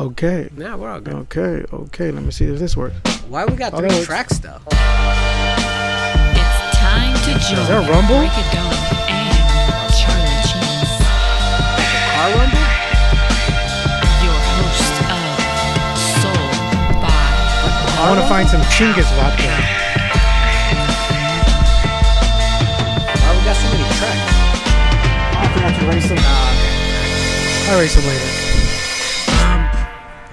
Okay. Nah, we're all good. Okay. Okay. Let me see if this works. Why we got Oh, three that works. tracks though? It's time to join. that Rumble? Break it down and Charlie Cheese, Car Rumble? your host of Soul by I want to find some Chinggis vodka. Why we got so many tracks? I forgot to erase them. Ah, I erase them later.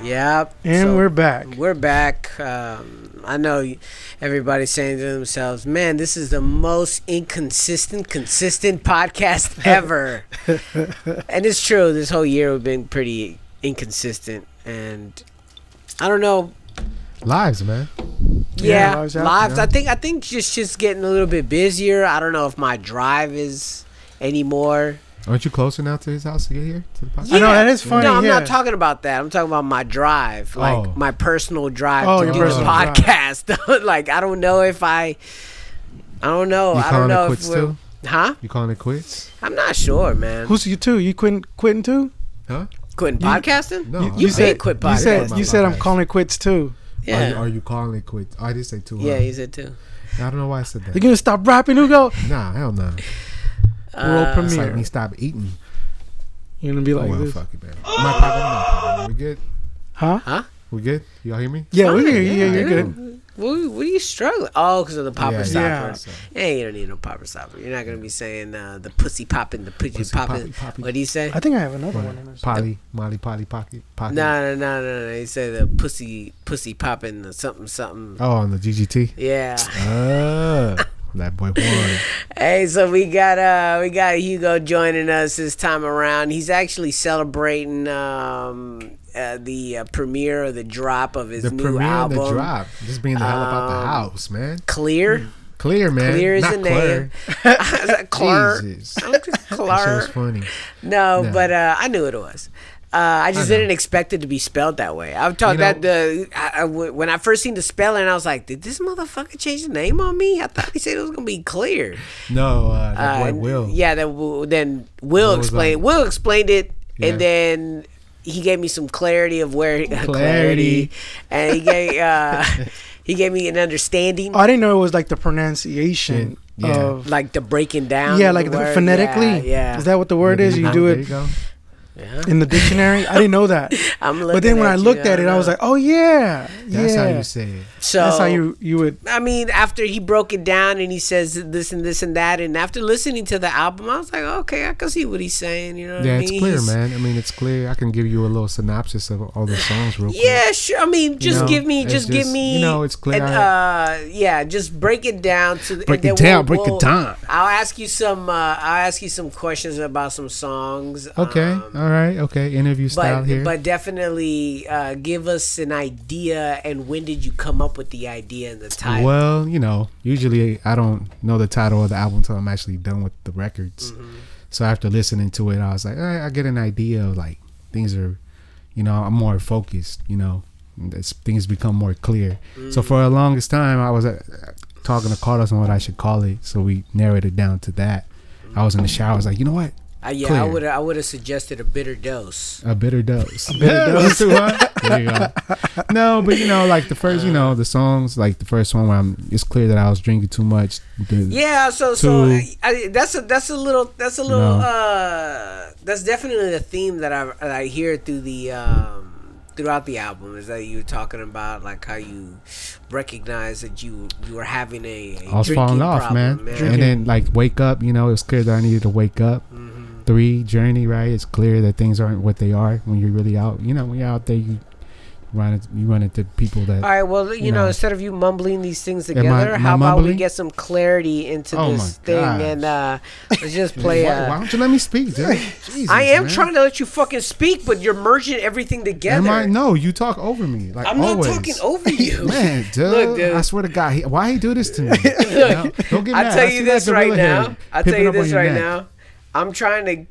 Yep. And so we're back. We're back. Um, I know everybody's saying to themselves, "Man, this is the most inconsistent, consistent podcast ever." and it's true. This whole year we've been pretty inconsistent, and I don't know. Lives, man. Yeah, Yeah, lives lives. out, yeah. I think I think just just getting a little bit busier. I don't know if my drive is anymore. Aren't you closer now to his house to get here to the podcast? I know, that is funny, No, I'm yeah. not talking about that. I'm talking about my drive, oh. like Oh. my personal drive Oh, to do this personal drive. podcast. like I don't know if I, I don't know. You I don't calling know it if quits we're, too? huh? You calling it quits? I'm not sure, man. Who's you too? You quitting quitting too? Huh? quitting you- podcasting? No. you, I- you said been quit you podcasting. said you said I'm calling it quits too. Are, yeah, you, are you calling it quits? Oh, I did say two. yeah, huh? he said too. I don't know why I said that. You gonna stop rapping, Hugo? Nah, hell no. World Uh, It's like me stop eating. You're gonna be Oh, like well, this, fuck it, man. My popping, my popping. We good? huh? Huh? We good? Y'all hear me? Yeah, we Fine, can. Yeah, yeah, you're good. What, what are you struggling? Oh, because of the popper Yeah, stopper. yeah. Yeah, you don't need no popper stopper. You're not gonna be saying uh, the pussy popping, the pussy Pussy popping. poppy, poppy. What do you say? I think I have another one in. Polly, Molly, Polly, Pocket, Pocket. No, no, no, no, no. He said the pussy, pussy popping, the something, something. Oh, on the GGT. Yeah. Uh, that boy. Hey, so we got uh we got Hugo joining us this time around. He's actually celebrating um uh, the uh, premiere or the drop of his The new premiere album. the drop. Just being the hell about the Um, house, man. Clear. Clear, man. Clear is Not the name. Claire. Is that Clar? Jesus. Just That was funny. No, No. but uh, I knew it was. Uh, I just I didn't expect it to be spelled that way. I've talked You know- that the I, I, when I first seen the spelling, I was like, "Did this motherfucker change the name on me?" I thought he said it was gonna be clear. No, uh, that boy Uh, Will. Yeah, that then Will was explained. like- Will explained it, Yeah. and then he gave me some clarity of where clarity, Clarity. and he gave uh, he gave me an understanding, Oh, I didn't know it was like the pronunciation Yeah. of. like the breaking down. Yeah, like the the phonetically. Yeah, yeah. Is that what the word is? You do there it you go. Yeah. in the dictionary. I didn't know that. I'm But then when I at you, looked at don't it, I was like, oh yeah, That's yeah. how you say it. so That's how you you would. I mean, after he broke it down and he says this and this and that, and after listening to the album, I was like, okay, I can see what he's saying. You know Yeah, I it's mean? clear, He's- man. I mean, it's clear. I can give you a little synopsis of all the songs real quick. Yeah, sure. I mean, just know, give me, it's just, give me. you know, it's clear. And, uh, yeah, just break it down to the, Break and it then down, break it down. I'll ask you some. Uh, I'll ask you some questions about some songs. Okay. um, all right. Okay. Interview style but here. but definitely uh, give us an idea. And when did you come up with the idea and the title? Well, you know, usually I don't know the title of the album until I'm actually done with the records. Mm-hmm. So after listening to it, I was like, eh, I get an idea of like things are, you know, I'm more focused. You know, things become more clear. So for the longest time, I was uh, talking to Carlos on what I should call it. So we narrowed it down to that. I was in the shower. I was like, you know what? Uh, yeah, I would I would have suggested a bitter dose. A bitter dose. A bitter dose. too hot. There you go. No, but you know, like the first, you know, the songs, like the first one where I'm, it's clear that I was drinking too much. The- Yeah, so so I, I, that's a that's a little that's a little uh that's definitely the theme that I that I hear through the um throughout the album is that you're talking about like how you recognize that you you were having a, a I was falling off, problem, man. And then like wake up, you know, it was clear that I needed to wake up. Three journey, right? It's clear that things aren't what they are when you're really out. You know, when you're out there, you run it, you run into people that. All right, well, you, you know, know. instead of you mumbling these things Am I- together, am how I about we get some clarity into Oh this thing gosh. and uh let's just play why, uh, why don't you let me speak, dude? Jesus, I am man. trying to let you fucking speak, but you're merging everything together. Am I? No, you talk over me. Like I'm not talking over you. Man, dude, Look, dude. I swear to God, he, why he do this to me? Look, don't get I'll tell you this right now. I'll tell you this right now. I'm trying to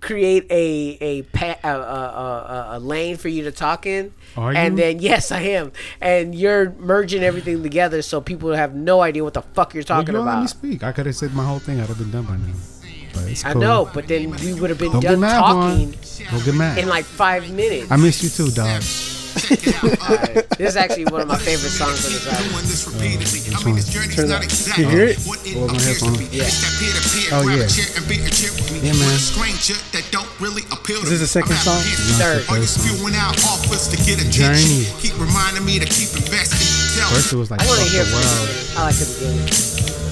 create a a, pa- a, a, a, a lane for you to talk in. Are And you? then yes, I am. And you're merging everything together so people have no idea what the fuck you're Well, talking you don't let me about. speak. I could have said my whole thing. I'd have been done by now. it's I know, but then we would have been Don't done talking mad. in like five minutes. I miss you too, dog. Alright, This is actually one of my favorite songs on this album. Which uh, one? Turn that. Can you hear it? What was my headphone? Yeah. Oh yeah. Yeah, man. Is this is the second song? Third. Third song. Journey. Journey. Keep reminding me to keep investing. Tell First it was like I want to hear the from world. I like the beginning.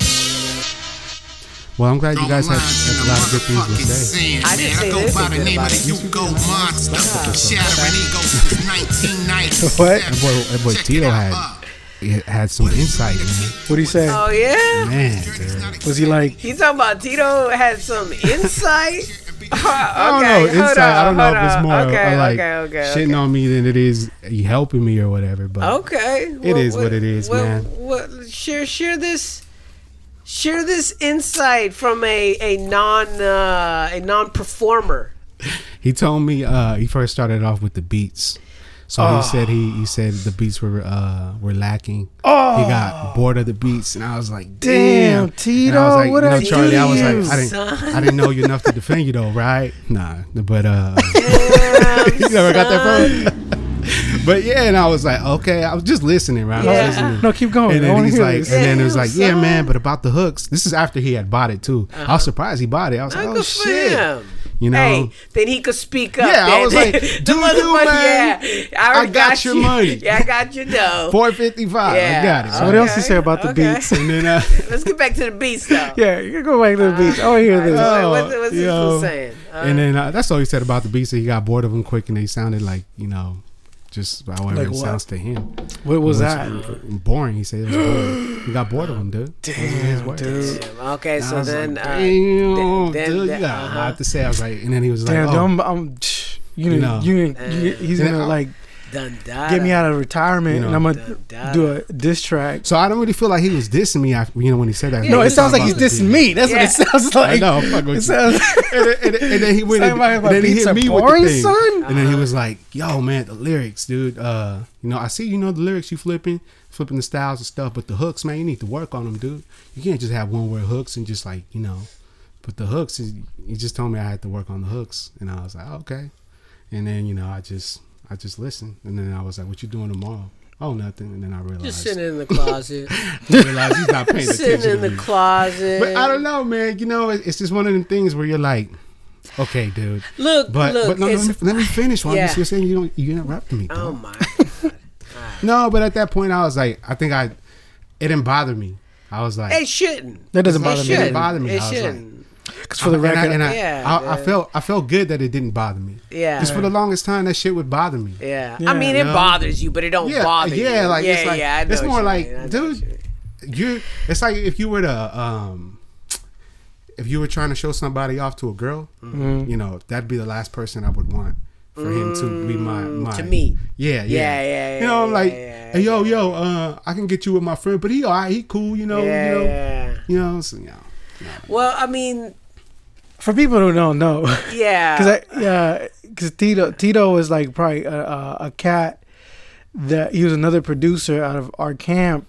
Well, I'm glad you guys had a lot of good things to say. I didn't say go by the anything name of the it. Hugo Monster. Shattering egos since 1997. What? That boy, that boy Tito had had some insight, man. What do you say? Oh yeah. Man, dude. Was he like? He talking about Tito had some insight. okay, I don't know. hold Insight. on, I don't know hold if it's more okay, of like okay, okay, shitting okay. on me than it is helping me or whatever. But Okay, It is what it is, what, man. What, share share this share this insight from a a non uh, a non performer. he told me uh, he first started off with the beats. So Oh. he said he he said the beats were uh, were lacking. Oh, He got bored of the beats, and I was like, Damn, "Damn, Tito, I was like, what you know, I Charlie, do I was like, I didn't, I didn't know you enough to defend you though, right? Nah, but uh, Damn, you never got that from. but yeah, and I was like, okay, I was just listening, right? I Yeah. was listening. No, keep going. And then want he's hear like, this. and then it was like, yeah, man, but about the hooks. This is after he had bought it too. I was surprised he bought it. I was like, Uh-huh. oh shit, him. you know. Hey, then he could speak up. Yeah, I was like, The do you, motherfucker- man? Yeah, I, already I got your you. money. Yeah, I got your dough. Four fifty five. Yeah. I got it. So what else you say about the okay. beats? And then uh, Let's get back to the beats though. Yeah, you can go back to the beats. I want to hear this. Oh, what's, what's this yo. fool saying? Uh, and then uh, that's all he said about the beats. That he got bored of them quick, and they sounded like you know, just however Like it what? sounds to him. What was It that? Boring. He said it was boring. he got bored of him, dude. Those his Damn, dude. Damn, okay, And so then, like, uh, damn, then- dude, then- you got uh-huh. lot to say. I was like, and then he was like, Damn, oh. I'm, I'm, you, You know, know. you, you, he's gonna I- like dun, dun, get me out of retirement, You and. I'm gonna Dun, dun. do a diss track. So I don't really feel like he was dissing me. After, you know, when he said that. Yeah, No, it sounds like he's Talking dissing me. That's Yeah. what it sounds like. I know. I'm fucking It with you. sounds. and, then, and, and then he went and, and then he hit me boring, with the thing. son? And then he was like, "Yo, man, the lyrics, dude. Uh, you know, I see you know the lyrics you flipping, flipping the styles and stuff, but the hooks, man, you need to work on them, dude. You can't just have one word hooks and just like you know, but the hooks. He just told me I had to work on the hooks, and I was like, okay. And then you know, I just I just listened, and then I was like, what you doing tomorrow? Oh, nothing. And then I realized, Just sitting in the closet. I realized he's not paying attention. sitting in the closet. But I don't know, man. You know, it's just one of them things where you're like, okay, dude. Look, But look. but no, no, let, me, let me finish. Why Yeah. you're saying you don't you interrupted me? oh dog. my. No, but at that point I was like, I think I it didn't bother me. I was like, It shouldn't. That doesn't It bother me. shouldn't. It didn't bother me. It I was shouldn't. Because for the and I, record, and I, Yeah, I, I felt I felt good that it didn't bother me. yeah. Just for the longest time, that shit would bother me. yeah. Yeah. I mean, it Yeah. bothers you, but it don't Yeah, bother you. yeah, like, yeah, it's like- yeah. It's more like, mean. Dude, you it's like if you were to, um, if you were trying to show somebody off to a girl, Mhm. you know, that'd be the last person I would want for him to be my, Mm, my to me. Yeah, yeah, Yeah, yeah, You know, I'm yeah, like, yeah, hey, yo, yeah. yo, uh, I can get you with my friend, but he, alright, he cool, you know, yeah, you know, yeah. you know, so, you know. Well, I mean, for people who don't know, yeah. because yeah, because Tito Tito was like probably a, a, a cat that he was another producer out of our camp,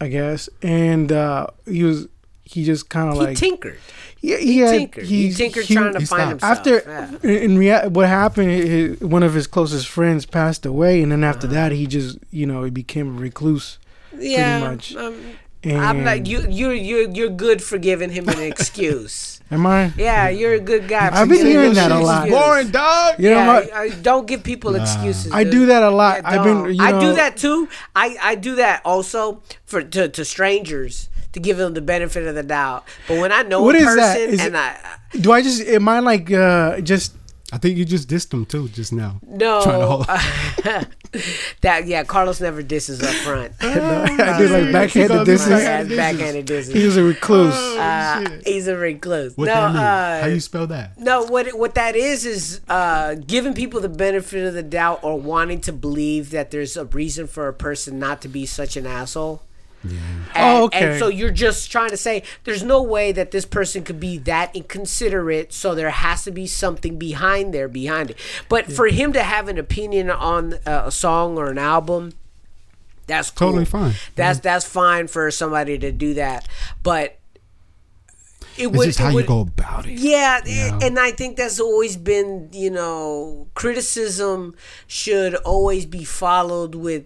I guess, and uh, he was he just kind of like tinkered. yeah, He, he, had- tinkered. He, tinkered trying to find stopped. himself. after yeah. in rea- what happened his, one of his closest friends passed away and then after Uh-huh. that he just you know he became a recluse yeah, much. Um, and I'm like you. You. You. You're good for giving him an excuse. am i yeah, you're a good guy. I've been hearing that an a lot. excuse. Boring dog. you know yeah, what I, don't give people Nah. excuses. i dude. do that a lot Yeah, i've been don't. you I do that too. I, I do that also for to, to strangers to give them the benefit of the doubt. But when I know What a is person that? Is and it- I do i just am i like uh just I think you just dissed him too just now. no Trying to hold- that yeah, Carlos never disses up front. i do like backhanded This disses is- Yeah, backhanded he disses. was a recluse Uh, shit. he's a recluse. What no, that mean? uh, How you spell that? No, what what that is is uh, giving people the benefit of the doubt or wanting to believe that there's a reason for a person not to be such an asshole. Yeah. And, Oh, okay. And so you're just trying to say there's no way that this person could be that inconsiderate. So there has to be something behind there, behind it. But for him to have an opinion on uh, a song or an album, that's cool. Totally fine. That's that's fine for somebody to do that. But it It's would just it how you go about it. Yeah, Yeah. and I think that's always been, you know, criticism should always be followed with,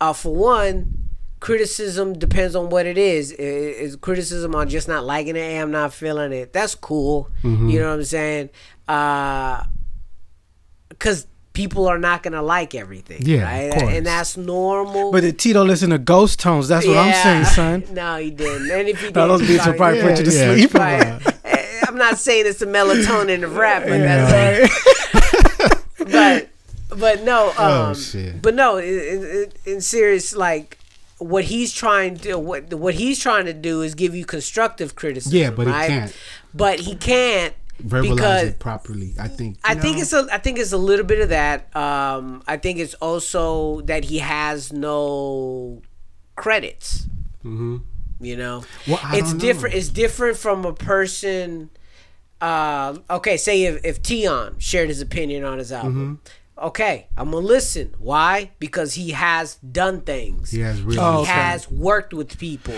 uh, for one, criticism depends on what it is. Is criticism on just not liking it? Hey, I'm not feeling it. That's cool. Mm-hmm. You know what I'm saying? Uh, because people are not gonna like everything. Yeah, right? and that's normal. But did Tito listen to Ghost Tones? That's what I'm saying, son. no, he didn't. And if he did, those beats will probably Yeah, put you to yeah, sleep. Right. Eh, I'm not saying it's the melatonin of rap, but Yeah. that's but but no, um, Oh, but no, in, in, in serious, like what he's trying to what what he's trying to do is give you constructive criticism. Yeah, but he can't. But he can't Verbalize because it properly. I think. I you think it's a I think it's a little bit of that. Um, I think it's also that he has no credits. Mhm. You know, Well, it's different. know. It's different from a person. Uh, okay, say if if Tion shared his opinion on his album. Mm-hmm. Okay, I'm gonna listen. Why? Because he has done things. He has really. Oh, He okay. has worked with people.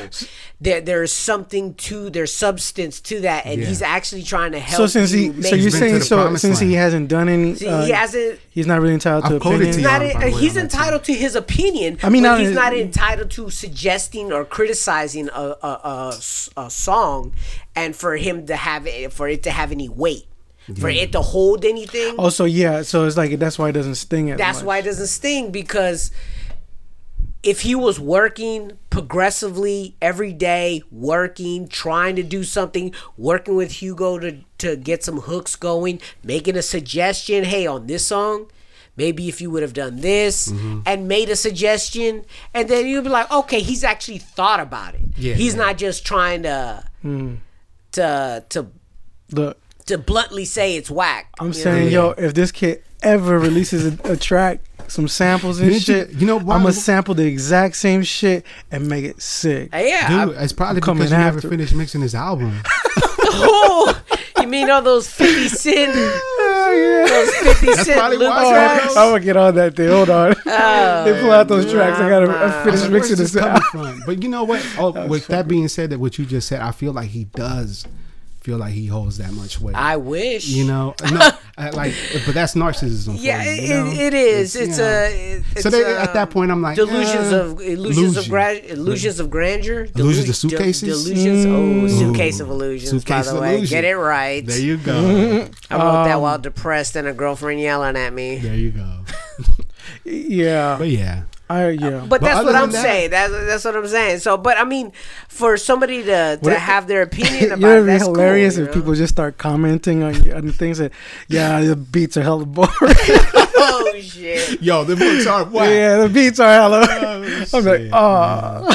There, there's something to there's substance to that, and Yeah. he's actually trying to help. So since you he, make so you're saying so promised since he hasn't done any, See, uh, he hasn't. he's not really entitled to I've quoted opinion. to He's not. Tion, way, he's entitled to his opinion. I mean, but not he's his- not entitled to suggesting or criticizing a a a song, and for him to have it, for it to have any weight, for it to hold anything. Oh, so yeah, so it's like that's why it doesn't sting That's much. why it doesn't sting because if he was working progressively every day, working, trying to do something, working with Hugo to, to get some hooks going, making a suggestion, hey, on this song, maybe if you would have done this Mm-hmm. and made a suggestion, and then you'd be like, okay, he's actually thought about it. Yeah, he's yeah. not just trying to Mm. to to Look, to bluntly say it's whack. I'm you saying, yo, if this kid ever releases a, a track, some samples and Didn't shit, you know why- I'm gonna sample the exact same shit and make it sick. know? yeah, Dude, it's probably I'm coming because you never after. finished mixing his album. Oh, you mean all those 50 cent, those 50 That's cent probably loop why, Oh, tracks? I'm gonna get on that thing. Hold on. Oh, they pull out those tracks. I gotta nah. finish Where's mixing this this. coming out. from? But you know what? Oh, with that being said, that what you just said, I feel like he does feel like he holds that much weight. I wish. you know, no, I, like, but that's narcissism. Yeah, for you, you know? it, it is. It's, It's, a. It's, So they, um, at that point, I'm like delusions eh, of illusions of illusion. gra- illusions of grandeur. Illusions Delu- of suitcases? de- delusions. Oh, Mm. suitcase of illusions. Suitcase by the of way, illusion. get it right. There you go. I wrote that Um, while depressed and a girlfriend yelling at me. there you go. Yeah, But yeah, I yeah. But that's what I'm that- saying. That's that's what I'm saying. So, but I mean, for somebody to, to What- have their opinion you about it, it'd be that's hilarious cool, you if know? people just start commenting on, on things that, yeah, the beats are hella boring. oh shit. yo, the beats are whack. yeah, the beats are hella. Oh, I'm like, shit, oh.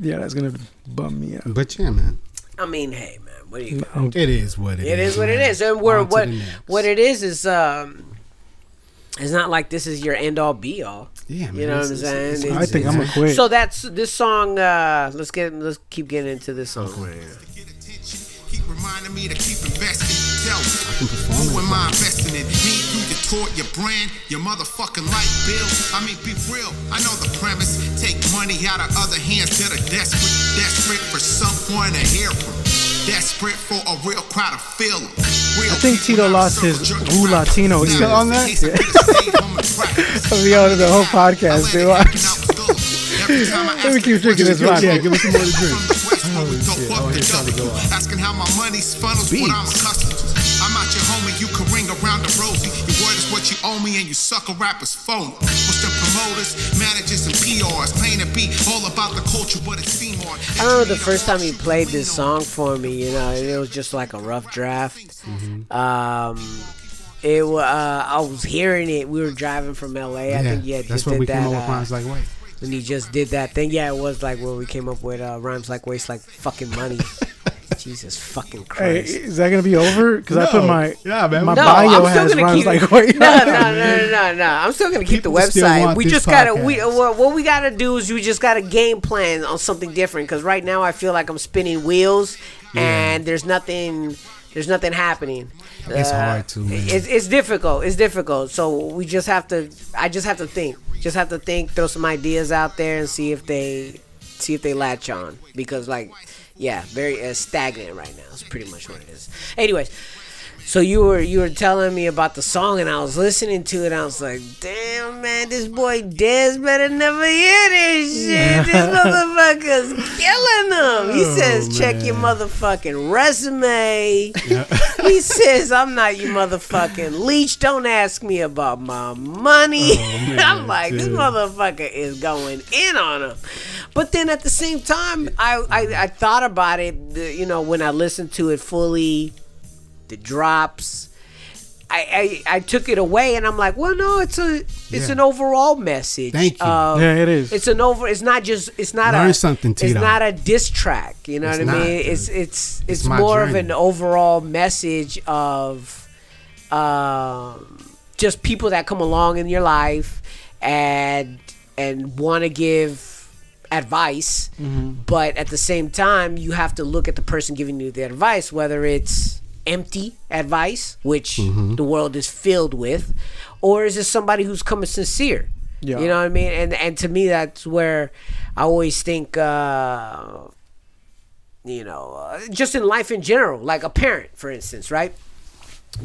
yeah, that's gonna bum me out. But yeah, man, I mean, hey man, what do you? I'm- it is what it is. It is what it man. is, and we're what what it is is um, it's not like this is your end all be all. Yeah, man. You know what I'm saying? it's- It's- I think I'm gonna quit. So that's this song. Uh, let's get let's keep getting into this song. right here. Get. Keep reminding me to keep investing. Tell me, who am I investing in? Me, you, your tour, your brand, your motherfucking light bill. I mean, be real. I know the premise. Take money out of other hands that are desperate, desperate for someone to hear from. Desperate for a real crowd to feel 'em. I think Tito lost his circle Wu. Latino. Now, He's still on that? in case I could've stayed home and practiced. I'll be on the whole podcast. Dude. Every Let me keep drinking this question, vodka. Yeah, give us some more to drink. Shit. Oh, he's trying to go out. Asking how my money's funnels, what I'm accustomed to. I'm not your homie, you can ring around the rosy. You owe me, and you sucker rappers phony. What's the promoters, managers, and PRs? Playing a beat all about the culture, but it's Seymour. I remember the first time he played this song for me. You know, it was just like a rough draft. Um, it wa- uh, I was hearing it. We were driving from LA. I Yeah, think yeah, that's just what did we that. came up with. uh, Rhymes like wait. when he just did that thing. Yeah, it was like where we came up with uh, rhymes like waste like fucking money. Jesus fucking Hey, Christ. is that gonna be over? Because I put No. my Yeah, man. my No, bio I'm still gonna keep like wait. no, no, no, no, no, no. I'm still gonna keep People the website. We this just gotta we what, what we gotta do is we just gotta game plan on something different because right now I feel like I'm spinning wheels and there's nothing there's nothing happening. It's Uh, hard to. It's it's difficult. It's difficult. So we just have to. I just have to think. Just have to think. Throw some ideas out there and see if they see if they latch on because like Yeah, very uh, stagnant right now. It's pretty much what it is. Anyways, so you were you were telling me about the song, and I was listening to it. And I was like, "Damn, man, this boy Dez better never hear this shit. This motherfucker's killing him." He says, "Check your motherfucking resume." he says, "I'm not your motherfucking leech. Don't ask me about my money." I'm like, "This motherfucker is going in on him." But then at the same time, I I, I thought about it. You know, when I listened to it fully the drops. I, I I took it away and I'm like, well, no, it's a it's Yeah. an overall message. Thank you. of- Yeah, it is. It's an over. It's not just. It's not Learn a something, It's not a diss track. You know It's what I mean? dude. It's it's it's, It's my more of an overall message of um, just people that come along in your life and and want to give advice but at the same time you have to look at the person giving you the advice whether it's empty advice which the world is filled with or is it somebody who's coming sincere? Yeah. you know what i mean? And and to me that's where i always think uh you know uh, just in life in general like a parent for instance right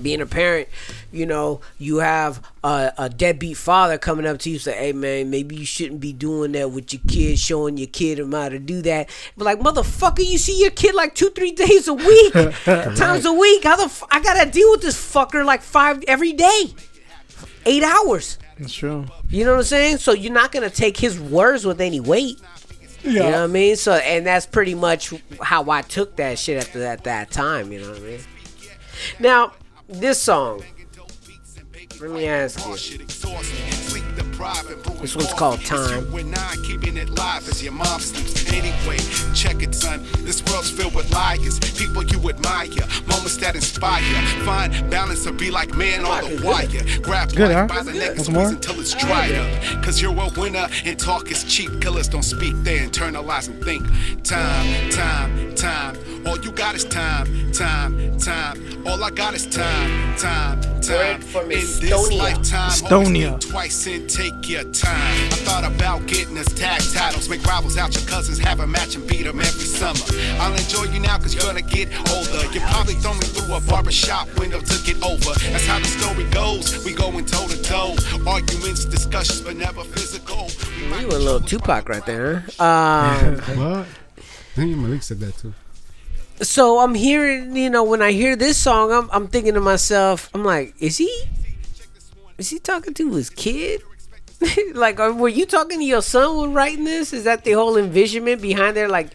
being a parent, you know, you have a, a deadbeat father coming up to you say, "Hey, man, maybe you shouldn't be doing that with your kid, showing your kid him how to do that." But like, motherfucker, you see your kid like two, three days a week, times a week. How the f- I gotta deal with this fucker like five every day, eight hours. That's true. You know what I'm saying? So you're not gonna take his words with any weight. You know what I mean? So, and that's pretty much how I took that shit at, the, at that time. You know what I mean? Now, this song. Let me ask you. This one's called Time. keeping it live as your mom sleeps. Anyway, check it, son. This world's filled with liars, people you admire, moments that inspire. Find balance or be like man on the wire. Grab Good, life huh? by the neck and What's more? squeeze until it's dry up. Cause you're a winner and talk is cheap. Killers don't speak, they internalize and think. Time, time, time. All you got is time, time, time. All I got is time, time, time. Word from In this Estonia. lifetime, Estonia. twice and take your time. I thought about getting us tag titles, make rivals out your cousins, have a match and beat them every summer. I'll enjoy you now cause you're gonna get older. You probably throw me through a barbershop window to get over. That's how the story goes. We going toe to toe. Arguments, discussions, but never physical. We You were a little Tupac right there. huh? Um, What? I think Malik said that too. so I'm hearing, you know, when I hear this song, I'm, I'm thinking to myself, I'm like, is he, is he talking to his kid? like, or were you talking to your son when writing this? Is that the whole envisionment behind there? Like,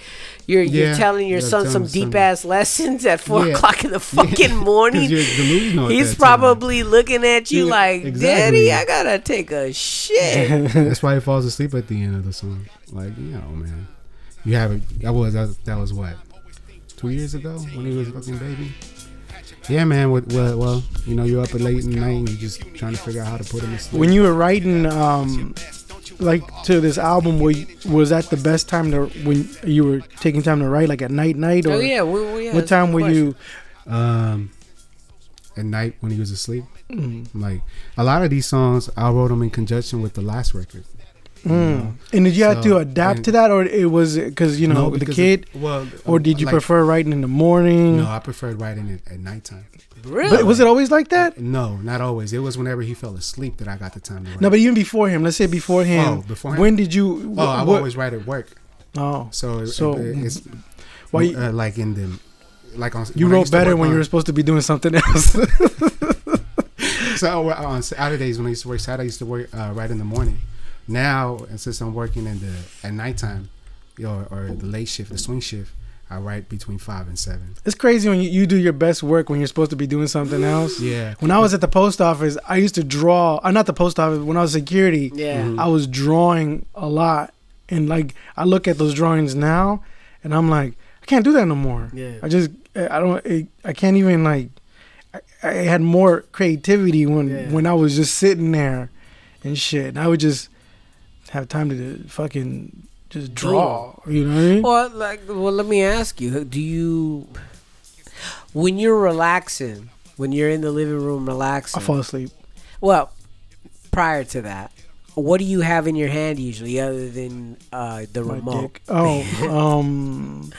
you're you're telling your yeah, son some deep ass lessons at four Yeah. o'clock in the fucking morning. delusional at He's that time. probably looking at you Yeah, like, exactly. Daddy, I gotta take a shit. That's why he falls asleep at the end of the song. Like, you know, man. You have it. That was that, that was what two years ago when he was a fucking baby. Yeah, man. What, well, well, you know, you're up at late in the night and you're just trying to figure out how to put him to sleep. When you were writing, um, like to this album, were you, was that the best time to when you were taking time to write, like at night, night, or oh yeah, we, we, yeah, what time good were you? um, at night when he was asleep, Mm. like a lot of these songs, I wrote them in conjunction with the last record. Mm. And did you have to adapt to that, or it was because you know the kid, it- well, or did you like- prefer writing in the morning? No, I preferred writing it at nighttime. Really? But was it always like that? No, not always. It was whenever he fell asleep that I got the time to write. No, but even before him. Let's say before him. Oh, before him? When did you? oh, I what- always write at work. Oh, So, it- So, it- it's why you, uh, like in the like on you wrote better work when you were supposed to be doing something else? so on Saturdays when I used to work Saturday I used to work uh, right in the morning. Now and since I'm working in the at nighttime, or or the late shift, the swing shift, I write between five and seven. it's crazy when you, you do your best work when you're supposed to be doing something else. Yeah. When I was at the post office, I used to draw. I'm not the post office. When I was security, Yeah. Mhm. I was drawing a lot, and like I look at those drawings now, and I'm like, I can't do that no more. Yeah. I just, I don't, I I can't even like. I, I had more creativity when Yeah. when I was just sitting there, and shit. And I would just have time to fucking just draw. You know what I mean? Well, like, well, let me ask you: Do you, when you're relaxing, when you're in the living room relaxing? I fall asleep. Well, prior to that, what do you have in your hand usually, other than uh, the My remote? dick. Oh, um,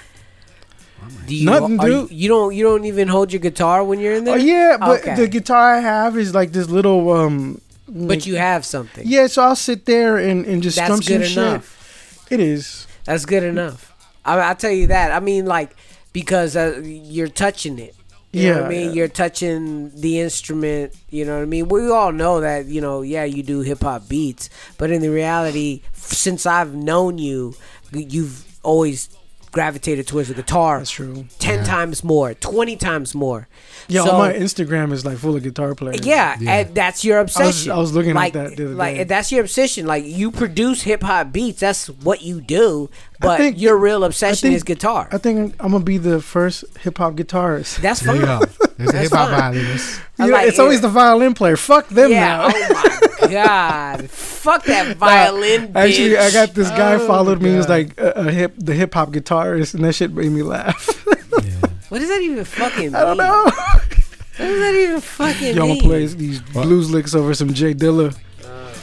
Do you, Nothing, are you you don't you don't even hold your guitar when you're in there? Oh yeah, but Okay. the guitar I have is like this little um. But you have something. Yeah, so I'll sit there and, and just That's strum some good shit. enough. It is. That's good enough. I, I'll tell you that. I mean, like because uh, you're touching it. You know what I mean? yeah. You're touching the instrument. You know what I mean? We all know that. You know, yeah, you do hip hop beats, but in the reality, since I've known you, you've always gravitated towards the guitar. That's true. Ten times more, twenty times more. Yeah, So- all my Instagram is like full of guitar players. Yeah, Yeah. and that's your obsession. I was looking at that the other like day. that's your obsession. Like you produce hip hop beats. That's what you do. But think- your real obsession think- is guitar. I think I'm gonna be the first hip hop guitarist. that's There fine. you go. There's a hip hop fine. violinist. You know, like it's always the violin player. Fuck them Yeah. now. Oh my god. Fuck that violin. Actually, bitch. I got this guy Oh, followed me. He was like a, a hip, the hip hop guitarist, and that shit made me laugh. Yeah. What does that even fucking? I don't mean? know. What does that even fucking Y'all mean? play these blues licks over some J Dilla.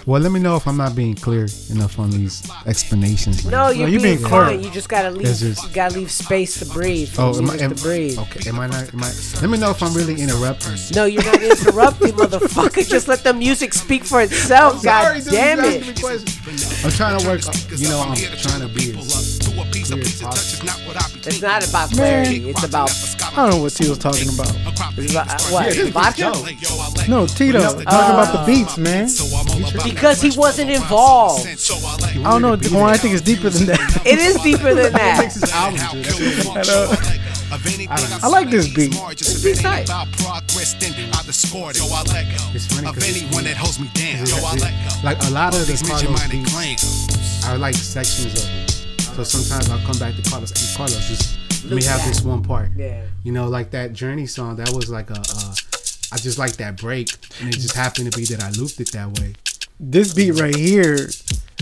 Well, let me know if I'm not being clear enough on these explanations. man. No, you're you being, being fine. clear. You just gotta leave. Just- you gotta leave space to breathe. Oh, am I, am, to breathe. okay. Am I not? Am I, let me know if I'm really interrupting. No, you're not interrupting, motherfucker. Just let the music speak for itself. God damn it. I'm trying to work. You know, I'm trying to be. As clear as possible. It's not about clarity. It's about I don't know what T was talking about. it's about- uh, what vodka. No, Tito talking about the beats, man. Because he wasn't involved. I don't know. Well, I think it's deeper than that. It is deeper than that. I. I like this beat. This beat's tight. It's funny Of 'cause it's- anyone that holds me down. Yeah, So I it- let go. like a lot of the These mention Carlos minded beats claims. are like sections of it. So sometimes I'll come back to Carlos. Hey, Carlos, just let me have that. this one part. Yeah. You know, like that Journey song. That was like a. Uh, I just like that break, and it just happened to be that I looped it that way. This beat right here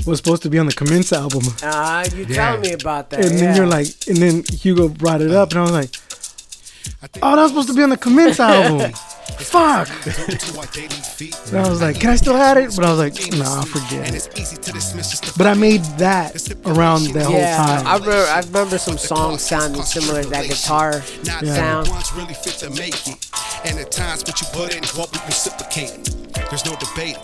was supposed to be on the Commence album, Ah, you Yeah. telling me about that? and then yeah. you're like, and then Hugo brought it up, and I was like, oh, that was supposed to be on the Commence album. Fuck. And I was like, can I still have it? But I was like, nah, forget it. it's easy to dismiss just the But I made that around the whole yeah, I time. remember. I remember some songs sounding similar to that guitar Not Yeah. sound. one's really fit to make it. And at times what you put in won't be reciprocated. There's no debate.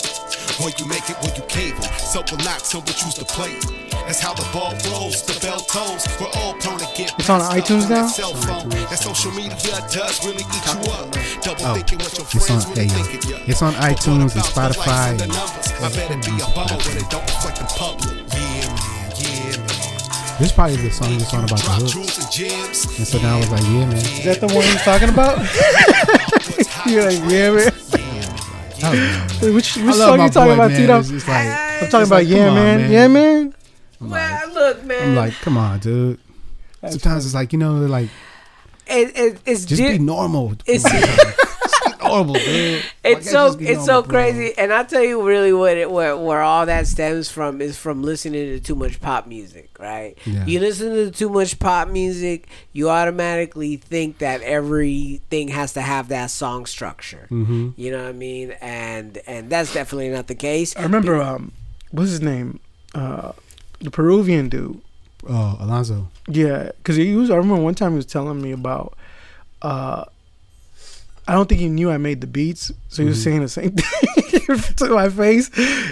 Or you make it when you cable. So relax and we choose to play. That's how the ball rolls, the bell tolls. We're all prone to get It's on iTunes on now? Cell phone. That social media does really eat you up. Double Oh, thinking what your it's on. friends Hey, really yo, think of you. it's on iTunes and Spotify. The and- numbers. I bet it be a bummer when it don't reflect the public. Yeah, man, yeah, man. This probably the song that's on about the Drop hooks. jewels and gems. And so now I was like, yeah, man. Is that the one he's talking about? You're like, yeah, man. That was. Which, which song you talking boy, about, man. Tito? It's just like, I'm talking it's about, like, yeah, on, man. man. Yeah, man. I'm like, Well, look, man. I'm like, come on, dude. Sometimes it's like, you know, like, it, it, it's just di- be normal. It's- Just be normal, dude. It's so you just be it's so normal, bro? crazy, and I'll tell you really what it where, where all that stems from is from listening to too much pop music, right? Yeah. You listen to too much pop music, you automatically think that everything has to have that song structure. Mhm. You know what I mean? And and that's definitely not the case. I remember, um, what's his name? Uh, the Peruvian dude. Oh, Alonzo. Yeah, because he was. I remember one time he was telling me about. Uh, I don't think he knew I made the beats, so he was saying the same thing to my face,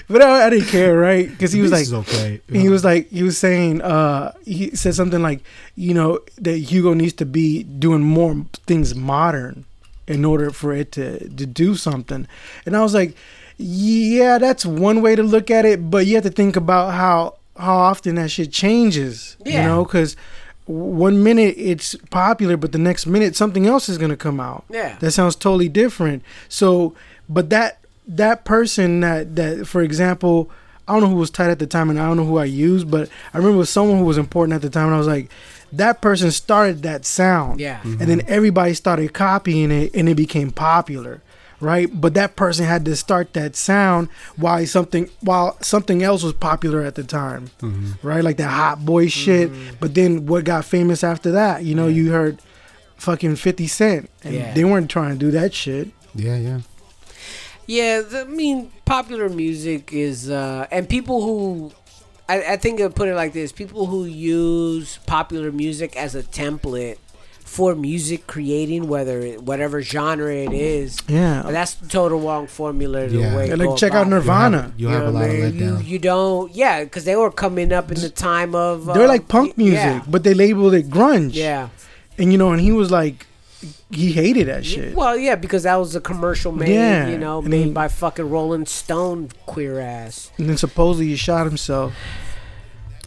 but I, I didn't care, right? Because he was like, is okay. he was like, he was saying, uh, he said something like, you know, that Hugo needs to be doing more things modern in order for it to to do something, and I was like, yeah, that's one way to look at it, but you have to think about how how often that shit changes, you Yeah. know, because one minute it's popular, but the next minute something else is gonna come out. Yeah. that sounds totally different. So, but that that person that that for example, I don't know who was tight at the time, and I don't know who I used, but I remember someone who was important at the time, and I was like, that person started that sound, Yeah. Mm-hmm. and then everybody started copying it, and it became popular. Right, but that person had to start that sound while something while something else was popular at the time, right? Like that hot boy shit. But then what got famous after that? You know, you heard fucking Fifty Cent, and Yeah. they weren't trying to do that shit. yeah, yeah. Yeah, the- I mean, popular music is, uh, and people who, I, I think I'll put it like this: people who use popular music as a template for music creating, whether it, whatever genre it is. Yeah. But that's the total wrong formula. The Yeah. way Yeah, like check out about it. Nirvana. You'll have, You a lot what of I mean? You, you don't, yeah, because they were coming up in the time of. Uh, They're like punk music, Yeah. but they labeled it grunge. yeah. And you know, and he was like, he hated that shit. Well, yeah, because that was a commercial made, Yeah, you know, and made then- by fucking Rolling Stone queer ass. And then supposedly he shot himself.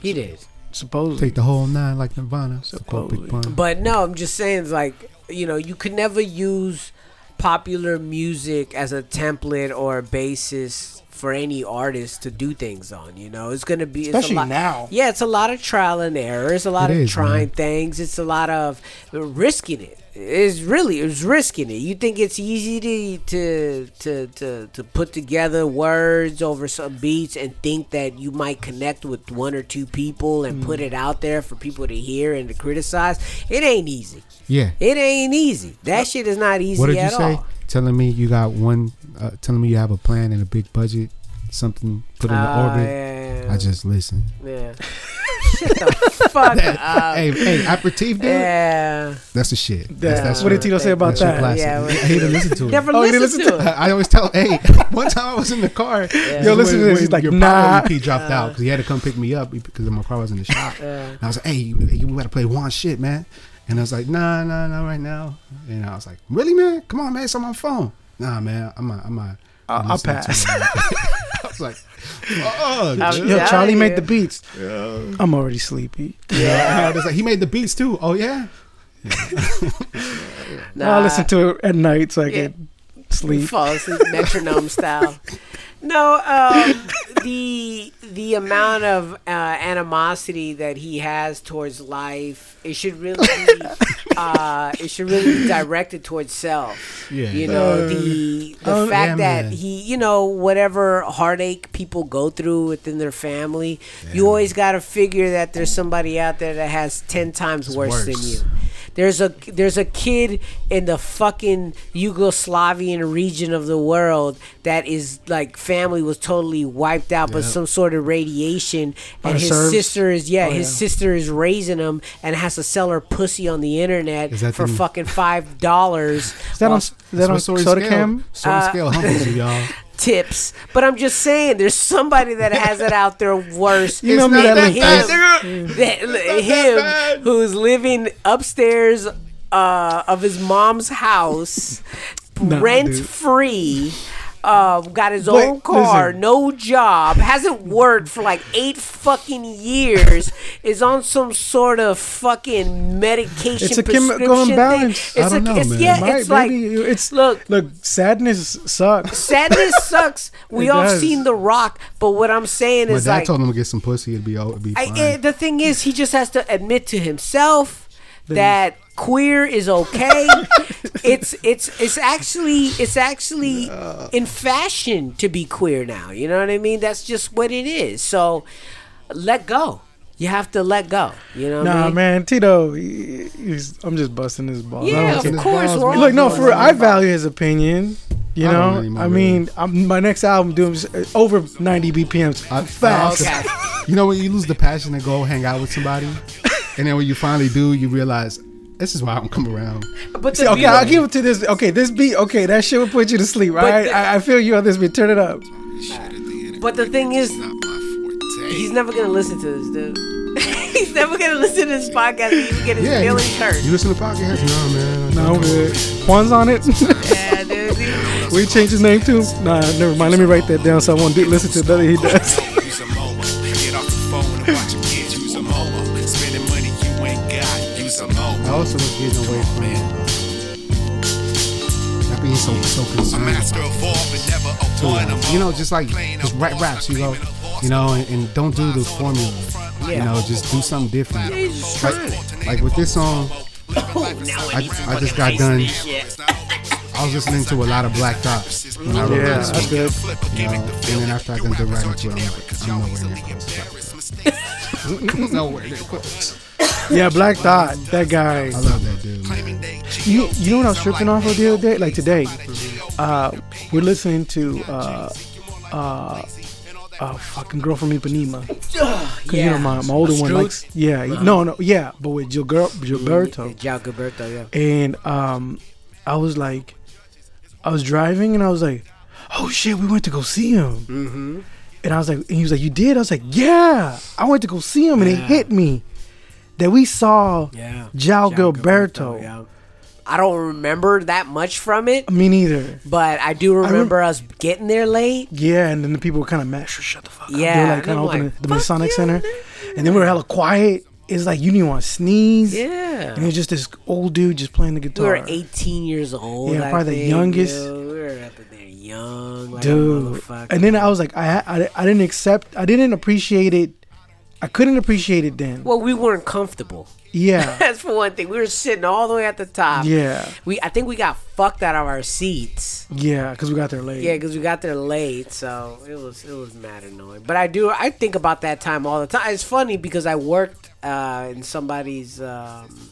He did. Supposedly. Take the whole nine like Nirvana. to quote Big Supposedly. But no, I'm just saying, it's like, you know, you could never use popular music as a template or a basis for any artist to do things on. You know, it's gonna be it's Especially a lot, now. Yeah, it's a lot of trial and error. It's a lot It of is, trying man. things. It's a lot of risking it. It's really it's risking it. You think it's easy to to to to, to put together words over some beats and think that you might connect with one or two people and Mm. put it out there for people to hear and to criticize. It ain't easy. Yeah. It ain't easy. That shit is not easy What did you say? all. Telling me you got one. Uh, telling me you have a plan and a big budget. Something put in the Ah, orbit. yeah, I just listen. yeah. Shut the fuck up. hey, hey, aperitif, dude. Yeah. That's the shit. Yeah. That's, that's what your- did Tito say about that's your that? classic. Yeah, I hate to listen to it. Never Oh, you didn't listen, listen to it. I always tell, hey, one time I was in the car. Yo, listen to this. He's like, your nah. He dropped out because he had to come pick me up because my car was in the shop. Yeah. And I was like, hey, you, you gotta play one shit, man. And I was like, nah, nah, nah, right now. And I was like, really, man? Come on, man, it's on my phone. Nah, man, I'm not, I'm not. I'll- I'll pass. it, man. I was like, oh, I'm Yo, Charlie made the beats. I'm already sleepy. yeah. It's like, he made the beats too. Oh yeah. I'll listen to it at night so I Yeah. can sleep. Fall asleep metronome style. No, um, the the amount of uh, animosity that he has towards life, it should really be, uh, it should really be directed towards self. Yeah. You know Uh, the the um, fact yeah, that man. he, you know, whatever heartache people go through within their family, you always got to figure that there's somebody out there that has ten times worse, than you. There's a there's a kid in the fucking Yugoslavian region of the world that is like family was totally wiped out, but Yep. some sort of radiation, and his Serbs? sister is yeah, Oh, his yeah. sister is raising him and has to sell her pussy on the internet for the- fucking five dollars. Is that on, is that on Sword Soda Scale- Cam? Sword Uh, scale humbles you, y'all. tips. But I'm just saying, there's somebody that has it out there worse. You know me, than that him, that- him who's living upstairs uh, of his mom's house, Nah, rent dude. free. Uh, got his Wait, own car, listen. no job, hasn't worked for like eight fucking years, is on some sort of fucking medication It's a prescription chemical thing. imbalance. It's I don't a, know, it's, man. Yeah, Might- it's like it's look, look. Sadness sucks. sadness sucks. We all does. seen The Rock, but what I'm saying My is dad like, told him to get some pussy. It'd be, oh, it'd be I, fine. eh, the thing is, he just has to admit to himself that queer is okay. it's it's it's actually it's actually uh. in fashion to be queer now. You know what I mean? That's just what it is. So let go. You have to let go. You know what I Nah, mean? man, Tito. he- He's, I'm just busting his balls. Yeah, of course. balls, We're Look, no, for it. I value his opinion. You I know, anymore, I mean, I'm, my next album doing uh, over 90 BPMs. I- Fast. Okay. You know when you lose the passion to go hang out with somebody, and then when you finally do, you realize this is why I don't come around. But See, okay, I'll give it to this. Okay, this beat. Okay, that shit will put you to sleep, right? the- I, I feel you on this beat. Turn it up. But the thing is, Not my forte. he's never gonna listen to this, dude. he's never gonna listen to this podcast and even get his Yeah, feelings you, hurt. you listen to podcasts? No, man. No, I'm. Juan's on it. Yeah, dude. we change his name too. Nah, never mind. Let me write that down so I won't do, listen to nothing he does. Never a too, one. like, I'm you know, just like just a rap raps, you know, claiming a boss. you know, and, and don't do the formula. You know, just do something different. He's just Like, like with this song, I, I just got done. I was listening to a lot of Black Thought when I wrote Yeah, this that's song. good. You know, and then after I got done writing to it, I'm like, I'm nowhere near close. nowhere near. Yeah, Black Thought. That guy. I love that dude, man. You you know what I was tripping off of the other day? Like today, uh, we're listening to uh, uh, uh, fucking girl from Ipanema. Cause yeah. you know my, my older one likes yeah no no yeah but with Gilger- Gilberto João Gilberto, yeah. and um I was like I was driving and I was like oh shit we went to go see him Mm-hmm. and I was like and he was like you did I was like yeah I went to go see him and it hit me that we saw Yeah. João João Gilberto. yeah. I don't remember that much from it, me neither but I do remember us getting there late. yeah and then the people were kind of mad shut the fuck up they Yeah, were like kind of like, the Masonic yeah, Center man." and then we were hella quiet it's like you didn't want to sneeze Yeah. and it was just this old dude just playing the guitar. We were 18 years old. Yeah, I probably the youngest. yo. We were up in there young, like dude. And then I was like, I, I I didn't accept, I didn't appreciate it. I couldn't appreciate it then. well, we weren't comfortable. Yeah, That's for one thing. We were sitting all the way at the top. yeah, We, I think we got fucked out of our seats. yeah, because we got there late. Yeah, because we got there late, so it was it was mad annoying. But I do I think about that time all the time. It's funny because I worked uh, in somebody's um,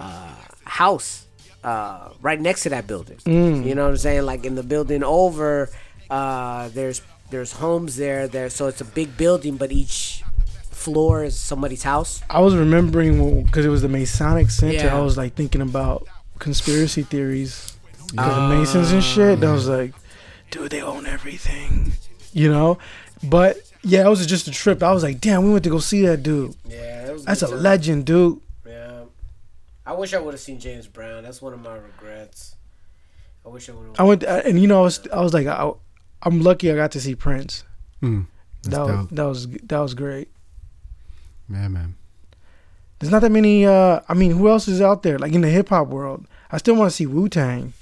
uh, house uh, right next to that building. You know what I'm saying? Like in the building over, uh, there's there's homes there. There, so it's a big building, but each floor is somebody's house. I was remembering because it was the Masonic Center. Yeah. I was like thinking about conspiracy theories, because the Masons and shit. And I was like, dude, they own everything, you know. But yeah, it was just a trip. I was like, damn, we went to go see that dude. Yeah, it was That's a legend, dude. Yeah, I wish I would have seen James Brown. That's one of my regrets. I wish I would have. I went and you know I was I was like I, I'm lucky I got to see Prince. Mm, that's That was, that was that was great. Man, man. There's not that many. Uh, I mean, who else is out there? Like in the hip hop world, I still want to see Wu Tang.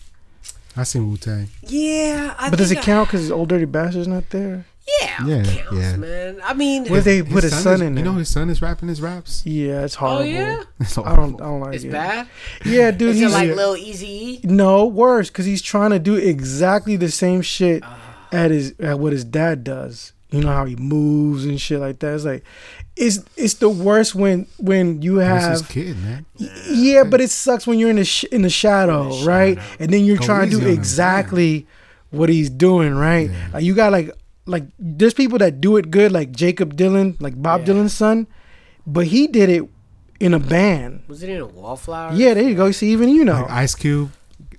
I seen Wu Tang. Yeah, I But does it I- count because Old Dirty Bastard's not there? Yeah, Yeah, counts, yeah. man. I mean, Where they put his son is, in You know his son is rapping his raps. Yeah, it's horrible. oh yeah, It's I don't. I don't like it's it. It's bad. Yeah, dude. Is it he's like Lil Easy? no worse because he's trying to do exactly the same shit Ah. at his at what his dad does. You know how he moves and shit like that. It's like, it's it's the worst when when you have his kid, man. Yeah, but it sucks when you're in the sh- in the shadow, right? And then you're Go trying to do on him. exactly what he's doing, right? Yeah. Like you got like like there's people that do it good, like Jakob Dylan, like Bob Yeah. Dylan's son, but he did it in a band. Was it in a Wallflower? Yeah, there you go. See, even you know Like Ice Cube,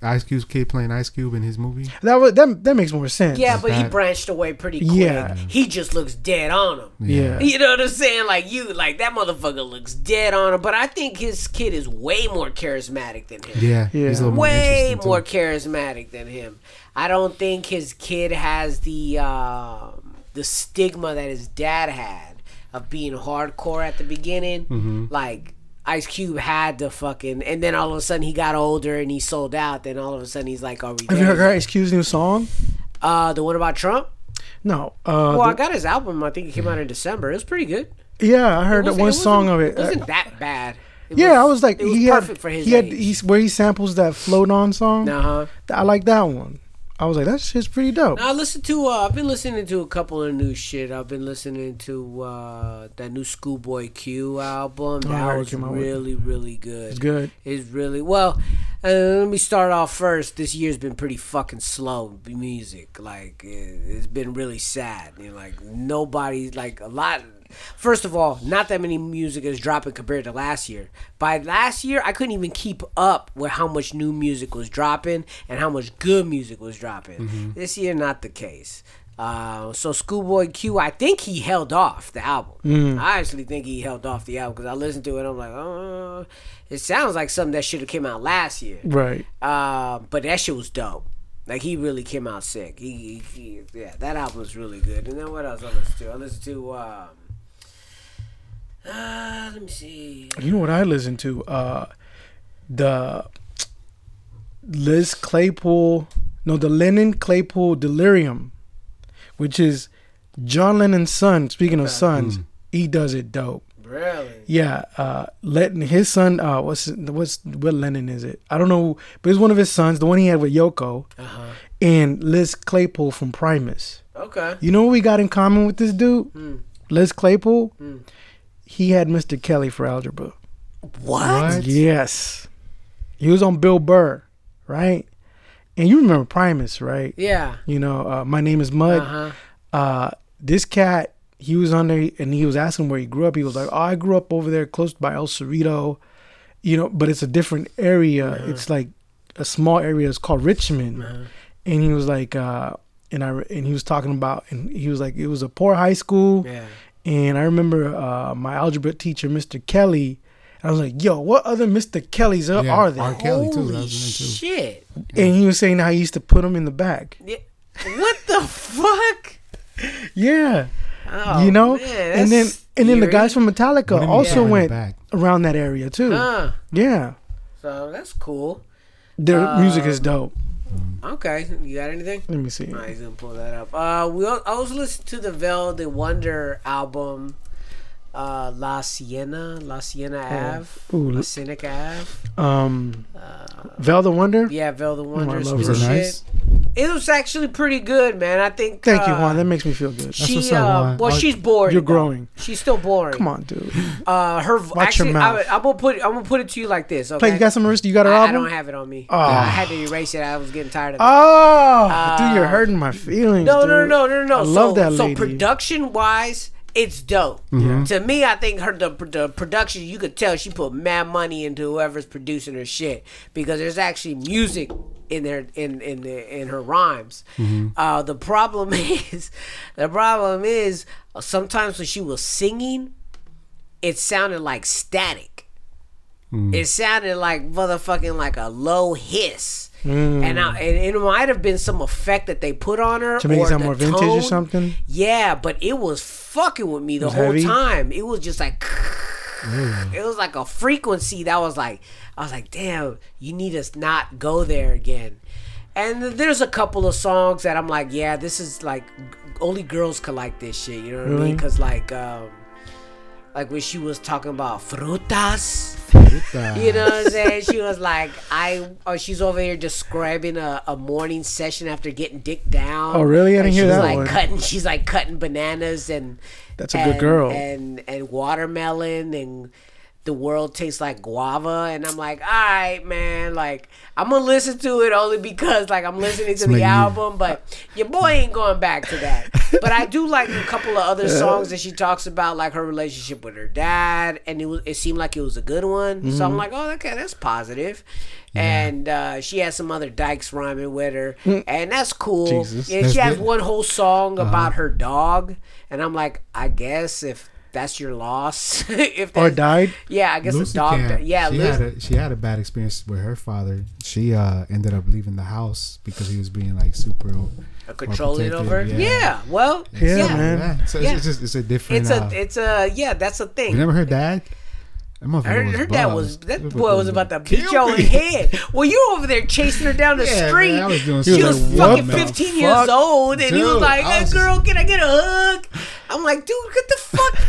Ice Cube's kid playing Ice Cube in his movie. that was that that makes more sense. Yeah, but he branched away pretty quick. Yeah. He just looks dead on him. yeah. You know what I'm saying? Like you, like that motherfucker looks dead on him. But I think his kid is way more charismatic than him. Yeah, Yeah. He's a little more way interesting, more charismatic than him. I don't think his kid has the um, the stigma that his dad had of being hardcore at the beginning. Mm-hmm. Like Ice Cube had the fucking, and then all of a sudden he got older and he sold out. Then all of a sudden he's like, "Are we?" Have you heard yet?" Ice Cube's new song? Uh, the one about Trump. No. Uh, Well, I got his album. I think it came out in December. It was pretty good. yeah, I heard that one song of it. It wasn't that bad. It yeah, I was like, it was he perfect had, for his he had, age. he's where he samples that float on song. Uh huh. I like that one. I was like, that shit's pretty dope. I listened to. Uh, I've been listening to a couple of new shit. I've been listening to uh, that new Schoolboy Q album. Oh, That was really, really good. It's good. It's really well. Uh, let me start off first. This year's been pretty fucking slow music. Like it, it's been really sad. You know, like nobody, like a lot. First of all, not that many music is dropping compared to last year. By last year, I couldn't even keep up with how much new music was dropping and how much good music was dropping. This year, not the case. Uh, so Schoolboy Q, I think he held off the album. I actually think he held off the album because I listened to it. and I'm like, oh, it sounds like something that should have came out last year. Right. Uh, but that shit was dope. Like he really came out sick. He, he, he yeah, that album was really good. And then what else I listened to? I listened to um, uh, let me see. You know what I listen to? Uh, the Les Claypool, no, the Lennon Claypool Delirium, which is John Lennon's son. Speaking of sons, he does it dope. Really? Yeah, uh, letting his son. Uh, what's what's what Lennon is it? I don't know, but it's one of his sons, the one he had with Yoko, Uh huh. and Les Claypool from Primus. Okay. You know what we got in common with this dude? Hmm. Les Claypool. Hmm. He had Mr. Kelly for algebra. What? Yes. He was on Bill Burr, right? And you remember Primus, right? Yeah. You know, uh, my name is Mud. Uh huh. Uh, this cat, he was on there and he was asking where he grew up. He was like, "Oh, I grew up over there close by El Cerrito, you know, but it's a different area. It's like a small area. It's called Richmond." And he was like, uh, and I and he was talking about, and he was like, it was a poor high school. Yeah. And I remember uh, my algebra teacher, Mr. Kelly. I was like, "Yo, what other Mr. Kellys are, Yeah, are there?" R. Kelly too. Holy That was in shit. And he was saying how he used to put them in the back. Yeah. What the fuck? Yeah, Oh, you know. man, and then that's and then the guys from Metallica do you mean also in went around that area too. Huh. Yeah, So that's cool. their music Um, is dope. Okay. You got anything? Let me see. All right, he's gonna pull that up. Uh, we I was listening to the Vel the Wonder album, uh, La Siena, La Siena Ave, Oh. Ooh, La Cynic Ave. Um, Vel the Wonder. Yeah, Vel the Wonder's love new it nice? It was actually pretty good, man. I think. Thank you, uh, Juan. That makes me feel good. She, what's up, uh, well, Oh, she's boring. you're though. growing. She's still boring. Come on, dude. Uh, her Watch your mouth. I, am gonna put I'm gonna put it to you like this. Okay. Play. You got some arista? You got her I, I don't have it on me. Oh. I had to erase it. I was getting tired of it. Oh, dude, you're hurting my feelings. Uh, No, no, no, no, no. I so, love that lady. So production wise, it's dope. Mm-hmm. To me, I think her the, the production you could tell she put mad money into whoever's producing her shit because there's actually music in there in in the, in her rhymes. Mm-hmm. Uh, the problem is, the problem is sometimes when she was singing, it sounded like static. Mm. It sounded like motherfucking like a low hiss. And, I, and it might have been some effect that they put on her To make it or sound more vintage or something? Yeah, but it was fucking with me the whole heavy? time. It was just like it was like a frequency that was like I was like, damn, you need to not go there again. And there's a couple of songs that I'm like, yeah, this is like only girls could like this shit. You know what I mean? Because like, um, like when she was talking about frutas. You know what I'm saying? She was like, I, or she's over here describing a, a morning session after getting dick down. Oh, really? I And didn't hear she's that like one. cutting, she's like cutting bananas and. That's a good girl. And and watermelon and the world tastes like guava and I'm like, all right, man, like I'm gonna listen to it only because like I'm listening to the album, but your boy ain't going back to that. but I do like a couple of other songs that she talks about, like her relationship with her dad, and it was it seemed like it was a good one. So Mm-hmm. I'm like, oh, okay, that's positive. And uh, she has some other dykes rhyming with her, and that's cool. Mm. Jesus. And That's she has good. one whole song Uh-huh. about her dog, and I'm like, I guess if that's your loss, if Or died. yeah, I guess Lucy the dog, Camp, died. yeah, she Lucy, had a she had a bad experience with her father. She uh ended up leaving the house because he was being like super controlling protective, over. yeah. Yeah. well, Yeah, yeah, man. Yeah, so Yeah. it's just it's a different. It's a, uh, it's a, yeah, that's a thing. you never heard dad? That motherfucker Her, was her dad was that That boy was motherfucker about to kill beat your me. head. Well, you over there chasing her down the Yeah, street. man, I was doing she was was like, fucking "What the 15 years fuck?" old, and he was like, "Hey, was girl, can I get a hug?" I'm like, "Dude, get the fuck."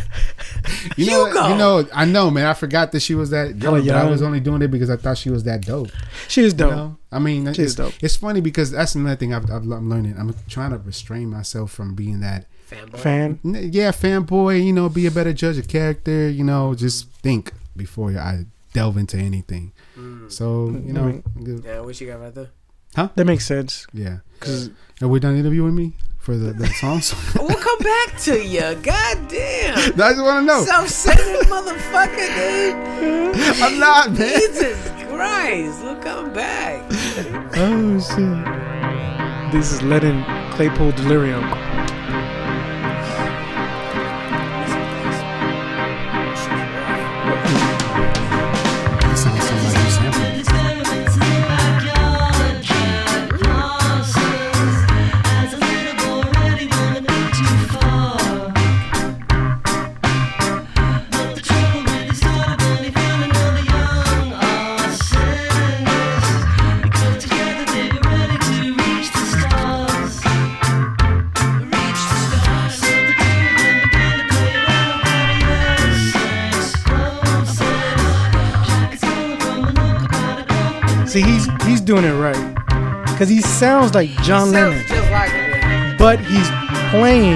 You know, Hugo. you know, I know, man. I forgot that she was that young. Hella but I was only doing it because I thought she was that dope. She is You dope. know? I mean, She's it's, dope. it's funny because that's another thing I've, I've, I'm learning. I'm trying to restrain myself from being that. Fanboy. Fan. N- Yeah, fanboy. You know, be a better judge of character. You know, just think before I delve into anything. Mm. So you know, mm-hmm. good- Yeah, what you got right there? Huh? That makes sense. yeah. Cause Are we done interviewing me for the, the songs? We'll come back to you. God damn. I just want to know. Self-centered motherfucker, dude. I'm not, man. Jesus Christ. We'll come back. oh shit. This is Lennon Claypool delirium. See, he's he's doing it right because he sounds like John Lennon, like but he's playing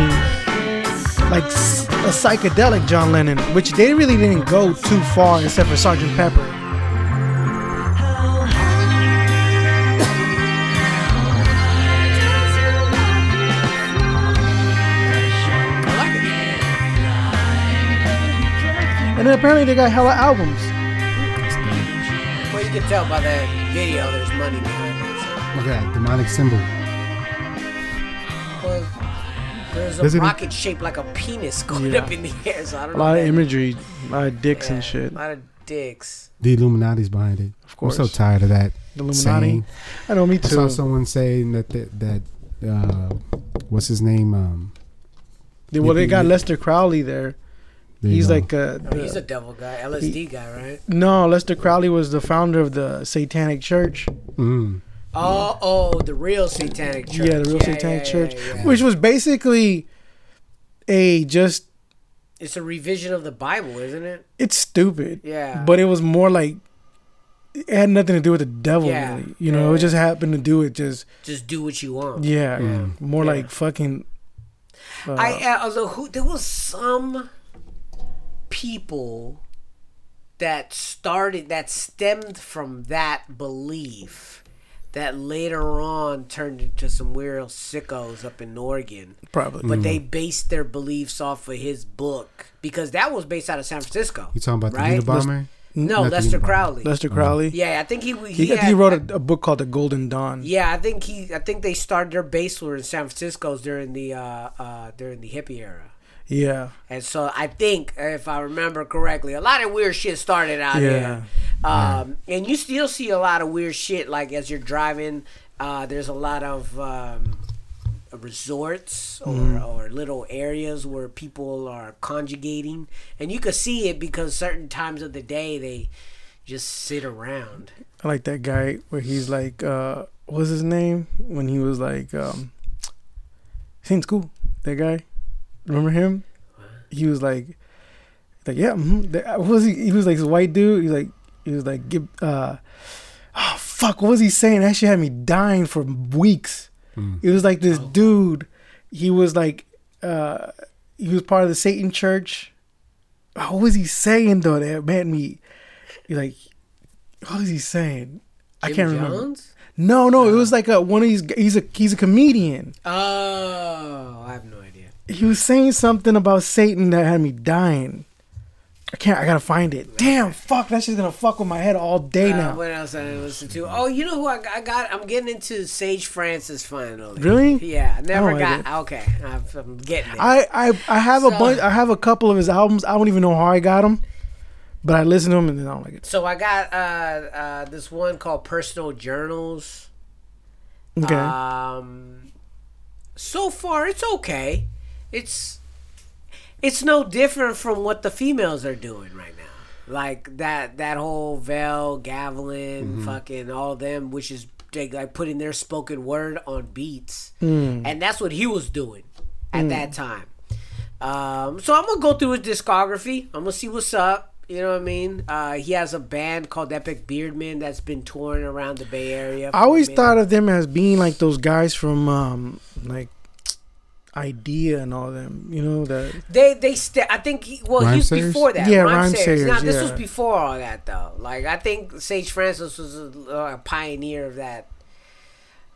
like a psychedelic John Lennon, which they really didn't go too far except for Sergeant Pepper. And then apparently they got hella albums. Well, you can tell by that video. There's money behind it. Look at that demonic symbol. Well, there's a Doesn't it- rocket shaped like a penis going Yeah. up in the air. So I don't A know. lot of that- imagery, a lot of dicks yeah, and shit. A lot of dicks. The Illuminati's behind it. Of course, I'm so tired of that. the Illuminati. saying. I know, me too. I saw too. someone saying that that, that uh, what's his name? Um, They- well, they got Yeah. Aleister Crowley there. There He's go. like uh, Oh, he's a devil guy, LSD guy, right? no, Aleister Crowley was the founder of the Satanic Church. Mm. Oh, oh, the real satanic church. Yeah, the real Yeah, Satanic yeah, Church, yeah, yeah. which was basically a just It's a revision of the Bible, isn't it? it's stupid. Yeah. But it was more like it had nothing to do with the devil, Yeah. really. You know, Yeah. it just happened to do it. Just Just do what you want. yeah, Mm. more Yeah. like fucking. Uh, I uh, although who there was some people that started that stemmed from that belief that later on turned into some weird sickos up in Oregon. probably. But they based their beliefs off of his book because that was based out of San Francisco. You talking about Right? the Unabomber? No, Not Aleister Crowley. Aleister Crowley. Yeah, I think he he, He, he, wrote a, a book called The Golden Dawn. Yeah, I think he. I think they started their base were in San Francisco during the uh, uh, during the hippie era, Yeah. and so I think if I remember correctly, a lot of weird shit started out Yeah. here. Um, and you still see a lot of weird shit like as you're driving. Uh, there's a lot of um, resorts or, Mm-hmm. or little areas where people are conjugating, and you could see it because certain times of the day they just sit around. I like that guy where he's like, uh, what's his name? When he was like, um, Saint School. That guy. Remember him? He was like, like yeah. Mm-hmm. What was he? He was like this white dude. He like he was like, give, uh, oh fuck. What was he saying? That shit had me dying for weeks. It was like this dude. He was like, uh, he was part of the Satan Church. What was he saying though? That made me. You're like, what was he saying? I Jim can't remember. Jones? No, no, it was like a one of these. He's a he's a comedian. Oh, I have no idea. He was saying something about Satan that had me dying. I can't. I gotta find it. Damn, fuck. That's just gonna fuck with my head all day Uh, now. what else I didn't listen to? Oh, you know who I got? I got I'm getting into Sage Francis finally. Really? Yeah, I never got. Okay, I'm, getting it. I I I have a bunch. I have a couple of his albums. I don't even know how I got them, but I listen to them and then I don't like it. so I got uh, uh, this one called Personal Journals. Okay. Um, so far it's okay. It's it's no different from what the females are doing right now. Like that that whole Vel, Gavilan, fucking all them, which is they like putting their spoken word on beats, and that's what he was doing at that time. Um, so I'm gonna go through his discography. I'm gonna see what's up. You know what I mean? Uh, he has a band called Epic Beardman that's been touring around the Bay Area. I always thought of them as being like those guys from um like Idea and all them. You know that. They they st- I think he, well Rhyme he was Sayers? before that. Yeah, Rhyme Rhymesayers. Now this yeah. was before all that though. Like I think Sage Francis was a, a pioneer of that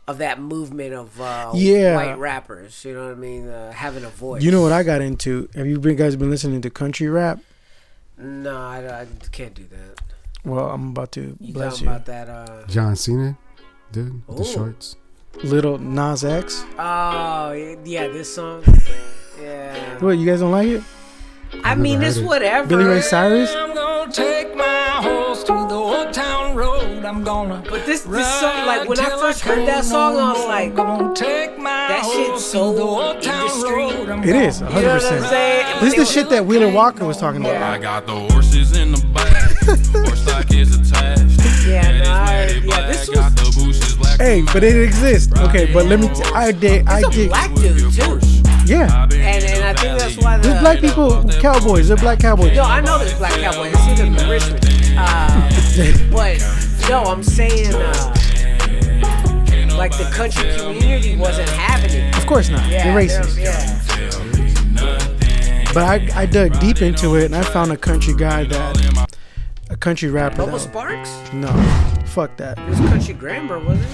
of that movement of uh, Yeah. white rappers. You know what I mean? Uh, having a voice. You know what I got into? Have you been, guys been listening to country rap? No, I, I can't do that. Well, I'm about to You bless you. about that? Uh, John Cena, dude, with the shorts. Little Nas X. oh yeah, this song. Yeah. What you guys don't like it? I mean, it's it. whatever. Billy Ray Cyrus. I'm gonna take my horse to the old town road. I'm gonna. But this this song, like when I first heard that song, I was like, gonna take my that shit's horse so the old town industry. road. It is, 100%. you know what This is the shit that Wheeler Walker was talking about. I got the horses in the back. Horse stock is attached. Yeah, And no, I- yeah, this was- Got the bushes black. Hey, but it exists. Okay, but let me. T- I did. I It's a did. black dude too. Yeah. And, and I think that's why the There's black people, cowboys. They're black cowboys. No, I know there's black cowboys. I see them in Richmond. Uh, but no, I'm saying uh, like the country community wasn't having it. Of course not. Yeah, They're racist. Yeah. But I, I dug deep into it and I found a country guy that a country rapper. Bubba That, Sparks? no, fuck that. It was country grammar, wasn't it?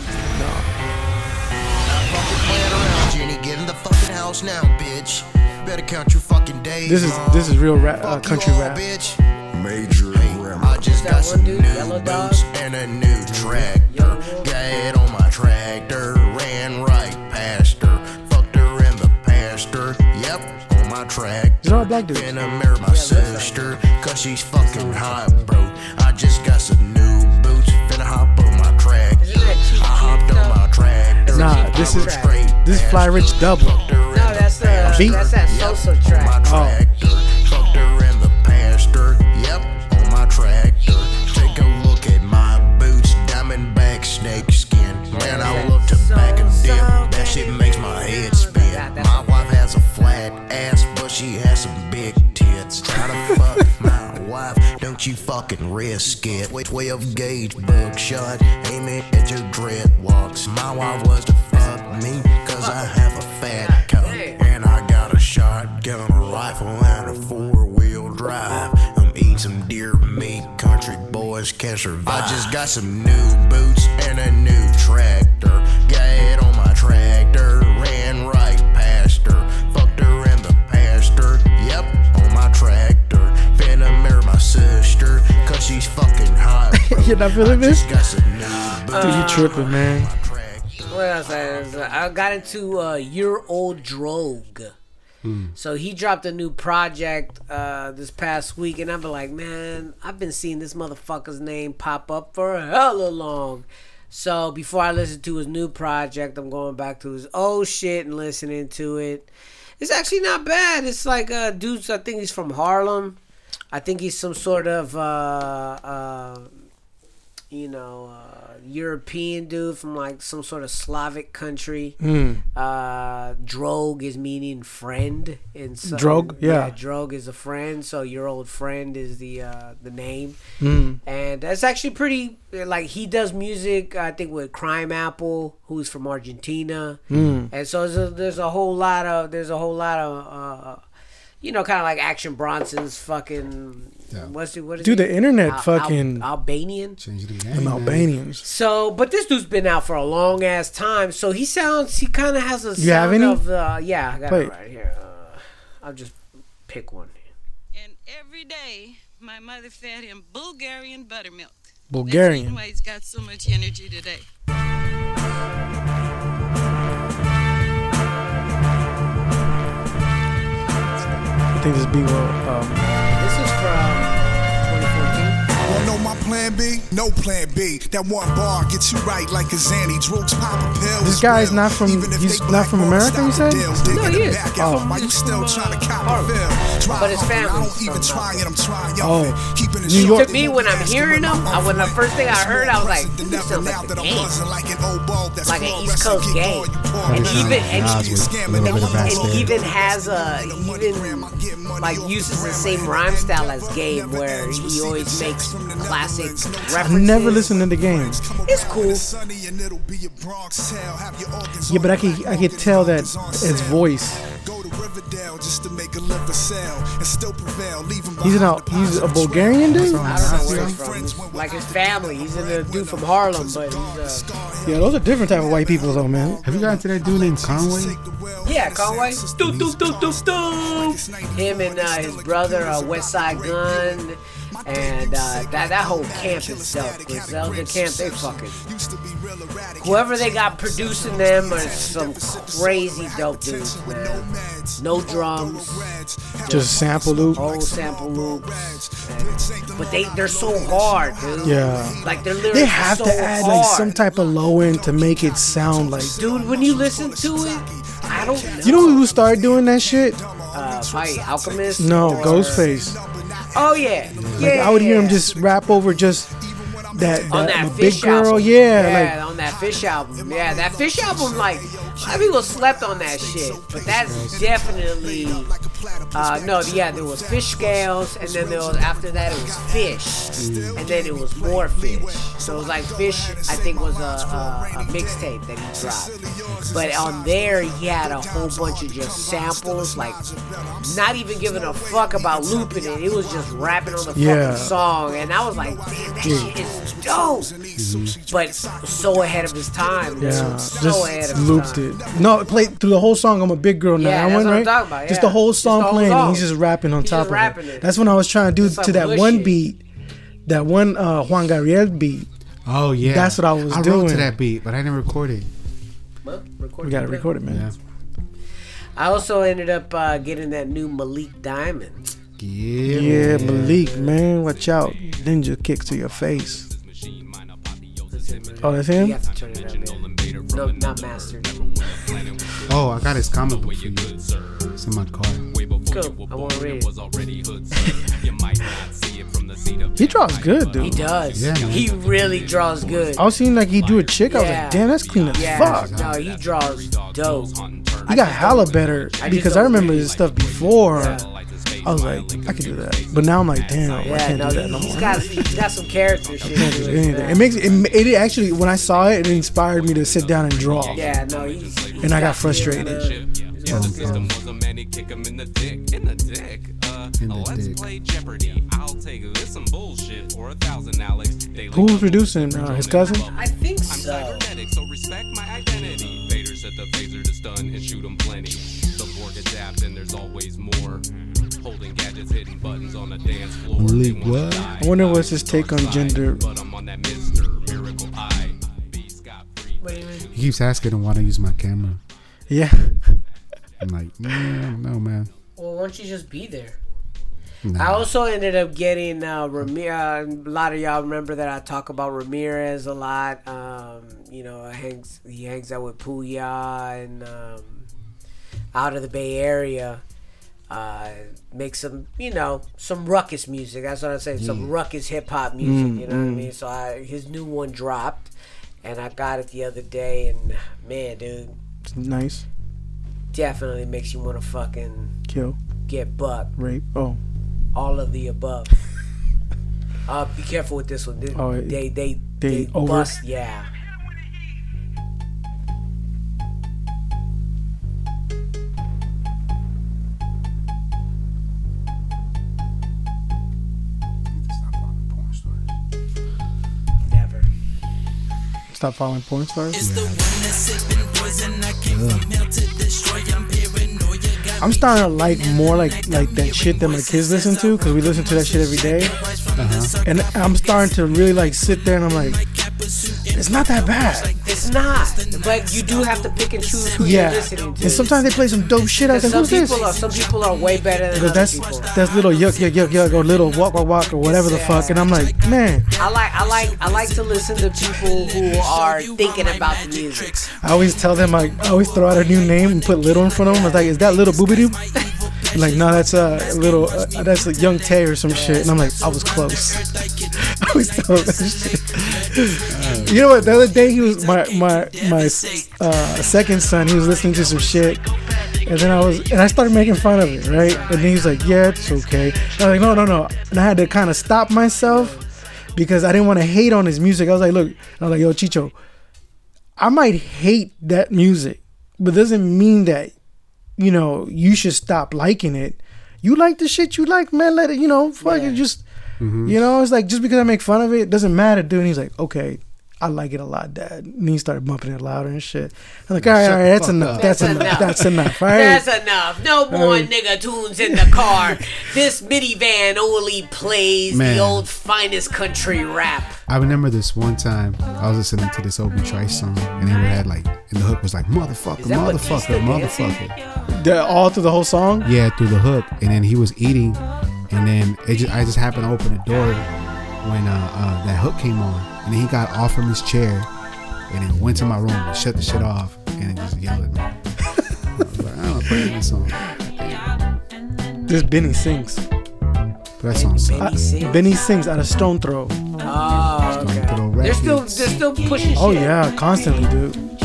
fucking playing around, Jenny. Get in the fucking house now, bitch. Better count your fucking days. This is this is real rap, uh, country rap. bitch. major rim. I just got some dude, new Yellow Dog? boots and a new tractor. Got it on my tractor, my tractor. These are all black dudes. Finna marry my sister, cause she's fucking hot, bro. I just got some new boots, finna hop on my tractor. Isn't that Chief I hopped on my tractor. Nah, this is Straight this is Fly Rich double. No, that's uh, the Beat? that's that Sosa My track. tractor, don't you fucking risk it. With 12 gauge buckshot, aim it at your dreadlocks. My wife was to fuck me, cause I have a fat cock. And I got a shotgun, a rifle, and a four wheel drive. I'm eating some deer meat, country boys can survive. I just got some new boots and a new tractor. Got it on my tractor, ran right past her. Fucked sister, cause she's fucking hot. You're not feeling I this? just got some new boots Dude, you tripping, man. on. What else? I, I got into uh, Your Old Droog. So he dropped a new project uh, this past week, and I've been like, man, I've been seeing this motherfucker's name pop up for a hella long. So before I listen to his new project, I'm going back to his old shit and listening to it. It's actually not bad. It's like uh, dudes. I think he's from Harlem. I think he's some sort of uh, uh, you know, uh, European dude from like some sort of Slavic country. Mm. Uh, Drog is meaning friend in some, Drog? Yeah. Drog is a friend. So your old friend is the uh, the name, Mm. and that's actually pretty. Like he does music, I think with Crimeapple, who's from Argentina, Mm. and so there's a, there's a whole lot of there's a whole lot of. You know, kind of like Action Bronson's fucking. Yeah. What's it? What is Dude, he? the internet Al- fucking- Al- Albanian. Change the game. Them man. Albanians. So, but this dude's been out for a long ass time. So he sounds, he kind of has a You have any? of, uh, yeah, I got Play it it. right here. Uh, I'll just pick one. And every day, my mother fed him Bulgarian buttermilk. That's Bulgarian. why he's got so much energy today. I think this beat will. Um, This is from 2014. Wanna know my plan B? No plan B. That one bar gets you right like a Zanny. Droogs pop a pill. This is guy is not from- he's not from America, you stop said? the deal. Dig No, he is. Oh. Why you still trying to cop a oh. Harlem. But his hard, I don't even try it. I'm trying Oh. Keeping it New short. York. To me, when I'm hearing him, I, when the first thing I heard, I was like, Than this ever sounds now like that the I'm game. buzzing like an old ball that's Like an East Coast get gang. all you poor And even- and- Nas with a little bit of And even has a, even like uses the same rhyme style as Game, where he always makes classic references. I've never listened to the game. It's cool. Yeah, but I can I can tell that his voice. Go to Riverdale just to make a liver sale and still prevail. Leave 'em He's an behind he's a Bulgarian dude. I don't know where he's from. He's like his family. He's a dude from Harlem, but he's uh, Yeah, those are different type of white people though, man. Have you gotten to that dude named Conway? yeah, Conway. Him and uh, his brother, uh, Westside Gunn, and uh, that that whole camp is dope. This camp, they fucking. Whoever they got producing them are some crazy dope dudes, man. No drums, Just sample loop. whole sample loops, but they they're so hard, dude. Yeah. Like they're lyrics They have so to add hard. like some type of low end to make it sound like. Dude, when you listen to it, I don't know. You know who started doing that shit? uh, probably Alchemist? No, Ghostface. Oh yeah, Like yeah. I would hear him just rap over just that, on that, that big girl. album. Yeah, on that fish album. Yeah, that fish album. Like, a lot of people slept on that shit, but that's definitely. Uh, no, yeah, there was fish scales, and then there was after that it was fish, and then it was more fish. So it was like fish. I think was a, a, a mixtape that he dropped, But on there, he had a whole bunch of just samples, like not even giving a fuck about looping it. It was just rapping on the Yeah. fucking song, and I was like, damn, that shit is dope. But so ahead of his time, dude. Yeah, so ahead just of his looped time. it. No, it played through the whole song. I'm a big girl now. Yeah, that that's one, what I'm right? talking about, Just the whole song the whole playing, and he's just rapping on He's top just of rapping it. it. That's when I was trying to do It's to that bullshit. one beat, that one uh, Juan Gabriel beat. Oh yeah, That's what I was doing. I wrote to that beat, but I didn't record it. Well, record We gotta it. record it, man. Yeah, I also ended up uh, getting that new Malik Diamond. yeah, Yeah, man. Malik, man, watch out! Ninja kicks to your face. Oh, that's You him. have to turn it up, man. No, not mastered. Oh, I got his comic book for you. It's in my car. Cool. I want to read it. He draws good, dude. He does. Yeah, man. he really draws good. I was seeing like he drew a chick. I was like, damn, that's clean as yeah, fuck. no, he draws dope. He got hella better I because I don't remember his stuff before. Yeah. I was like, I could do that, but now I'm like, damn, I can't no, do that he, no he's more. got he's got some character shit. can't do it, anything. man. It makes it, it actually when I saw it, it inspired me to sit down and draw. Yeah, no, he's, he's And I got frustrated. man. He's Um, um, was a man, he kick him in the dick, in the dick. Uh, In the let's play Jeopardy. I'll take this some bullshit for a thousand Alex. Daily Who was producing? Uh, his cousin? I think I'm so. cybernetic, so respect my identity. Vader set the phaser to stun and shoot 'em plenty. The Borg adapt and there's always more. Holding gadgets, hitting buttons on the dance floor. Malik, what? I wonder what's his take on gender. But I'm on that Mr. Miracle Eye. Be scot-free. What do you mean? He keeps asking him why don't use my camera. Yeah, I'm like, yeah, no, man. Well, why don't you just be there? Nah. I also ended up getting uh, Ramirez. A lot of y'all remember that I talk about Ramirez a lot. Um, you know, hangs he hangs out with Puya and um, out of the Bay Area. Uh, makes some, you know, some ruckus music. That's what I say. Some ruckus hip hop music. you know what I mean? So I, his new one dropped, and I got it the other day. And man, dude, it's nice. definitely makes you want to fucking Kill, get buck. rape. Oh, all of the above. uh, be careful with this one. They Oh, they they, they they bust. Yeah. Stop following porn stars. I'm starting to like more like like that shit that my kids listen to because we listen to that shit every day. Uh-huh. And I'm starting to really like sit there and I'm like, it's not that bad. It's not, but you do have to pick and choose who Yeah. you're listening to. And sometimes they play some dope shit. I was like, some who's this? people are some people are way better than other that's people. that's little yuck yuck yuck yuck or little walk walk walk or whatever the fuck. And I'm like, man, I like I like I like to listen to people who are thinking about the music. I always tell them like I always throw out a new name and put little in front of them. I was like, is that little booby doo? Like, no, that's a uh, little, uh, that's a young Tay or some shit. And I'm like, I was close. I always tell them that shit. You know what? The other day he was my my my uh, second son. He was listening to some shit, and then I was and I started making fun of it, right? And then he was like, "Yeah, it's okay." And I was like, "No, no, no," and I had to kind of stop myself because I didn't want to hate on his music. I was like, "Look," I was like, "Yo, Chicho, I might hate that music, but doesn't mean that you know you should stop liking it. You like the shit you like, man. Let it, you know, fuck it, just." Mm-hmm. You know, it's like just because I make fun of it, it doesn't matter, dude. And he's like, okay, I like it a lot, Dad. And he started bumping it louder and shit. I'm like, all right, Shut all right, that's enough. That's, That's enough. enough. That's enough. All right. That's enough. No more Hey. nigga tunes in the car. this minivan only plays Man. the old finest country rap. I remember this one time I was listening to this Obi Trice song, and it had like, and the hook was like, motherfucker, Is motherfucker, Easter motherfucker. The- all through the whole song. Yeah, through the hook, and then he was eating, and then it just I just happened to open the door when uh, uh, that hook came on, and then he got off from his chair, and then went to my room and shut the shit off, and then just yelled at me. I was like, I don't play this song. This Benny sings. That song sucks. Benny sings? Benny sings out of Stone Throw. Oh, okay. Throw They're still they're still pushing shit Oh shit. yeah, constantly, dude.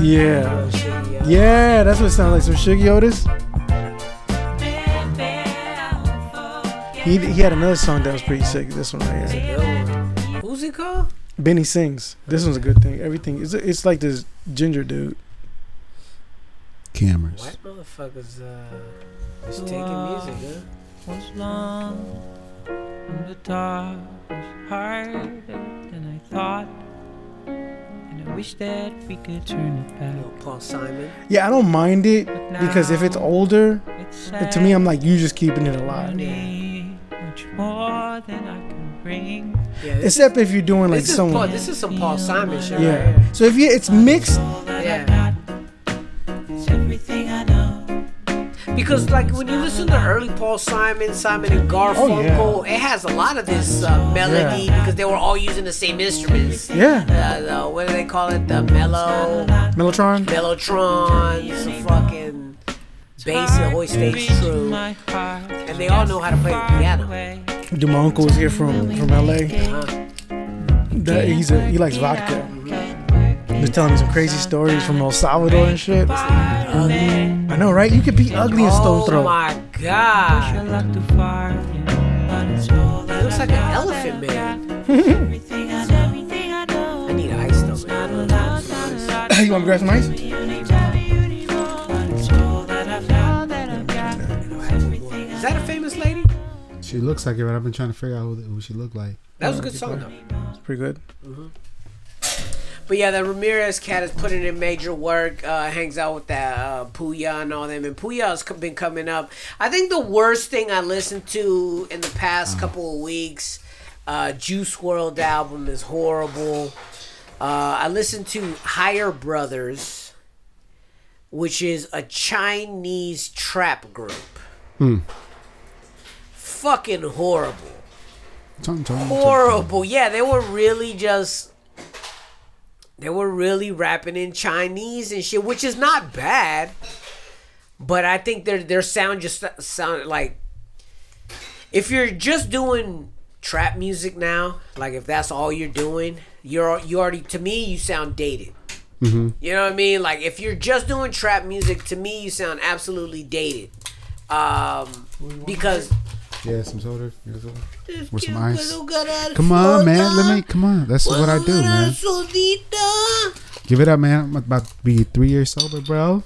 Yeah. Shuggie Otis. Yeah, that's what it sounds like. Some Shuggie Otis. He he had another song that was pretty sick. This one right here. Who's it called? Benny sings. This one's a good thing. Everything it's it's like this ginger dude. Cameras. White motherfuckers uh, is taking music, huh? was long and the dark was harder than I thought. And I wish that we could turn it back. Little Paul Simon. Yeah, I don't mind it because if it's older, It's uh, to me, I'm like you just keeping it alive. need much more than I can bring. Yeah, this, Except if you're doing like this is Paul, someone. this is some Paul Simon shit. Right Yeah. So if you it's mixed, Yeah. Because like when you listen to early Paul Simon, Simon and Garfunkel, Oh, it has a lot of this uh, melody because they were all using the same instruments. yeah, Uh, the, what do they call it? The mellow, Mellotron. mellotrons, the fucking bass that always stays true, and they all know how to play the piano. Dude, my uncle was here from from LA. Uh-huh. That he's a, he likes vodka. He was telling me some crazy stories from El Salvador and shit. I know, right? You could be ugly in Stone throw. Oh Throw. my I god, like to fire, but it looks like an elephant man. I know. Everything I know. I need ice though, man. you want to grab some ice? Is that a famous lady? She looks like it, but I've been trying to figure out who, who she looked like. That was a good song though. It's pretty good. Mm-hmm. But yeah, the Ramirez cat is putting in major work. Uh, hangs out with that uh, Puya and all them. And Puya has been coming up. I think the worst thing I listened to in the past couple of weeks, uh, Juice WRLD album is horrible. Uh, I listened to Higher Brothers, which is a Chinese trap group. Hmm. Fucking horrible horrible. Yeah, they were really just they were really rapping in Chinese and shit, which is not bad. But I think their their sound just sounded like if you're just doing trap music now, like if that's all you're doing, you're you already to me you sound dated. Mm-hmm. You know what I mean? Like if you're just doing trap music, to me you sound absolutely dated. Um, because Yeah, some soda. You got soda? With some ice. Come Come on, man. Let me. Come on. That's what I do, man. Give it up, man. I'm about to be three years sober, bro.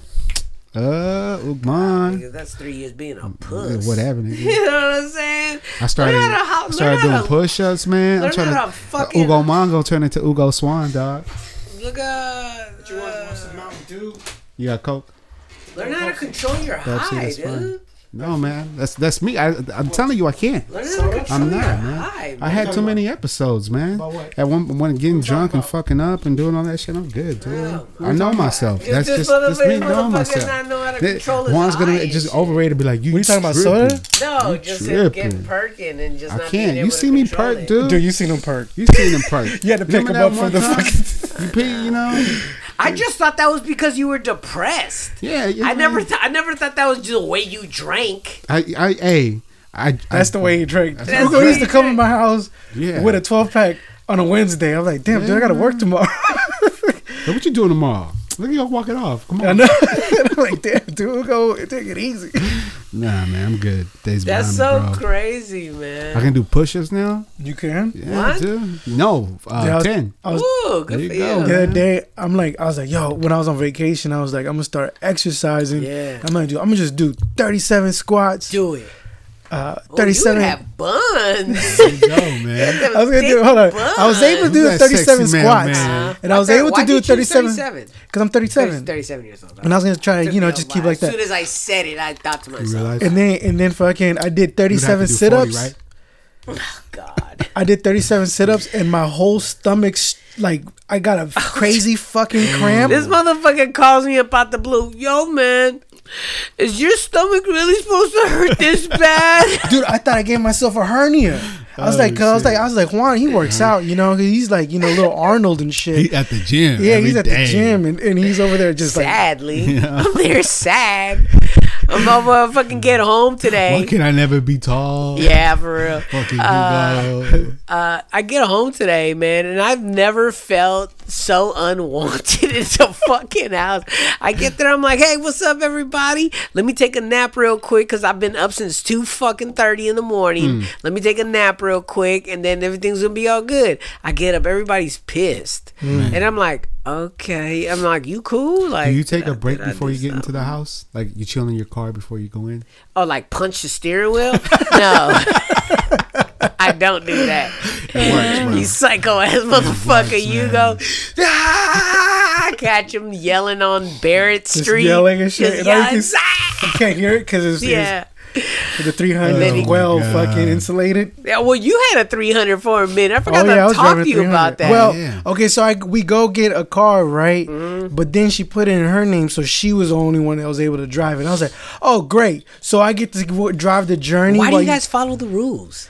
Uh, Ugman. That's three years being a puss. Whatever, nigga. You know what I'm saying? I started. How I started doing how to- push-ups, man. I'm trying to. to fucking- Ugo Mongo turned into Ugo Swan, dog. Look at. What you got coke? Learn how to control your Pepsi, high, that's fine. Dude. No, man. That's that's me. I, I'm telling you, I can't. Learn how to control I'm not, man. high. I had too many episodes, man. About what? At one, when getting drunk and fucking up and doing all that shit, I'm good, dude. I know myself. That's this just, just me motherfucker- knowing motherfucker myself. not know how to That- control his Juan's gonna eyes. just overrated. Be like, you. What are you talking about, tripping. soda? No, You just him getting perking and just I can't. You see me control perk, dude. Dude, you seen him perk. You seen him perk. You had to pick Remember him up that from one the time? fucking. You pee, you know. I just thought that was because you were depressed. Yeah, yeah. I never, th- I never thought that was just the way you drank. I, I, hey, I. That's I, the way he drank. That's Hugo the used to he come in my house Yeah. with a 12 pack on a Wednesday. I'm like, damn, dude, I got to work tomorrow. Hey, what you doing tomorrow? Look at y'all walking off. Come I on. know. I'm like, damn, dude, go take it easy. Nah, man, I'm good. Days That's so me, crazy, man. I can do push-ups now. You can. Yeah, What? dude. No, uh, Yeah, I was- ten. I was Ooh, good There you for go, you. man. the other day. I'm like, I was like, yo, when I was on vacation, I was like, I'm gonna start exercising. Yeah. I'm gonna do. I'm gonna just do 37 squats. Do it. Uh, Oh, you 37. have buns. There you go, man. I was gonna do. Hold on. I was able to do That 37 man, squats, man. and I was able to do 37 37? because I'm 37. 37 years old. And I was gonna try to, you know, just keep like that. As soon as I said it, I thought to myself. And then and then fucking I did You'd have to 37 sit-ups. 40, right? God. I did 37 sit-ups and my whole stomach's like I got a crazy fucking cramp. This motherfucker calls me about the blue. Yo, man, is your stomach really supposed to hurt this bad? Dude, I thought I gave myself a hernia. I was Oh, like, 'cause I was like, I was like, Juan, he works out, you know, 'cause he's like, you know, little Arnold and shit. He at the gym. yeah, he's at day. the gym and, and he's over there just like, Sadly, Yeah. I'm there sad. I'm gonna fucking get home today. Why can I never be tall? Yeah, for real. Fucking Uh, Uh, I get home today, man, and I've never felt so unwanted in the fucking house. I get there, I'm like, "Hey, what's up, everybody? Let me take a nap real quick because I've been up since two fucking thirty in the morning. Let me take a nap real quick, and then everything's gonna be all good." I get up, everybody's pissed, and I'm like, "Okay." I'm like, "You cool?" Like, Do you take a break before you get into the house? Like you chill in your car before you go in? Oh, like punch the steering wheel? no. I don't do that. You psycho ass motherfucker. works, you go, ah, catch him yelling on Barrett Just Street. yelling and shit. Just And I yelling, just- You can't hear it because it's, yeah. it's the 300 then he- is well Oh fucking insulated. yeah. Well, you had a 300 for a minute. I forgot Oh yeah, I to was talk to you about that. Well, Yeah. okay, so I we go get a car, right? Mm-hmm. But then she put it in her name, so she was the only one that was able to drive it. And I was like, oh great, so I get to drive the journey. why do you guys follow the rules?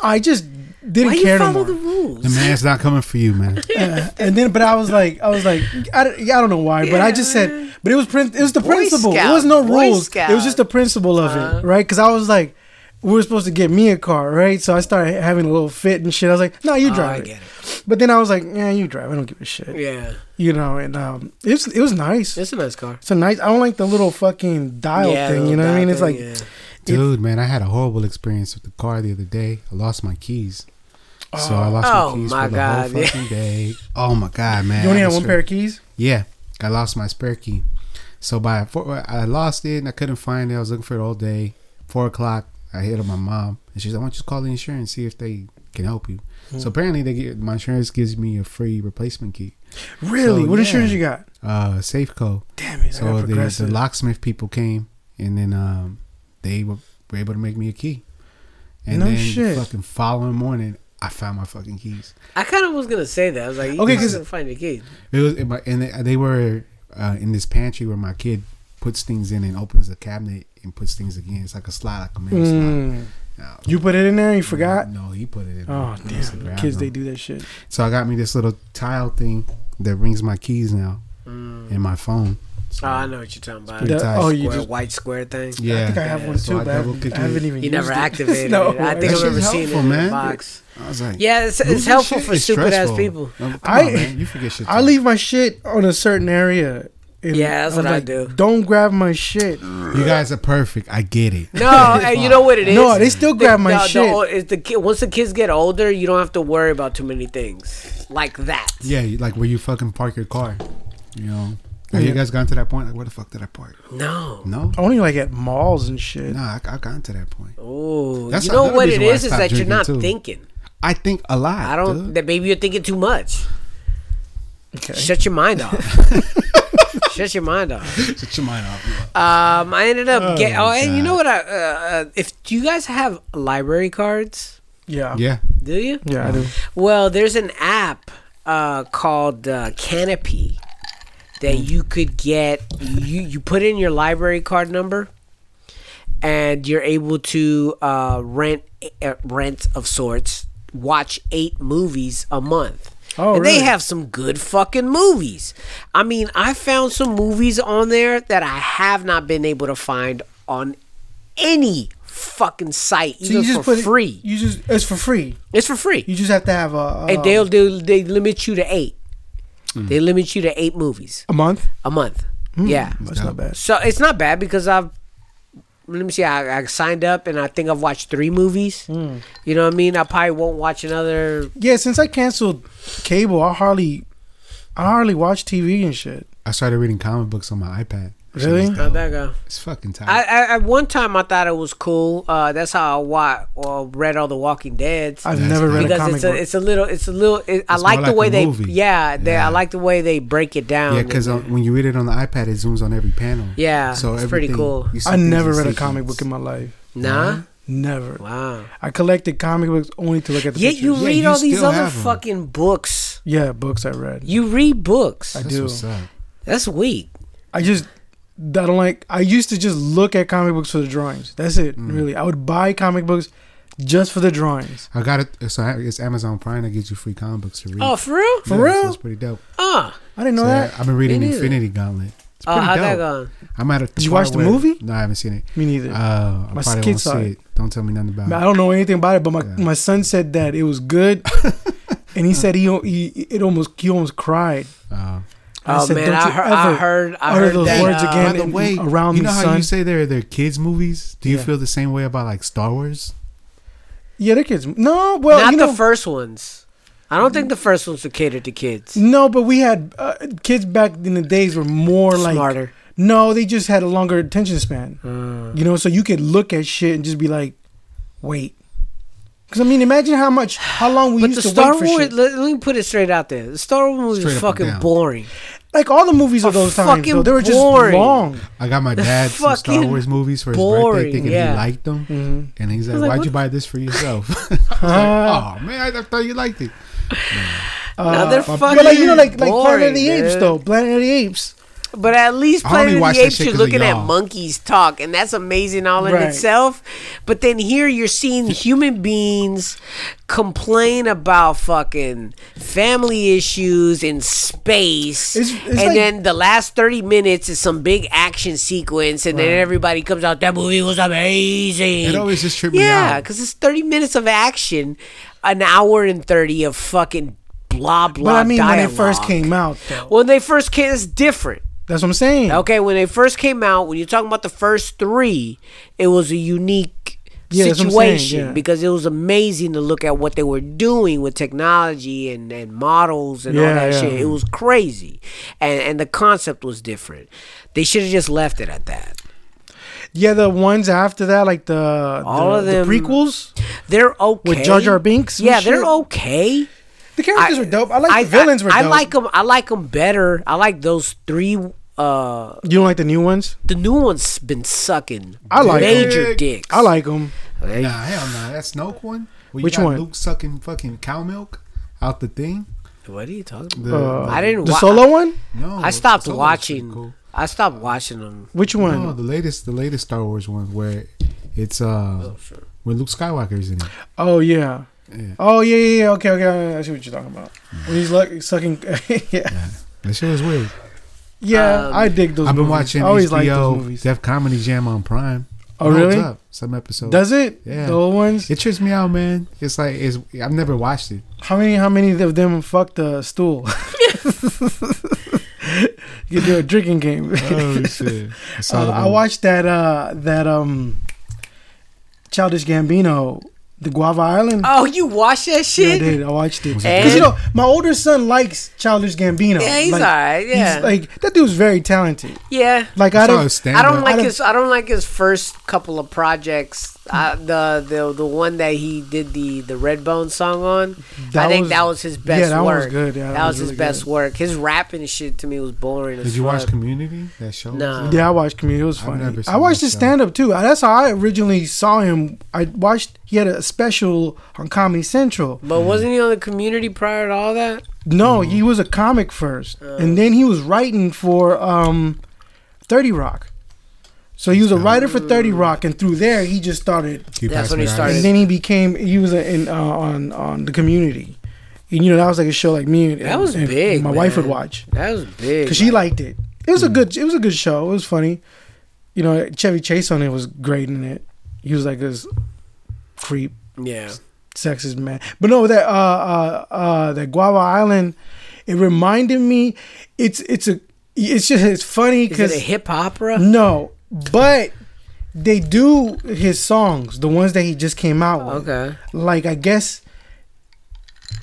I just didn't Why you care no follow more. the rules? The man's not coming for you, man. and then, but I was like, I was like, I, don't- I don't know why, but I just said, but it was prin- it was the Boy principle. Scout, it was no Boy rules. Scout. It was just the principle of Uh-huh. it, right? Because I was like, we were supposed to get me a car, right? So I started having a little fit and shit. I was like, no, you Oh, drive I it. get it. But then I was like, yeah, you drive. I don't give a shit. Yeah. You know, and um, it was it was nice. It's a nice car. It's a nice. I don't like the little fucking dial yeah, thing. You know what I dial mean? It's thing, like yeah. Dude, man, I had a horrible experience with the car the other day. I lost my keys. So I lost Oh, my keys my for the God, whole fucking day. Oh my god, man! you only had one pair of keys. Yeah, I lost my spare key. So by four, I lost it and I couldn't find it. I was looking for it all day. Four o'clock, I hit up my mom and she's like, "Why don't you just call the insurance see if they can help you?" Hmm. So apparently, they get my insurance gives me a free replacement key. Really? So, what yeah. insurance you got? Uh, Safeco. Damn it! So the, the locksmith people came and then um, they were, were able to make me a key. And No then shit. the fucking following morning, I found my fucking keys. I kind of was gonna say that. I was like, you Okay, okay, 'cause- because find the keys. It was, in my- and they, they were uh, in this pantry where my kid puts things in and opens the cabinet and puts things again. It's like a slide, like a mail slide. Mm. No, You put it in there. and You forgot. No, he put it in. Oh there. He must have damn! grabbed Kids, them. they do that shit. So I got me this little tile thing that rings my keys now in my phone. So, Oh, I know what you're talking about. pretty That- tight. oh, you Square, just white square thing. yeah. I think I have one So too, I but I double haven't, click I haven't it. even. You never used it. activated No, it. I think that I remember shit's seeing it helpful, in man. the box. I was like, Yeah, it's, it's helpful for is stupid ass people. Come I- on, man. You forget shit. I leave my shit on a certain area. And Yeah, that's was what I do. Don't grab my shit. You guys are perfect. I get it. No, hey, you know what it is? No, they still grab my the, the- shit. the- is the kid, once the kids get older, you don't have to worry about too many things like that. Yeah, like where you fucking park your car. You know. Have you guys gotten to that point? Like, where the fuck did I park? No. No. Only like at malls and shit. No, I, I've gotten to that point. Oh, That's you know what it reason why I is? Is that you're not too. thinking. I think a lot. I don't. dude. That maybe you're thinking too much. Okay. Shut your mind off. Shut your mind off. Shut your mind off. Um, I ended up Oh, get. Oh, and you know what? I, uh, uh, if do you guys have library cards? Yeah. Yeah. Do you? Yeah, I do. Well, there's an app uh, called uh, Canopy that you could get. You you put in your library card number, and you're able to uh, rent uh, rent of sorts. Watch eight movies a month. Oh, and really? they have some good fucking movies. I mean, I found some movies on there that I have not been able to find on any fucking site, So even you just for put it- free. You just it's for free. it's for free. You just have to have a, a, And they'll do they limit you to eight. Hmm. They limit you to eight movies a month. a month. Hmm. Yeah. That's not bad. So it's not bad because I've let me see, I, I signed up and I think I've watched three movies. Hmm. You know what I mean? I probably won't watch another Yeah, since I canceled cable, I hardly, I hardly watch TV and shit. I started reading comic books on my iPad. Really? how'd that go? It's fucking tight. I, I at one time I thought it was cool. Uh, that's how I wa- or read all the Walking Deads. I've That's never read a because comic it's a, book. it's a little it's a little it, I like the like way they yeah they I like the way they break it down yeah, because when you read it on the iPad, it zooms on every panel. Yeah, so it's pretty cool. I never read a sequence. comic book in my life. nah Never. wow I collected comic books only to look at the yet pictures. you Yeah, read you all these other have 'em. fucking books yeah, books I read. you read books I That's do. what's up. that's weak I just I don't like. I used to just look at comic books for the drawings. That's it. Mm. Really, I would buy comic books just for the drawings. I got it. So I- it's Amazon Prime that gives you free comic books to read. oh for real For Yeah, real? So pretty dope. ah I didn't know So that. I've been reading Me. Infinity Gauntlet. It's Oh, pretty how'd that dope. go? I'm at a. Did you part watch the where- movie? No, I haven't seen it. Me neither. Uh, I My probably kids won't saw see it. it. Don't tell me nothing about I it. I don't know anything about it, but my, Yeah. my son said that it was good, and he said he, he it almost he almost cried. Uh, I Oh said, man, "Don't I you heard, I ever heard, I heard those that. words uh, again. by the and- way, around you me, know how son. you say they're they're kids movies? Do you Yeah. feel the same way about like Star Wars? Yeah, they're kids. No, well, Not you the first ones. I don't think the first ones were catered to kids. no, but we had uh, kids back in the days were more like Smarter. No, they just had a longer attention span. Uh, You know, so you could look at shit and just be like, wait. Because I mean, imagine how much, how long we but used the to Star wait for Star Wars, shit. let, let me put it straight out there. The Star Wars movies Straight was fucking boring. Like all the movies of Are those times, though, they were just boring. long. I got my dad some Star Fucking Wars movies for his boring, birthday, thinking yeah. he liked them, Mhm. and he's like, was like, "Why'd you buy this for yourself?" I was like, Uh, "Oh man, I, I thought you liked it." Now they're but like you know, like like Planet boring, of the Apes, dude. though. Planet of the Apes. But at least I only Planet of the Apes, you're looking at monkeys talk, and that's amazing all in Right. itself. But then here you're seeing human beings complain about fucking family issues in space, It's- it's and like- then the last thirty minutes is some big action sequence, and then everybody comes out. That movie was amazing. It always just tripped me yeah, because it's thirty minutes of action, an hour and thirty of fucking blah blah. But I mean, when it first came out, though. when they first came, it's different. That's what I'm saying. Okay, when they first came out, when you're talking about the first three, it was a unique Yeah, saying, situation yeah. because it was amazing to look at what they were doing with technology and, and models and all that yeah. shit. It was crazy, and and the concept was different. They should have just left it at that. Yeah, the ones after that, like the All the, of them- the prequels They're okay with Jar Jar Binks. Yeah, they're okay. The characters were dope. I like the villains were I dope. like them. I like them better. I like those three. Uh, You don't like the new ones? the new one's been sucking. I like major dicks. I like them. Hey, Nah, hell no, that Snoke one. Where you Which one? Luke sucking fucking cow milk out the thing. What are you talking about? The, Uh, I didn't The wa- solo one? no, I stopped watching. cool. I stopped watching them. Which one? No, the latest, the latest Star Wars one where it's uh where Luke Skywalker's in it. Oh yeah. Yeah. Oh yeah, yeah, yeah. Okay, okay. I see what you're talking about. When he's like sucking. yeah. That shit was weird. Yeah, Um, I dig those. I've been movies. watching I always like those HBO movies. Def Comedy Jam on Prime. Oh, It really? Up, some episodes. Does it? Yeah. The old ones. It trips me out, man. It's like it's. I've never watched it. How many? How many of them fucked a stool? you do a drinking game. Oh shit! I saw Uh, I watched that. Uh, that um, Childish Gambino, the Guava Island. Oh, you watch that Yeah, I did. I watched it because you know my older son likes Childish Gambino. Yeah, he's like, alright. Yeah, He's like that dude's very talented. yeah. Like I I don't. I don't up. like don't- his. I don't like his first couple of projects. Uh, the the the one that he did the the Redbone song on. I think was- that was his best yeah, that work. was good. Yeah, that, was, really his best good. work. His rapping shit to me was boring. as Did you watch. Community? That show? No. Yeah, I watched Community. It was I've funny. I watched his stand up too. That's how I originally saw him. I watched. He had a special on Comedy Central. But wasn't he on the Community prior to all that? No, Mm-hmm. he was a comic first, Uh. and then he was writing for um, Thirty Rock. So he was a writer for Thirty Rock, and through there he just started. You That's when he started. And then he became. He was in uh, on on the Community, and you know that was like a show like me and That was and big, My wife would watch That was big. because she liked it. It was a good. It was a good show. It was funny. You know, Chevy Chase on it was great in it. He was like this creep, yeah. sexist man. But no, that uh uh uh that Guava Island, it reminded me. It's it's a it's just it's funny Is it because a hip opera? no, but they do his songs, the ones that he just came out with. Okay. Like I guess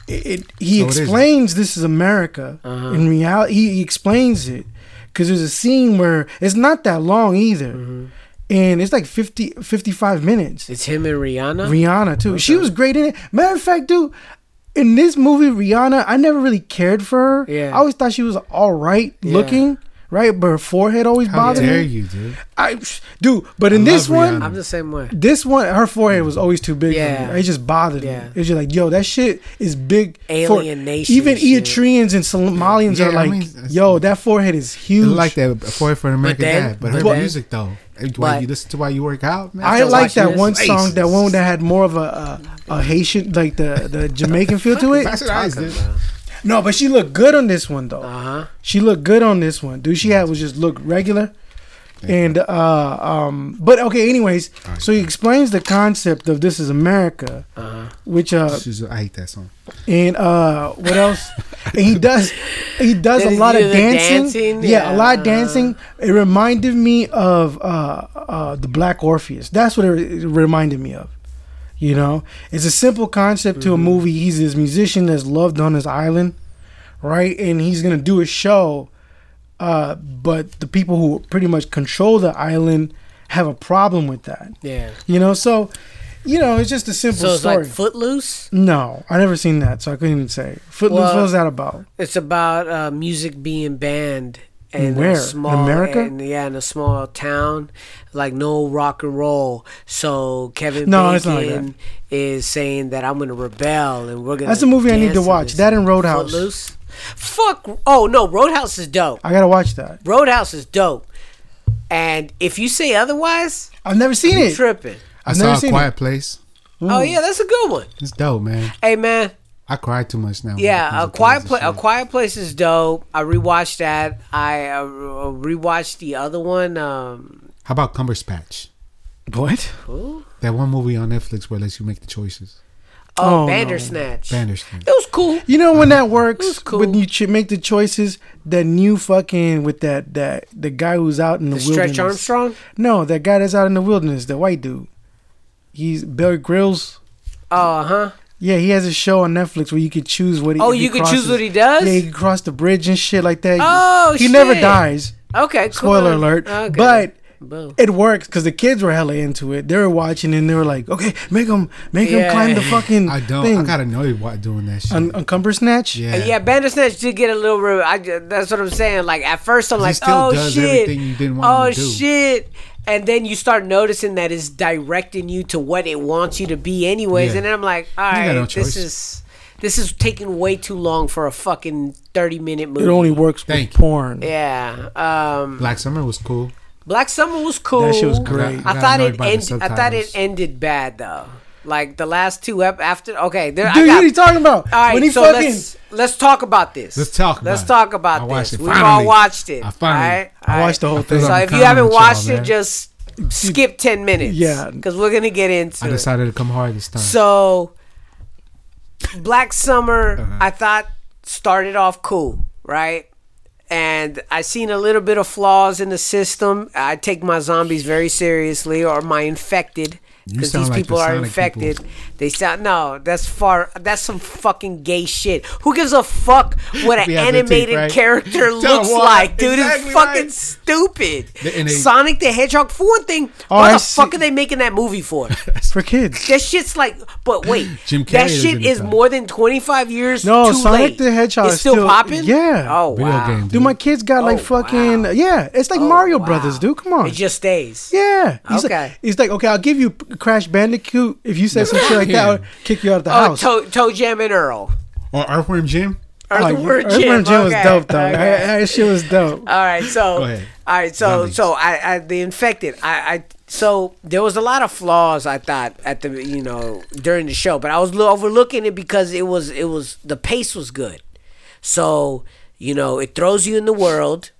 it, it he So it is. explains this is America. Uh-huh. In reality, he, he explains it because there's a scene where it's not that long either, Mm-hmm. and it's like 50, 55 minutes. It's him and Rihanna. Rihanna too. She was great in it. Matter of fact, dude, in this movie, Rihanna, I never really cared for her. Yeah. I always thought she was all right Yeah. Looking, right? But her forehead always How bothered dare me. you, dude? I, dude, but in this love one, Rihanna. I'm the same way. this one, her forehead was mm. always too big Yeah. for me. It just bothered Yeah. me. It's just like, yo, that shit is big. for- Alien nation Even shit. Eritreans and Somalians Yeah, are I like, mean, yo, that forehead is I huge. like that for for an American then- Dad, but but her then- music though. Why you listen to why you work out, man? I like that this. one song, that one that had more of a a, a Haitian, like the the Jamaican feel to it. Pass it ice, Talking dude. about? No, but she looked good on this one though. Uh huh. She looked good on this one. Dude, she had was just look regular. And uh um but okay, anyways, so he explains the concept of this is America, Uh-huh. which uh She's- I hate that song. and uh what else? and he does he does a lot of dancing. dancing? Yeah, a lot of dancing. It reminded me of uh uh the Black Orpheus. That's what it, it reminded me of. You know, it's a simple concept to a Mm-hmm. movie. He's this musician that's loved on his island, right? And he's gonna do a show, uh, but the people who pretty much control the island have a problem with that. Yeah. You know, so you know, it's just a simple So it's story. like Footloose. no, I never seen that, so I couldn't even say. Footloose, Well, what was that about? It's about uh, music being banned in Where? a In small America? and- yeah, in a small town, like no rock and roll. So Kevin No, it's not like Bacon is saying that I'm gonna rebel and we're gonna. That's a movie I need to watch. That and Roadhouse. Footloose. Fuck. Oh no, Roadhouse is dope. I gotta watch that. Roadhouse is dope. And if you say otherwise, I've never seen you it. tripping. I I've saw never a seen Quiet it. Place. Oh yeah, that's a good one. It's dope, man. Hey man, I cry too much now. Yeah, a quiet kids place. A quiet place is dope. I rewatched that. I uh, rewatched the other one. Um, How about Cumberspatch? What? who? That one movie on Netflix where it lets you make the choices. Oh, Oh, no. Bandersnatch. Bandersnatch. It was cool. You know when that It was works cool. when you ch- make the choices. That new fucking with that that the guy who's out in the, The wilderness. Stretch Armstrong. No, that guy that's out in the wilderness, the white dude. He's Bear Grylls. Oh, uh huh. Yeah, he has a show on Netflix where you could choose what. He, Oh, he you can crosses- choose what he does. Yeah, he can cross the bridge and shit like that. Oh, shit. he never dies. Okay. Cool. Spoiler alert. Okay. But Boom. it works because the kids were hella into it. They were watching and they were like, "Okay, make him, make him Yeah. climb the fucking I don't. thing." I gotta know you what doing that shit. Un- uncumber snatch. yeah. Uh, Yeah, Bandersnatch did get a little. rude. I, that's what I'm saying. Like at first, I'm 'Cause he like, still oh does shit, everything you didn't want oh to do. shit, and then you start noticing that it's directing you to what it wants you to be, anyways. Yeah. And then I'm like, all right no this is this is taking way too long for a fucking 30 minute movie. It only works with Thank you. porn. yeah. Um, Black Summer was cool. Black Summer was cool. That shit was great. I gotta thought it about the end, I thought it ended bad though. Like the last two ep after. Okay, there. I Dude, got, what are you talking about? All right, when he so fucking let's let's talk about this. Let's talk Let's about it. talk about I this. it. We've all watched it. I finally- all right? I All watched the whole thing. So I'm if you haven't with y'all, watched it, man. just skip ten minutes. Yeah. because we're gonna get into I it. decided to come hard this time. So, Black Summer, Uh-huh. I thought started off cool, right? And I seen a little bit of flaws in the system. I take my zombies very seriously, or my infected, You because these like people are infected. people. They sound no. That's far. That's some fucking gay shit. Who gives a fuck what an animated right? character looks what? like, dude? Exactly it's fucking right. stupid. They- Sonic the Hedgehog. For one thing, Oh, why I the see- fuck are they making that movie for? for kids. That shit's like, but wait, Jim Carrey that shit is more than twenty five years. No, too Sonic late. the Hedgehog It's is still, still- popping. yeah. Oh Video wow. game. Dude, my kids got like Oh, fucking wow. yeah. It's like Oh, Mario wow. Brothers, dude. Come on. It just stays. yeah. He's Okay. Like, he's like, okay, I'll give you Crash Bandicoot if you say some shit like that. Yeah. I'll kick you out of the Oh, house. Toe, ToeJam and Earl. or Earthworm Jim. Oh, Earthworm Earthworm Jim. Jim was okay, dope though. okay. That, that shit was dope. All right, so Go ahead. all right, so Zombies. so I, I the infected. I, I so there was a lot of flaws I thought at the you know during the show, but I was lo- overlooking it because it was it was the pace was good. So you know it throws you in the world.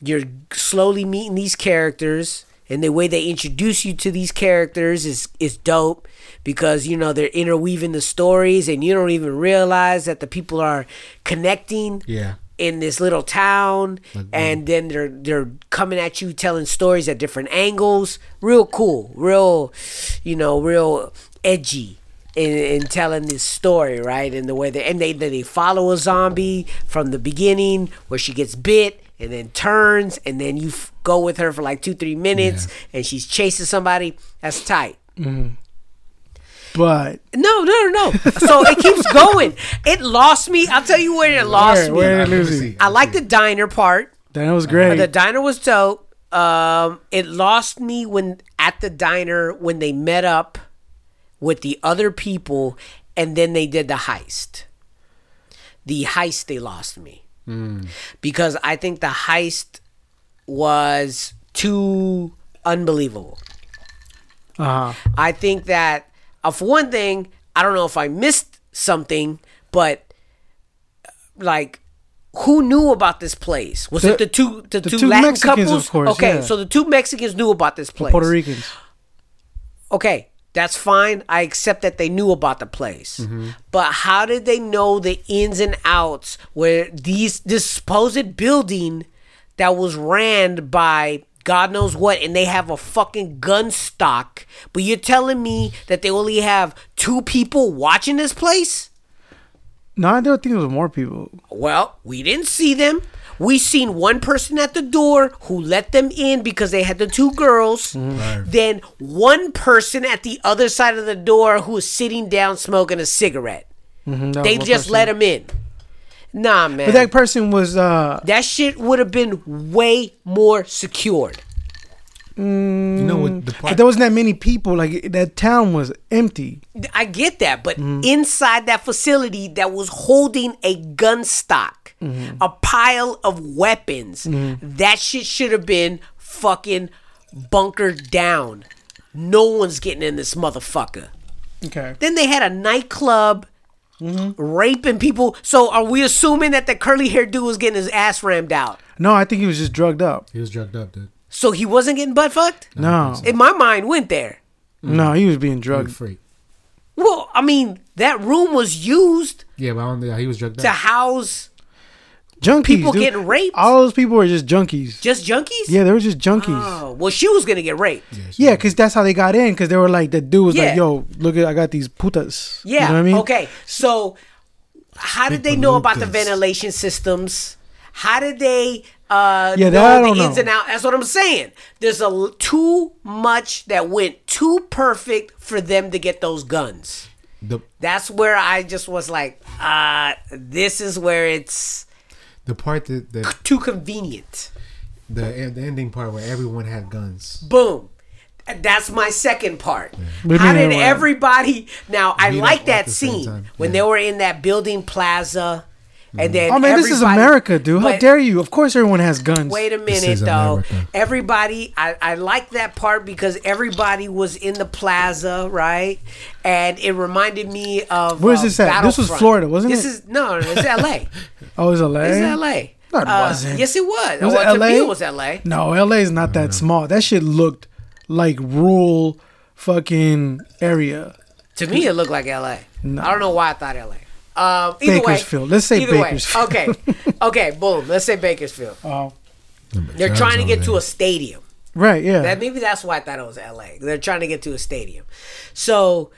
You're slowly meeting these characters, and the way they introduce you to these characters is is dope because you know they're interweaving the stories, and you don't even realize that the people are connecting Yeah. in this little town. Like, and then they're they're coming at you telling stories at different angles. Real cool. Real you know real edgy in, in telling this story right? And the way they and they they follow a zombie from the beginning where she gets bit and then turns and then you f- go with her for like two three minutes and she's chasing somebody that's tight But no no no no so it keeps going it lost me i'll tell you where it lost where, me where did it lose you? I like the diner part. diner was great. The diner was dope. Um, it lost me when at the diner when they met up with the other people and then they did the heist. The heist they lost me because I think the heist was too unbelievable. uh-huh. I think that uh, for one thing, I don't know if I missed something, but like who knew about this place? Was The- it the two the, the two, two Latin Mexicans, couples? course, okay, yeah. so the two Mexicans knew about this place. Puerto Ricans. Okay, that's fine. I accept that they knew about the place. But how did they know the ins and outs where these this supposed building that was ran by God knows what and they have a fucking gun stock, but you're telling me that they only have two people watching this place? No, I don't think it was more people. Well, we didn't see them. We seen one person at the door who let them in because they had the two girls. Then one person at the other side of the door who was sitting down smoking a cigarette. Mhm, that They just person. let him in. Nah, man. But that person was uh that shit would have been way more secured. You know what? The but part, there wasn't that many people. Like that town was empty. I get that, but Mm-hmm. inside that facility that was holding a gun stock, Mm-hmm. a pile of weapons, that shit should have been fucking bunkered down. No one's getting in this motherfucker. Okay. Then they had a nightclub Mm-hmm. raping people. So are we assuming that the curly haired dude was getting his ass rammed out? No, I think he was just drugged up. he was drugged up, dude. So he wasn't getting butt fucked? No, In my mind, went there. Mm. no, he was being He was drugged. free. Well, I mean, that room was used Yeah, but I don't think he was drugged to up. house Junkies. people dude. getting raped. All those people were just junkies. Just junkies? Yeah, they were just junkies. Oh, well, she was gonna get raped. Yeah, because that's how they got in. Because they were like, the dude was Yeah. like, "Yo, look at, I got these putas." Yeah. you know what I mean? Okay. So, how did they know about the ventilation systems? How did they uh, Yeah, know that I the ins know. and outs? That's what I'm saying. There's a too much that went too perfect for them to get those guns. The That's where I just was like, uh, this is where it's the part that the too convenient. the, the ending part where everyone had guns. Boom. That's my second part. You How did everybody? Now I like that scene when Yeah. they were in that building plaza, and then Oh man, this is America, dude. How dare you? Of course, everyone has guns. Wait a minute though. America. Everybody, I, I like that part because everybody was in the plaza, right? And it reminded me of Where's uh, this at? This was Florida, wasn't it? this is no, no, it's L.A. Oh, it was LA. It's L.A. No, it Uh, wasn't. Yes, it was. Was well, it to me, LA? it was L.A. No, LA is not that small. That shit looked like rural fucking area. To me, it looked like L.A. No. I don't know why I thought L.A. Um, either Bakersfield. Way, Let's say either way. Bakersfield. Okay, okay, boom. Let's say Bakersfield. Oh, They're trying to get to a stadium. right, yeah. That maybe that's why I thought it was L.A. They're trying to get to a stadium. So,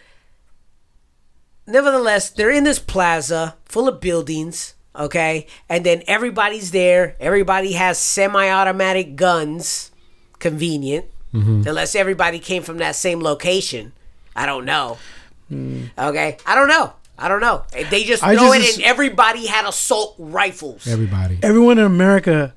nevertheless, they're in this plaza full of buildings. Okay, and then everybody's there. Everybody has semi-automatic guns. Convenient, unless everybody came from that same location. I don't know. Okay, I don't know. I don't know. They just I throw just- it, and everybody had assault rifles. Everybody. Everyone in America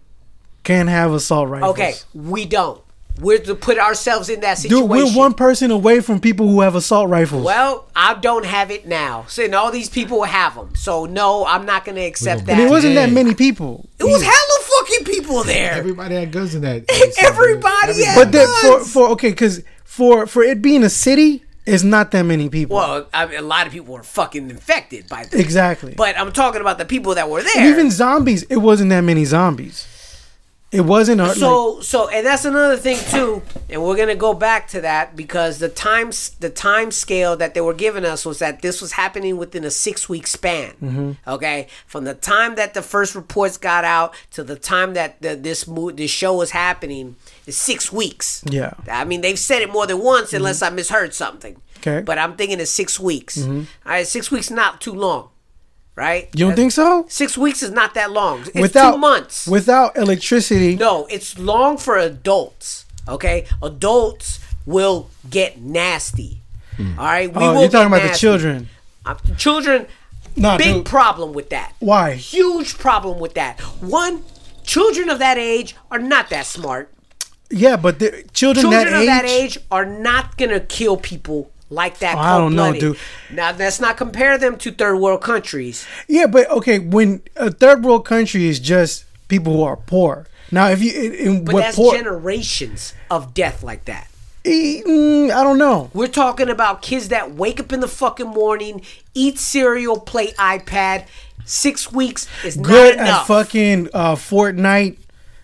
can't have assault rifles. Okay, we don't. We're to put ourselves in that situation. Dude, we're one person away from people who have assault rifles. Well, I don't have it now. So, and all these people have them. So, no, I'm not going to accept that. and it wasn't that many people. It was hella fucking people there. Everybody had guns in that. Everybody had But that for for okay, because for for it being a city, it's not that many people. well, I mean, a lot of people were fucking infected by this. exactly. But I'm talking about the people that were there. And even zombies, it wasn't that many zombies. It wasn't a, so so and that's another thing too and we're gonna go back to that because the times the time scale that they were giving us was that this was happening within a six week span Mm-hmm. okay from the time that the first reports got out to the time that the, this mo- this show was happening is six weeks Yeah. i mean they've said it more than once unless i misheard something Mm-hmm. Okay. Mm-hmm. but i'm thinking it's six weeks all right six weeks not too long right you don't think so? six weeks is not that long it's without two months without electricity. no, it's long for adults. Okay, adults will get nasty. All right, we oh, will you're talking about the children. Uh, children, Nah, big dude. problem with that. Why? Huge problem with that. One, children of that age are not that smart. Yeah, but the children, Children that of age, that age are not gonna kill people like that. Oh, I don't know, dude. Now let's not compare them to third world countries. Yeah, but okay, when a third world country is just people who are poor. Now, if you in, But what that's poor, generations of death like that. Mm, I don't know. We're talking about kids that wake up in the fucking morning, eat cereal, play iPad. Six weeks is Good not at enough. fucking uh, Fortnite.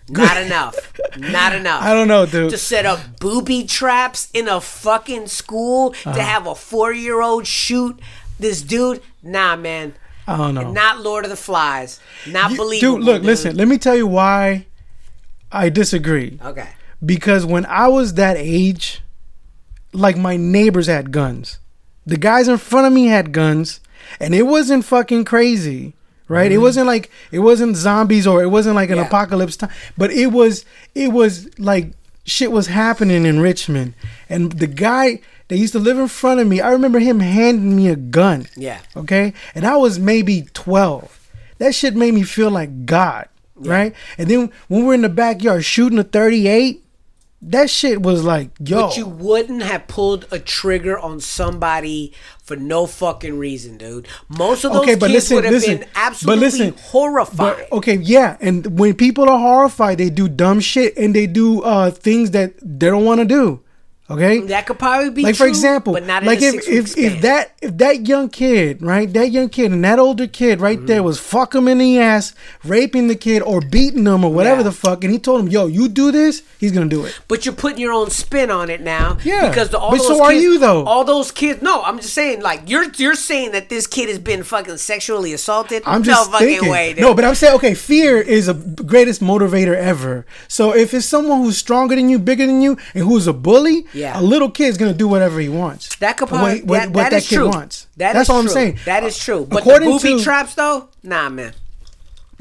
Not enough. Not enough. I don't know, dude. To set up booby traps in a fucking school Uh-huh. to have a four year old shoot this dude. Nah, man. I don't know. Not Lord of the Flies. Not You- believable. dude, look, dude. listen. Let me tell you why I disagree. Okay. Because when I was that age, like my neighbors had guns. The guys in front of me had guns, and it wasn't fucking crazy, right? It mm-hmm. wasn't like it wasn't zombies or it wasn't like an Yeah. apocalypse time, but it was it was like shit was happening in Richmond, and the guy that used to live in front of me, I remember him handing me a gun. Yeah. Okay, and I was maybe twelve. That shit made me feel like God, right? And then when we're in the backyard shooting a thirty-eight, that shit was like, yo, But you wouldn't have pulled a trigger on somebody for no fucking reason, dude. Most of those okay, but kids listen, would have listen, been absolutely but listen, horrified. But, okay, yeah, and when people are horrified, they do dumb shit and they do uh things that they don't want to do. Okay, that could probably be like for example, but not in like a if six-week if, if that if that young kid, right, that young kid and that older kid right Mm-hmm. there was fuck him in the ass, raping the kid or beating him or whatever Yeah. the fuck, and he told him, "Yo, you do this," he's gonna do it. But you're putting your own spin on it now. Yeah, Because the, all but those so are you, though. All those kids. No, I'm just saying. Like you're you're saying that this kid has been fucking sexually assaulted. I'm just no fucking thinking. way. Dude. No, but I'm saying, okay, fear is the greatest motivator ever. So if it's someone who's stronger than you, bigger than you, and who's a bully, Yeah. a little kid's gonna do whatever he wants. that could What- probably what, that, what that that is kid true. wants. That That's is all I'm saying. That is true. But According the booby to- traps though, nah, man.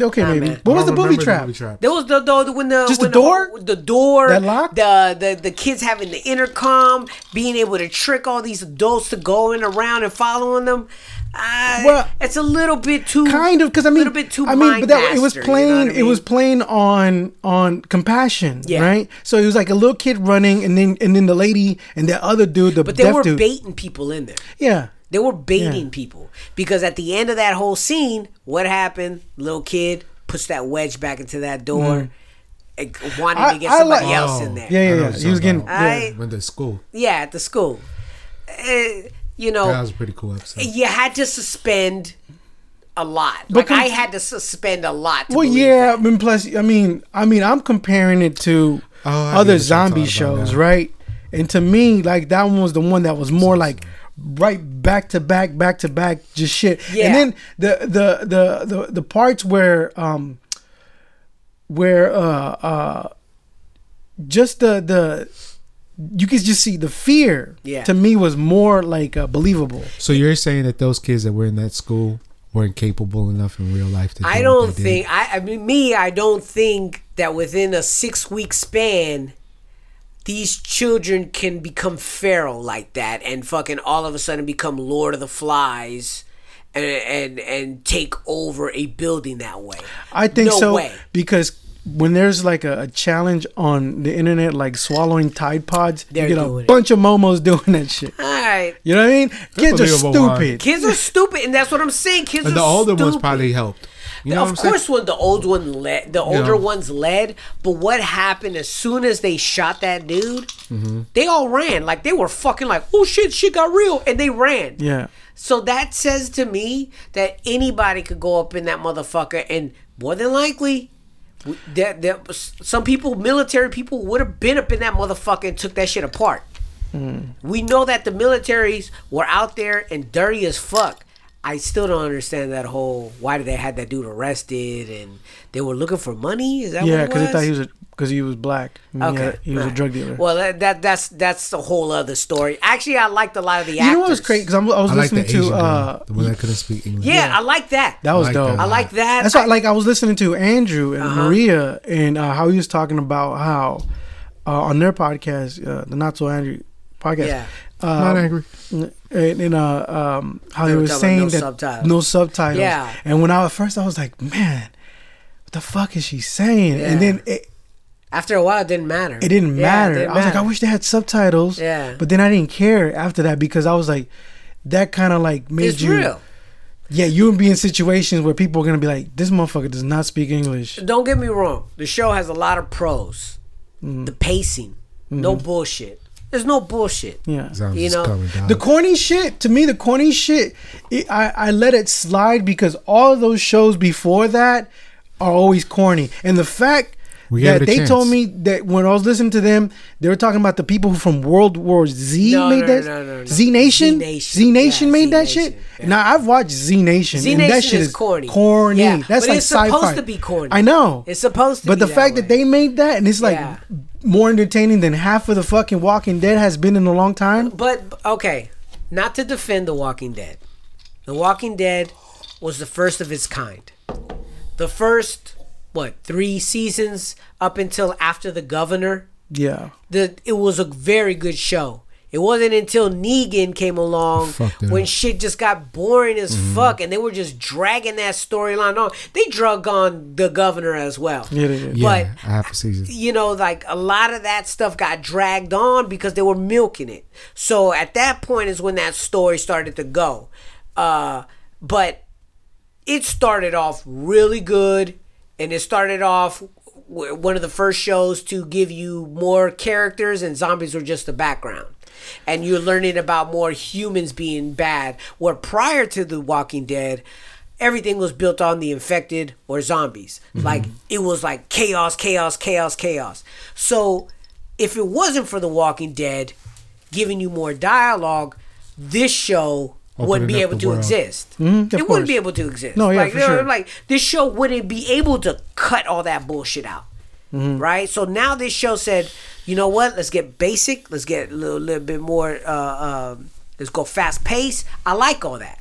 Okay, Nah, maybe. man. What was the booby trap? booby trap. There was the, the when the Just when the door? the door That locked? the the the kids having the intercom, being able to trick all these adults to going around and following them. Uh, Well, it's a little bit too Kind of, because I mean, little bit too I mean, but that it was mind-master, you know playing. what I It was mean? playing on on compassion, Yeah. right? So it was like a little kid running, and then and then the lady and the other dude, the But they deaf were dude. baiting people in there. yeah, They were baiting Yeah. people because at the end of that whole scene, what happened? Little kid puts that wedge back into that door, and wanting Mm. I- to get somebody like- else Oh. in there. yeah, I yeah, know yeah. He was getting. yeah. I- Went to school. Yeah, at the school. Eh, you know, That was a pretty cool episode. you had to suspend a lot. But Like com- I had to suspend a lot. To Well, yeah, that. and plus, I mean, I mean, I'm comparing it to Oh, other zombie shows, right? And to me, like that one was the one that was more like right back to back, back to back, just shit. Yeah. And then the the the the the parts where um where uh uh just the the you could just see the fear. Yeah. To me, was more like uh, believable. So you're saying that those kids that were in that school weren't capable enough in real life to do I don't they did? think. I, I mean, me. I don't think that within a six week span, these children can become feral like that and fucking all of a sudden become Lord of the Flies. And, and and take over a building that way. I think No so way. because when there's like a, a challenge on the internet, like swallowing Tide Pods, They're you get doing a it. bunch of momos doing that shit. All right, You know what I mean? Kids are stupid. kids are stupid, and that's what I'm saying. Kids And are the older ones stupid. probably helped. You know of what I'm saying? course, when the old one led, the older Yeah. ones led. But what happened as soon as they shot that dude? Mm-hmm. They all ran like they were fucking like, oh shit, shit got real, and they ran. Yeah. So that says to me that anybody could go up in that motherfucker, and more than likely, w- that that some people, military people, would have been up in that motherfucker and took that shit apart. Hmm. We know that the militaries were out there and dirty as fuck. I still don't understand that whole why did they had that dude arrested and they were looking for money? Is that Yeah, because they thought he was because he was black. I mean, Okay, yeah, he was a drug dealer. Well, that, that that's that's a whole other story. Actually, I liked a lot of the you actors. know what was crazy? Because I was I like the listening Asian to. girl, uh the one that couldn't speak English. Yeah, I like that. That was like dope. that. I like that. That's why, like, I was listening to Andrew and Uh-huh. Maria and uh, how he was talking about how uh, on their podcast, uh, the Not So Angry podcast, Yeah. uh, Not angry. and, and uh, um, how They they were were saying no that subtitles. no subtitles. Yeah. And when I at first I was like, man, what the fuck is she saying? Yeah. And then it, After a while, it didn't matter. it didn't Yeah, matter. it didn't I was like, I wish they had subtitles. Yeah. But then I didn't care after that because I was like, that kind of like made it's you. real. Yeah, you would be in situations where people are gonna be like, this motherfucker does not speak English. Don't get me wrong. The show has a lot of pros. Mm-hmm. The pacing, no bullshit. There's no bullshit. Yeah. Zombies You know. The corny shit, to me, the corny shit, it, I, I let it slide because all of those shows before that are always corny. And the fact We gave that it a they chance. told me that when I was listening to them, they were talking about the people who from World War Z No, made no, that. no, no, no. Z Nation? Z-Nation. Z Nation Yeah, made that Z-Nation. shit? Now, I've watched Z Nation. Z and that Nation shit is corny. Corny. Yeah, That's but like it's supposed sci-fi. to be corny. I know. It's supposed to be. But be the fact that they made that and it's like Yeah. more entertaining than half of the fucking Walking Dead has been in a long time. But okay, not to defend The Walking Dead. The Walking Dead was the first of its kind. The first what three seasons up until after the governor. Yeah. The it was a very good show. It wasn't until Negan came along Fucked when up. shit just got boring as Mm-hmm. fuck, and they were just dragging that storyline on. They drug on the governor as well. Yeah, they did. yeah, but a half a season. you know, like a lot of that stuff got dragged on because they were milking it. So at that point is when that story started to go. Uh, but it started off really good, and it started off one of the first shows to give you more characters, and zombies were just the background. And you're learning about more humans being bad. Where prior to The Walking Dead, everything was built on the infected or zombies. Mm-hmm. Like it was like chaos, chaos, chaos, chaos. So if it wasn't for The Walking Dead giving you more dialogue, this show wouldn't be able to world. exist. Mhm, it course. wouldn't be able to exist. No, yeah, like, for sure. like this show wouldn't be able to cut all that bullshit out. Mm-hmm. Right? So now this show said, you know what? Let's get basic. Let's get a little, little bit more. Uh, um, let's go fast pace. I like all that.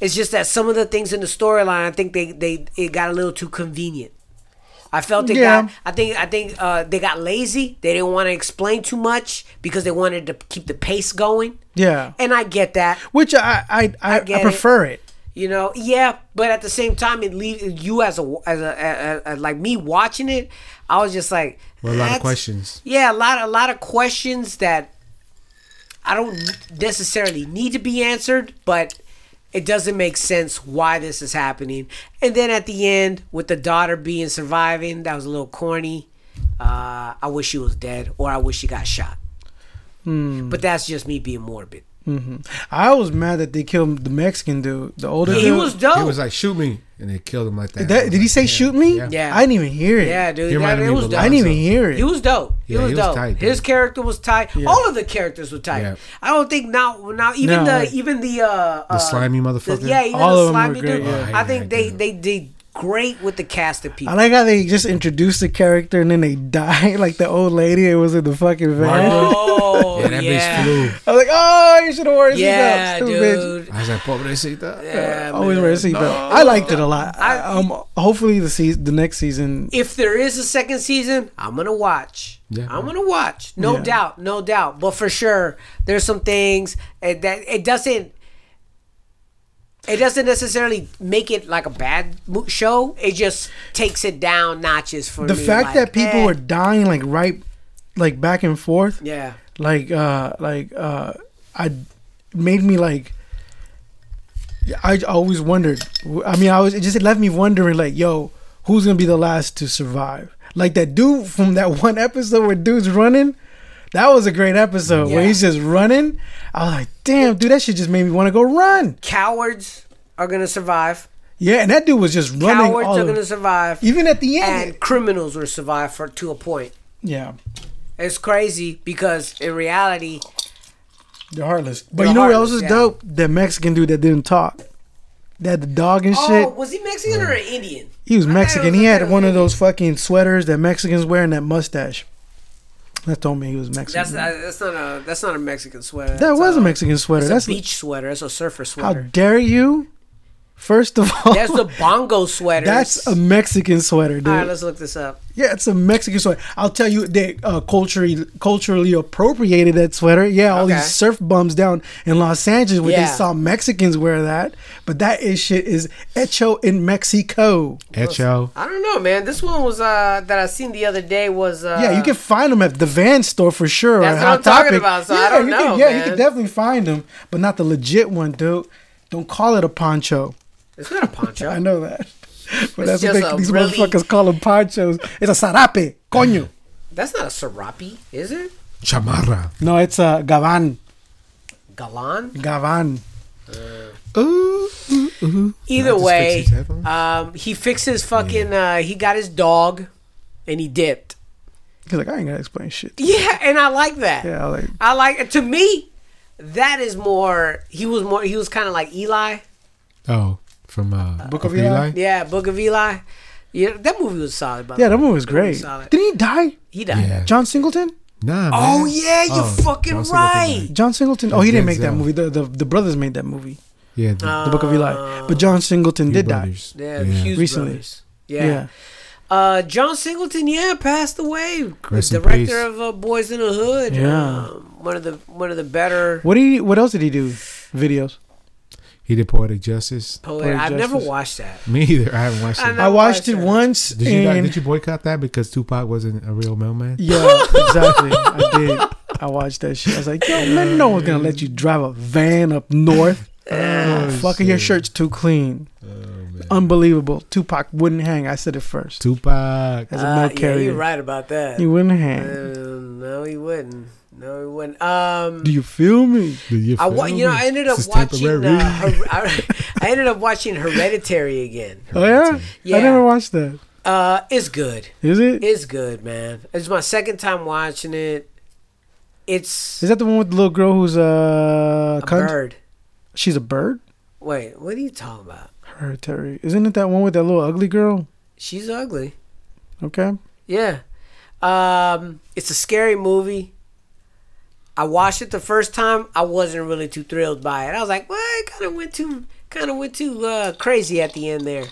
It's just that some of the things in the storyline, I think they they it got a little too convenient. I felt they Yeah. got. I think I think uh, they got lazy. They didn't want to explain too much because they wanted to keep the pace going. Yeah. And I get that. Which I I, I, I, get it. prefer it. You know, yeah, but at the same time, it leaves you as a as a, a, a, like me watching it. I was just like, Well, a lot of questions. Yeah, a lot a lot of questions that I don't necessarily need to be answered, but it doesn't make sense why this is happening. And then at the end, with the daughter being surviving, that was a little corny. Uh, I wish she was dead, or I wish she got shot. But that's just me being morbid. I was mad that they killed the Mexican dude, the older He dude. was dope. He was like, "Shoot me," and they killed him like that. That- did he say shoot me? Yeah. Yeah. I didn't even hear it. Yeah, dude. He That, it was dope. I didn't even hear it. He was dope. He Yeah, was he was dope. tight. His character was tight. All of the characters were tight. Yeah. I don't think now now even No. the even the uh The uh, slimy the- motherfucker? yeah, even All the of them slimy were great, dude. yeah. Oh, I I think hate they that they did great with the cast of people. I like how they just introduced the character and then they die like the old lady. It was in the fucking van. oh Yeah, that yeah. bitch flew. I was like, oh, you should have worn a Yeah, seatbelt, stupid dude. I was like, "Pobrecita." Yeah, Always man. wear a seatbelt. I liked it a lot. I, I- um, hopefully the season, the next season. If there is a second season, I'm gonna watch. Yeah. I'm gonna watch. No Yeah. doubt, no doubt. But for sure, there's some things uh, that it doesn't. It doesn't necessarily make it like a bad show. It just takes it down notches for The me. fact like, that people eh. were dying like right, like back and forth, yeah, like uh, like uh, I made me like. I always wondered. I mean, I was it just left me wondering, like, yo, who's gonna be the last to survive? Like that dude from that one episode where dude's running. That was a great episode where he's just running. I was like, damn, dude, that shit just made me want to go run. cowards are gonna survive. Yeah, and that dude was just running. Cowards are of- gonna survive, even at the end. and criminals will survive for to a point. yeah, It's crazy because in reality, they're heartless. But They're you know what else is yeah. dope? That Mexican dude that didn't talk. That the dog and oh, shit. was he Mexican or an Indian? He was I thought it Mexican. was- He had one was of those fucking sweaters that Mexicans wear and that mustache. That told me he was Mexican. That's not, that's not a that's not a Mexican sweater. that That's was a Mexican sweater. That's That's a beach sweater. That's a surfer sweater. how dare you? First of all, That's the bongo sweater. that's a Mexican sweater, dude. All right, let's look this up. Yeah, it's a Mexican sweater. I'll tell you, they uh, culturally culturally appropriated that sweater. Yeah, all Okay. these surf bums down in Los Angeles where Yeah. they saw Mexicans wear that, but that is shit is hecho in Mexico. Echo. I don't know, man. This one was uh that I seen the other day was uh yeah, you can find them at the Van store for sure. That's what Hot I'm talking about, so I yeah, don't you know, Can, yeah, you can definitely find them, but not the legit one, dude. Don't call it a poncho. It's not a poncho. I know that. But It's that's what they, a these really- motherfuckers call them ponchos. It's a sarape, coño. That's not a sarape, is it? Chamarra. No, it's a Gavan. Galan. Gavan. Ooh, ooh, ooh. Either I way, fixed his headphones? um, he fixes his fucking. Uh, he got his dog, and he dipped. He's like, I ain't gonna explain shit. Yeah, and I like that. Yeah, I like I like to me. That is more. He was more. He was kind of like Eli. oh, from uh, Book of Eli? Yeah, Book of Eli. Yeah, that movie was solid. By yeah, way. that movie was great. solid. Didn't he die? He died. Yeah. John Singleton? Nah, man. Oh yeah, you're Oh, fucking John right. died. John Singleton. Oh, he didn't make that movie. The, the the brothers made that movie, Yeah, the The Book of Eli. But John Singleton Two did die. brothers. Yeah, Hughes Recently. brothers. Yeah. Yeah. Uh, John Singleton, yeah, passed away. Rest Director of uh, Boys in the Hood. Yeah. Um, one of the one of the better. What do you? What else did he do? Videos. He did Poetic Justice. Poetic I've never watched that. Me either. I haven't watched it. know. I watched it that. once. Did you guys, did you boycott that because Tupac wasn't a real mailman? Yeah, exactly. I did. I watched that shit. I was like, yo, man, no one's gonna let you drive a van up north. Oh, Fucking your shirt's too clean. Uh, Unbelievable. Tupac wouldn't hang. I said it first. Tupac. As a Uh, mail yeah, carrier, you're right about that. he wouldn't hang. Uh, no, he wouldn't. No, he wouldn't. Um, Do you feel me? Do you I wa- feel you know? I ended up This watching. Uh, her- I, I ended up watching Hereditary again. Oh yeah? Yeah. I never watched that. Uh, it's good. Is it? It's good, man. It's my second time watching it. It's Is that the one with the little girl who's uh, a cunt? bird. She's a bird. Wait, what are you talking about? Hereditary. Isn't it that one with that little ugly girl? She's ugly. Okay. Yeah. Um, it's a scary movie. I watched it the first time. I wasn't really too thrilled by it. I was like, well, it kind of went too, kind of went too uh, crazy at the end there.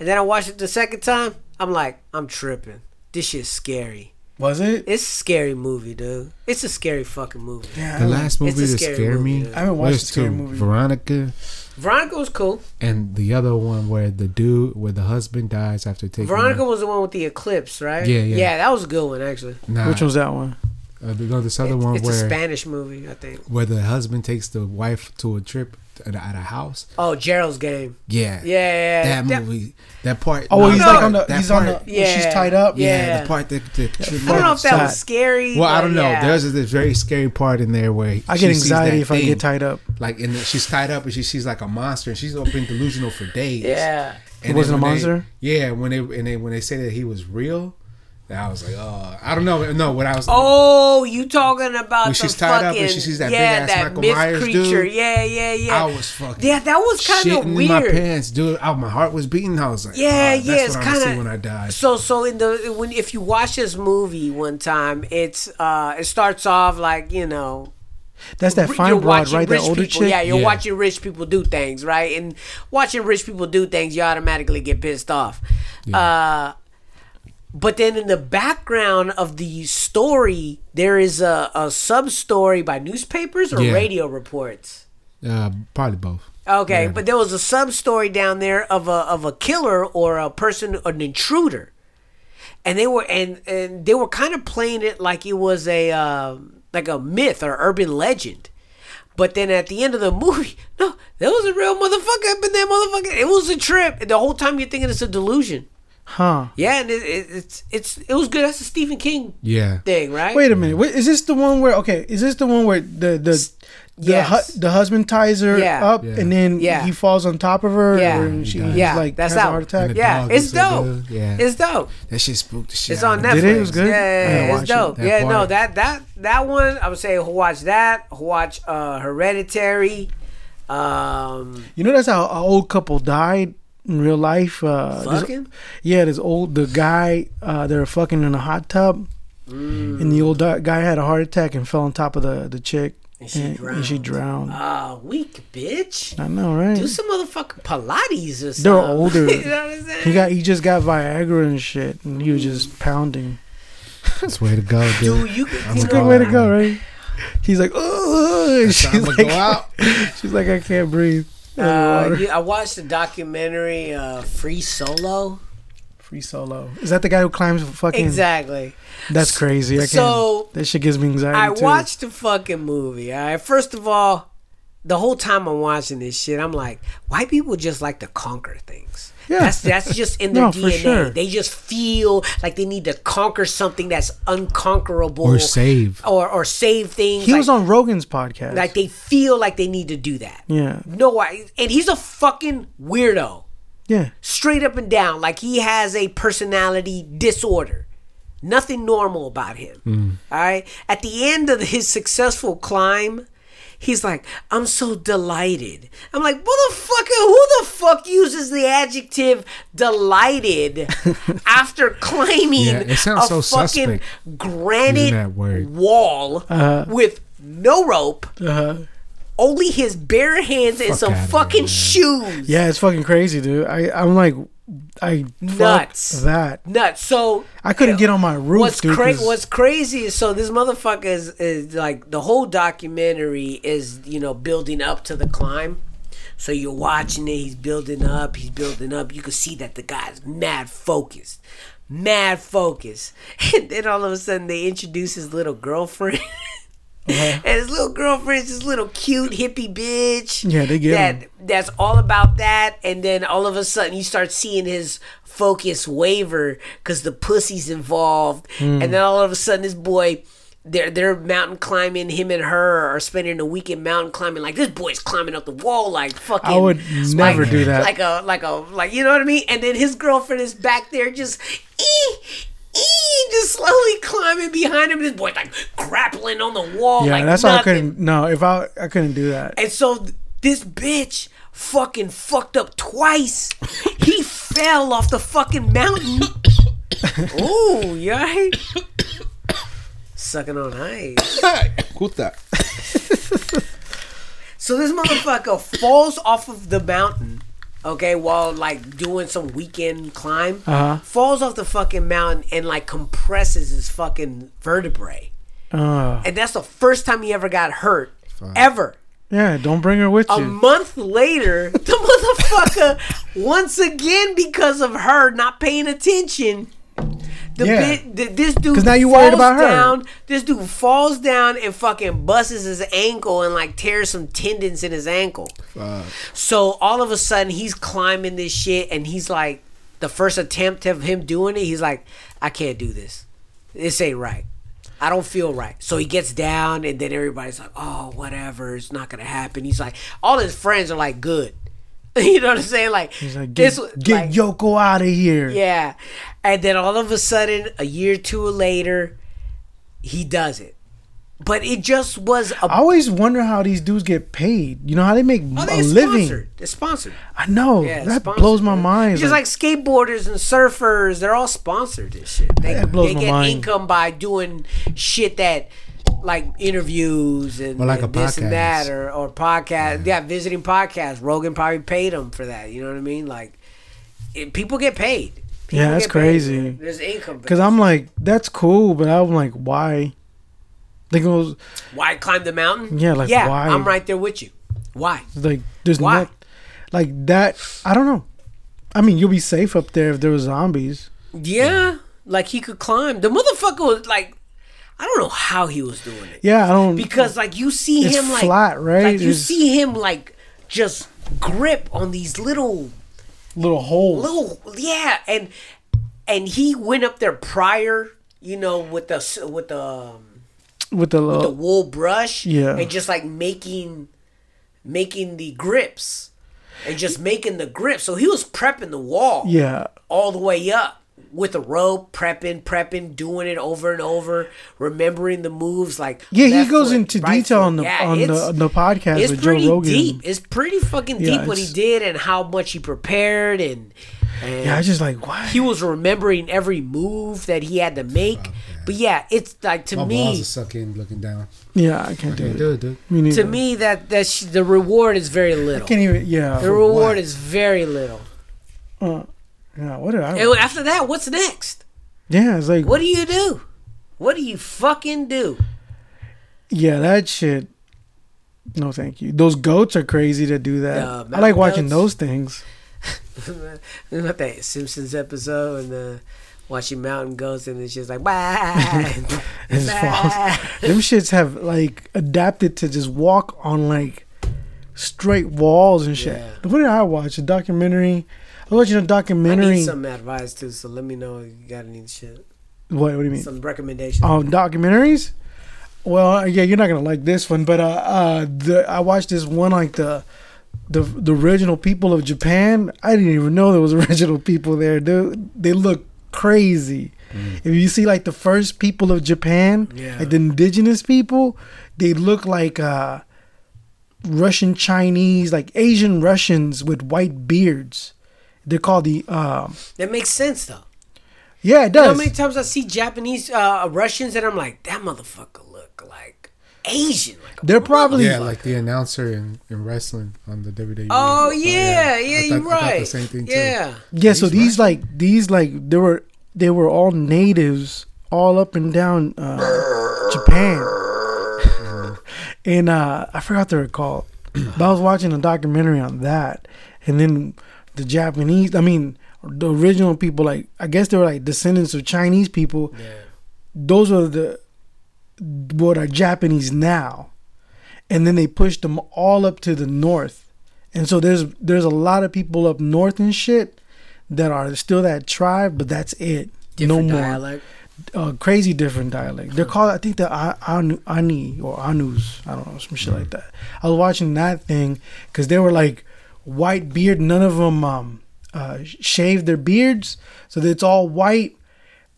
And then I watched it the second time. I'm like, I'm tripping. This shit's scary. Was it? It's a scary movie, dude. It's a scary fucking movie. Yeah. The last movie a that scared me dude. I haven't watched was a scary movie. Veronica Veronica was cool. and the other one where the dude where the husband dies after taking Veronica her- was the one with the eclipse, right? Yeah, yeah. Yeah, that was a good one actually. Nah, Which one's that one? uh, no, this other It- one it's a Spanish movie, I think. where the husband takes the wife to a trip at a, at a house. Oh, Gerald's Game. Yeah, Yeah, yeah, yeah. that movie, that part. Oh, no, he's no, like on the. that He's on the. Yeah. She's tied up. Yeah, Yeah. the part that. that I don't know if that Sad. was scary. well, I don't know. yeah. There's this very scary part in there where I get anxiety that if I get tied up. Like, and she's tied up and she sees like a monster and she's been delusional for days. Yeah. And It wasn't a when they- monster? yeah, when they and they when they say that he was real, I was like, oh, I don't know. No, what I was. Oh, you talking about When the she's tied fucking up and she sees that yeah, big-ass that Michael Myers creature? dude, Yeah, yeah, yeah. I was fucking. yeah, that was kind shitting of in my pants, dude. Oh, my heart was beating. I was like, Yeah, oh, yeah, that's it's what I'm see kinda- when I die. So, so in the when if you watch this movie one time, it's uh it starts off like you know That's that you're fine broad, right? That older people. chick. Yeah, you're Yeah. watching rich people do things, right? And watching rich people do things, you automatically get pissed off. Uh, but then in the background of the story, there is a, a sub story by newspapers or Yeah. radio reports. Uh, probably both. Okay, Yeah. but there was a sub story down there of a of a killer or a person, an intruder, and they were and and they were kind of playing it like it was a uh, like a myth or urban legend. But then at the end of the movie, no, there was a real motherfucker up in there, motherfucker. It was a trip. The whole time you're thinking it's a delusion. Huh. Yeah, and it, it, it's it's it was good. That's a Stephen King Yeah. thing, right? Wait a minute. Wait, is this the one where? Okay, is this the one where the the the, Yes. hu- the husband ties her Yeah. up Yeah. and then Yeah. he falls on top of her Yeah. and she Yeah, like that's has a heart attack. Yeah, it's so dope. good. Yeah. It's dope. That shit spooked the shit It's on. Netflix. Did it? It was good? Yeah, yeah, yeah, it's dope. That yeah, no, that that that one I would say watch that. Watch uh Hereditary. Um, You know that's how an old couple died in real life. Uh, this- fucking. yeah, this old the guy uh, they were fucking in a hot tub, Mm. and the old guy had a heart attack and fell on top of the the chick, And she and she drowned. Ah, weak bitch. I know, right? Do some motherfucking Pilates or something. They're older. you know what I'm saying? He got he just got Viagra and shit, and he was just pounding. That's the way to go, dude. Dude, you could. It's a good way to go, right? He's like, oh, I'm she's like, go out. she's like, I can't breathe. Uh, yeah, I watched the documentary uh, Free Solo. Free solo. Is that the guy who climbs fucking? Exactly. That's crazy. I can't. So- that shit gives me anxiety I too. watched the fucking movie. All right. First of all, the whole time I'm watching this shit, I'm like, white people just like to conquer things. Yeah. That's that's just in their No, DNA. sure. They just feel like they need to conquer something that's unconquerable Or save. or or save things. He like, was on Rogan's podcast. like they feel like they need to do that. yeah, No, I, and he's a fucking weirdo, yeah. straight up and down. Like he has a personality disorder. Nothing normal about him. Mm. All right. At the end of his successful climb, he's like, "I'm so delighted." I'm like, "Motherfucker, who the fuck uses the adjective delighted after climbing Yeah, it sounds a so fucking suspect granite that word. wall Uh-huh. with no rope?" Uh, only his bare hands and some outta here, fucking shoes. yeah, it's fucking crazy, dude. I I'm like, I Nuts. that. Nuts. So I couldn't get on my roof, what's dude. cra- What's crazy is so this motherfucker is, is like the whole documentary is you know building up to the climb. So you're watching it. He's building up. He's building up. You can see that the guy's mad focused, mad focused. And then all of a sudden they introduce his little girlfriend. Uh-huh. And his little girlfriend's this little cute hippie bitch. Yeah, they get that. him. That's all about that. And then all of a sudden you start seeing his focus waver because the pussy's involved. Hmm. And then all of a sudden this boy. They're, they're mountain climbing. Him and her are spending a weekend mountain climbing. Like this boy's climbing up the wall like fucking. I would never like- do that. Like a like a like you know what I mean. And then his girlfriend is back there just ee, just slowly climbing behind him. This boy like grappling on the wall. yeah, like that's why I couldn't. No, if I I couldn't do that. And so this bitch fucking fucked up twice. he fell off the fucking mountain. Ooh, you alright? Sucking on ice. Who's that? So this motherfucker falls off of the mountain, okay, while like doing some weekend climb. Uh-huh. Falls off the fucking mountain and like compresses his fucking vertebrae. Uh, And that's the first time he ever got hurt. Ever. yeah, don't bring her with A you. A month later, the motherfucker, once again, because of her not paying attention, the Yeah. bit, th- this dude 'Cause now you worried about her. down. This dude falls down and fucking busts his ankle and like tears some tendons in his ankle. So all of a sudden, he's climbing this shit and he's like, the first attempt of him doing it, he's like, I can't do this. This ain't right. I don't feel right. So he gets down, and then everybody's like, "Oh, whatever, it's not gonna happen." He's like, all his friends are like, "Good," you know what I'm saying? Like, He's like, get, this- get like, Yoko out of here. yeah. And then all of a sudden, a year or two later, he does it. But it just was a I always wonder how these dudes get paid. You know how they make Oh, a they living. sponsored. They're sponsored. I know Yeah, that sponsored, blows my mind. Just like, skateboarders and surfers, they're all sponsored and shit. They, That blows they my get mind. income by doing shit that like interviews and, Or like and a this and that or, or podcast. Yeah. visiting podcasts. Rogan probably paid him for that. You know what I mean? Like it, people get paid. People Yeah, that's crazy. There's income. because I'm like, that's cool, but I'm like, why? They goes why climb the mountain? Yeah, like, yeah, why? I'm right there with you. Why? like, there's Why? not like that. I don't know. I mean, you'll be safe up there if there was zombies. Yeah, like he could climb. The motherfucker was like, I don't know how he was doing it. Yeah, I don't because like you see him like flat, right? Like you It's- see him like just grip on these little little holes. little yeah, and and he went up there prior, you know, with the s- with the um, with the the wool brush, Yeah. and just like making making the grips and just making the grips. So he was prepping the wall Yeah, all the way up with a rope, prepping, prepping, doing it over and over, remembering the moves. Like yeah. He goes foot, into right detail foot. on the Yeah, on the the podcast it's with Joe pretty deep. It's pretty fucking Yeah, deep what he did and how much he prepared and. and Yeah, I just like why. he was remembering every move that he had to make. But yeah, it's like to My balls me, are sucking, looking down. Yeah, I can't do Can't it. do it, dude. Me to me that that sh- the reward is very little. I can't even. Yeah, The reward what? is very little. uh, yeah. What did I? And after that, what's next? yeah, it's like What do you do? What do you fucking do? yeah, that shit. No, thank you. Those goats are crazy to do that. Uh, I like watching goats? those things. Remember that Simpsons episode and the watching mountain goats and it's just like bah, It's false. Them shits have like adapted to just walk on like straight walls and shit. Yeah. What did I watch? A documentary I was watching a I documentary. need some advice too, so let me know if you got any shit. what? What do you mean? Some recommendations. Oh, documentaries. Well, yeah, you're not gonna like this one, but uh, uh, the I watched this one like the, the the original people of Japan. I didn't even know there was original people there, dude. They look crazy. If you see like the first people of Japan, Yeah. like the indigenous people, they look like uh, Russian Chinese, like Asian Russians with white beards. They're called the um, That makes sense though. yeah, it You know how many times I see Japanese uh, Russians and I'm like, that motherfucker look like Asian. Like They're probably Yeah, like the announcer in, in wrestling on the WWE. Oh yeah, yeah, I you're thought- I thought right. the same thing too. yeah. Yeah, so these like these like they were they were all natives all up and down uh, Japan, and uh, I forgot what they were called. but I was watching a documentary on that, and then the Japanese. I mean, the original people like I guess they were like descendants of Chinese people. Yeah. Those are the what are Japanese now, and then they pushed them all up to the north, and so there's there's a lot of people up north and shit that are still that tribe, but that's it. Different no more. dialect. Uh, crazy different dialect. They're called, I think, the Anu, Ani or Anus. I don't know, some shit like that. I was watching that thing because they were like white beard. None of them um, uh, shaved their beards, so that it's all white.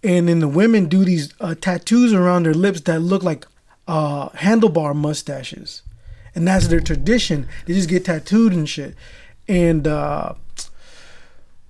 And then the women do these uh, tattoos around their lips that look like uh, handlebar mustaches, and that's their tradition. They just get tattooed and shit. And uh,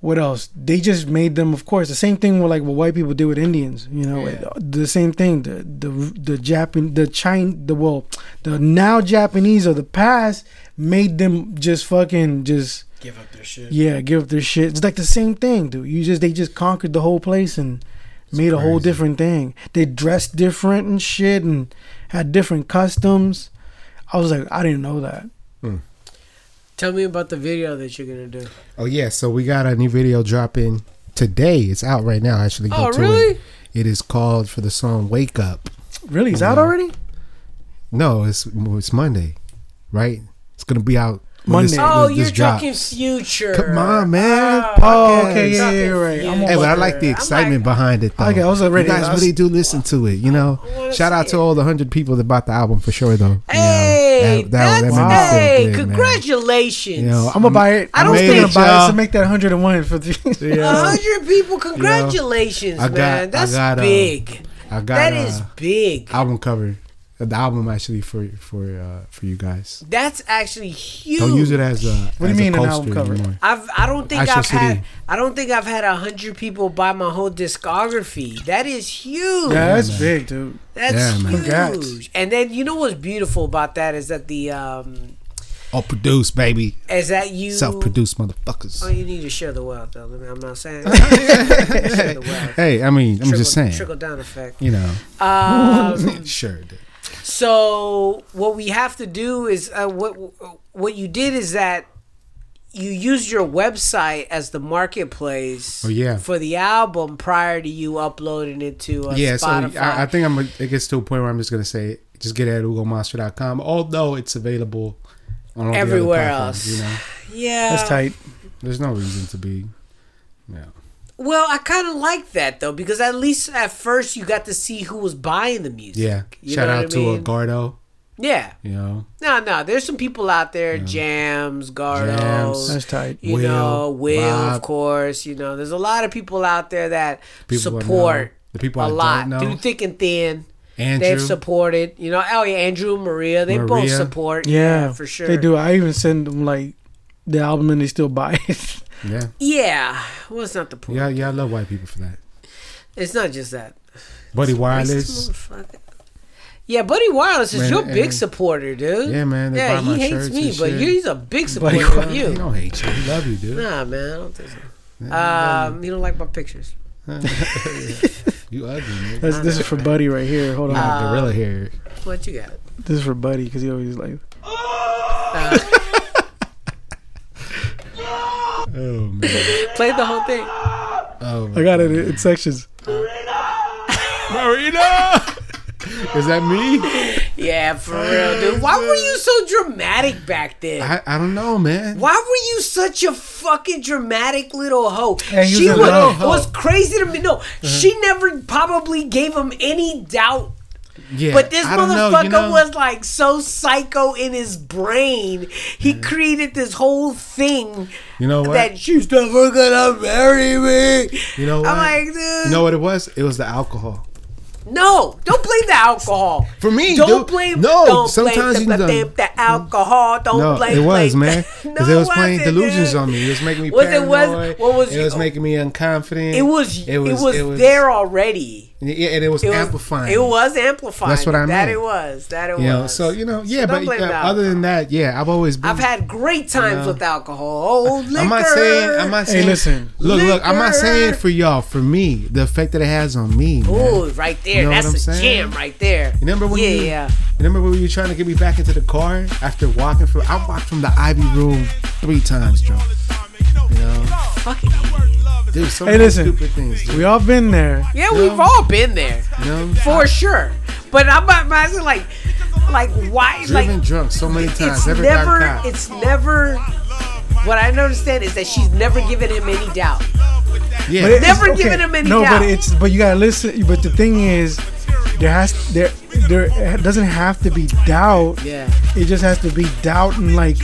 what else? They just made them, of course, the same thing with like what white people did with Indians. You know, the same thing. The the the Japan, the China, the well, the now Japanese of the past made them just fucking just Give up their shit. yeah, give up their shit. It's like the same thing, dude. You just they just conquered the whole place and made a whole different thing. They dressed different and shit and had different customs. I was like, I didn't know that. Hmm. Tell me about the video that you're gonna do. Oh yeah, so we got a new video dropping today. It's out right now. Actually, go Oh, to really? it. It is called for the song "Wake Up." Really, it's out uh-huh. already? No, it's it's Monday, right? It's gonna be out when Monday. Oh, this you're drops. talking future. Come on, man. Oh, Oh, okay, yeah, Talking yeah, you're right. I'm future. Hey, but I like the excitement like- behind it, though. Okay, I was already- You guys was- really do listen to it, you know. Shout out to it. all the hundred people that bought the album for sure, though. You know, Hey, that- that- that that's made hey, good, man. congratulations. You know, I'm gonna buy it. I I don't was think- thinking about it y'all. to make that 101 for the. A Yeah. hundred people, congratulations, I got- man. I That's got, uh, big. I got That uh, big. album cover. The album actually for for uh, for you guys. That's actually huge. Don't use it as a. What do you mean an album cover? anymore. I've I don't think Actual I've had I don't think I've had a hundred people buy my whole discography. That is huge. yeah, that's man. big, dude. That's Yeah, man. huge. Congrats. And then you know what's beautiful about that is that the um All produced, baby. is that you Self-produced motherfuckers. Oh, you need to share the wealth though. I mean, I'm not saying share the wealth. Hey, I mean, I'm Trickle- just saying. trickle down effect. You know, Um, sure. dude. So what we have to do is uh, what what you did is that you used your website as the marketplace. Oh, yeah. For the album prior to you uploading it to uh, yeah, so I, I think I'm. It gets to a point where I'm just gonna say, just get it at ugomonster.com. Although it's available on all the other Everywhere else. You know, yeah, That's tight. there's no reason to be. Yeah. Well, I kind of like that though because at least at first you got to see who was buying the music. Yeah. You Shout out to mean? uh, Gardo. Yeah. You know, No, no. There's some people out there. Jams, Gardo. Jams. That's tight. You Will, know, Will, of course. You know, there's a lot of people out there that People support know. The people a I lot don't through thick and thin. Andrew. They've supported. You know, oh yeah, Andrew Maria. They both support. Yeah, Yeah, for sure. They do. I even send them like the album and they still buy it. yeah. Yeah. Well, it's not the point. Yeah, yeah, I love white people for that. It's not just that. Buddy Racist Wireless. motherfucker. Yeah, Buddy Wireless is Man, your big supporter, dude. Yeah, man, yeah, he hates me, but shit. he's a big Buddy supporter of you. He don't hate you. He love you, dude. Nah, man, I don't think so. Yeah, Um, you don't like my pictures. you ugly, nigga. That's, this is for Buddy right here. Hold on. Got gorilla hair. What you got? this is for Buddy because he always like. Uh, Oh man. play the whole thing. Oh, I got it in sections. Marina. Marina Is that me? Yeah, for real, dude. Why were you so dramatic back then? I, I don't know, man. Why were you such a fucking dramatic little hoe? Hey, he was she was, little it was crazy to me. No, Uh-huh. she never probably gave him any doubt. Yeah, But this don't know, motherfucker you know? was like so psycho in his brain. He created this whole thing You know what? that she's never gonna marry me. you know what? I'm like, dude, you know what it was? It was the alcohol. no, don't blame the alcohol. For me, Don't dude, blame. No, don't sometimes blame you the, know. blame the mm. alcohol. Don't No, blame. it was blame man, because No, it was playing delusions dude. on me. It was making me Was it was- paranoid. what was- it was making me unconfident. It was. It was. It was there already. Yeah, and it was It was amplifying. It was amplifying. That's what I That it was. That it You know, was. so you know, yeah, don't but blame yeah, the other than that, yeah, I've always been. I've had great times No. with alcohol. Oh, liquor. I'm not saying. I'm not Hey, saying. listen. Look, look. I'm not saying for y'all. For me, the effect that it has on me. man. Ooh, right there. You know That's what I'm a saying? jam right there. Remember when yeah, you? yeah. Remember when you were trying to get me back into the car after walking from? I walked from the Ivy room three times, drunk. You know, Fucking. Dude. So Hey, listen. stupid things. Dude. We all been there. Yeah, we've all been there You know, for sure. But I'm not asking like, like why? driven like drunk so many times. it's Never never. got. It's never. What I understand is that she's never given him any doubt. yeah. But Never it's- given him any No, doubt. but it's but you gotta listen. But the thing is, there has there there doesn't have to be doubt. Yeah. It just has to be doubt and like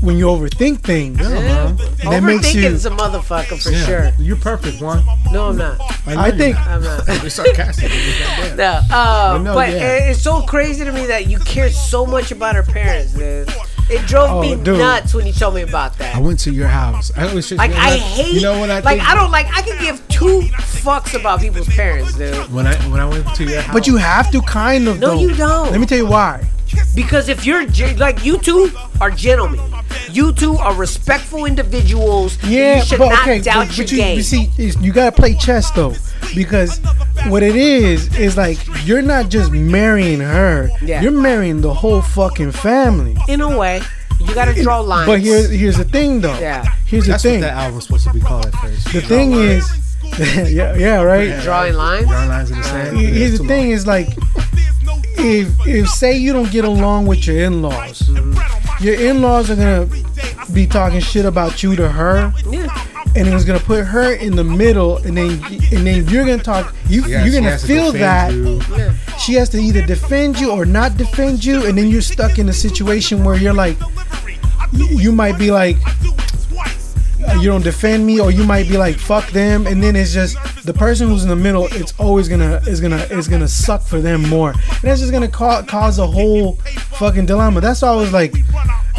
when you overthink things. Yeah, man. That makes you. Overthinking's a motherfucker for Yeah. sure. You're perfect, one. No, I'm not. I think I'm not. You're sarcastic. Goddamn. No, uh, no, but yeah. it- it's so crazy to me that you care so much about her parents, dude. It drove Oh, me dude. nuts when you told me about that. I that. went to your house. I was just Like you know I hate, You know what I like think? I don't like. I can give two fucks about people's parents, dude. When I when I went to your house. But you have to kind of. No, though. you don't. Let me tell you why. Because if you're ge- like you two are gentlemen, you two are respectful individuals. Yeah, you should but not okay, doubt but, your you, game. you see, you gotta play chess though, because what it is is like you're not just marrying her, Yeah. you're marrying the whole fucking family. In a way, you gotta draw lines. But here's here's the thing though. Yeah. Here's the That's what thing. that album was supposed to be called at first. The thing is, yeah, yeah, right. drawing lines. Drawing lines in the sand. Here's Yeah, the too thing is like, if if say you don't get along with your in-laws, your in-laws are gonna be talking shit about you to her. Yeah. and it was gonna put her in the middle, and then and then you're gonna talk. You Yeah, you're gonna has to feel that you. she has to either defend you or not defend you, and then you're stuck in a situation where you're like, you, you might be like, you don't defend me, or you might be like, fuck them, and then it's just the person who's in the middle. It's always gonna is gonna is gonna suck for them more, and that's just gonna ca- cause a whole fucking dilemma. That's why I was like,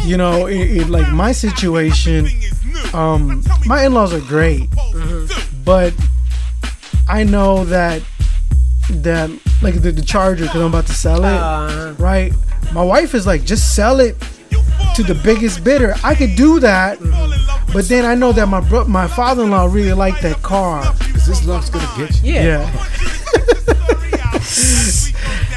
you know, it, it, like my situation. Um, my in-laws are great, but I know that that like the, the charger because I'm about to sell it, Uh, right? My wife is like, just sell it to the biggest bidder. I could do that, but then I know that my bro- my father-in-law really liked that car. Is this love's gonna get you? yeah.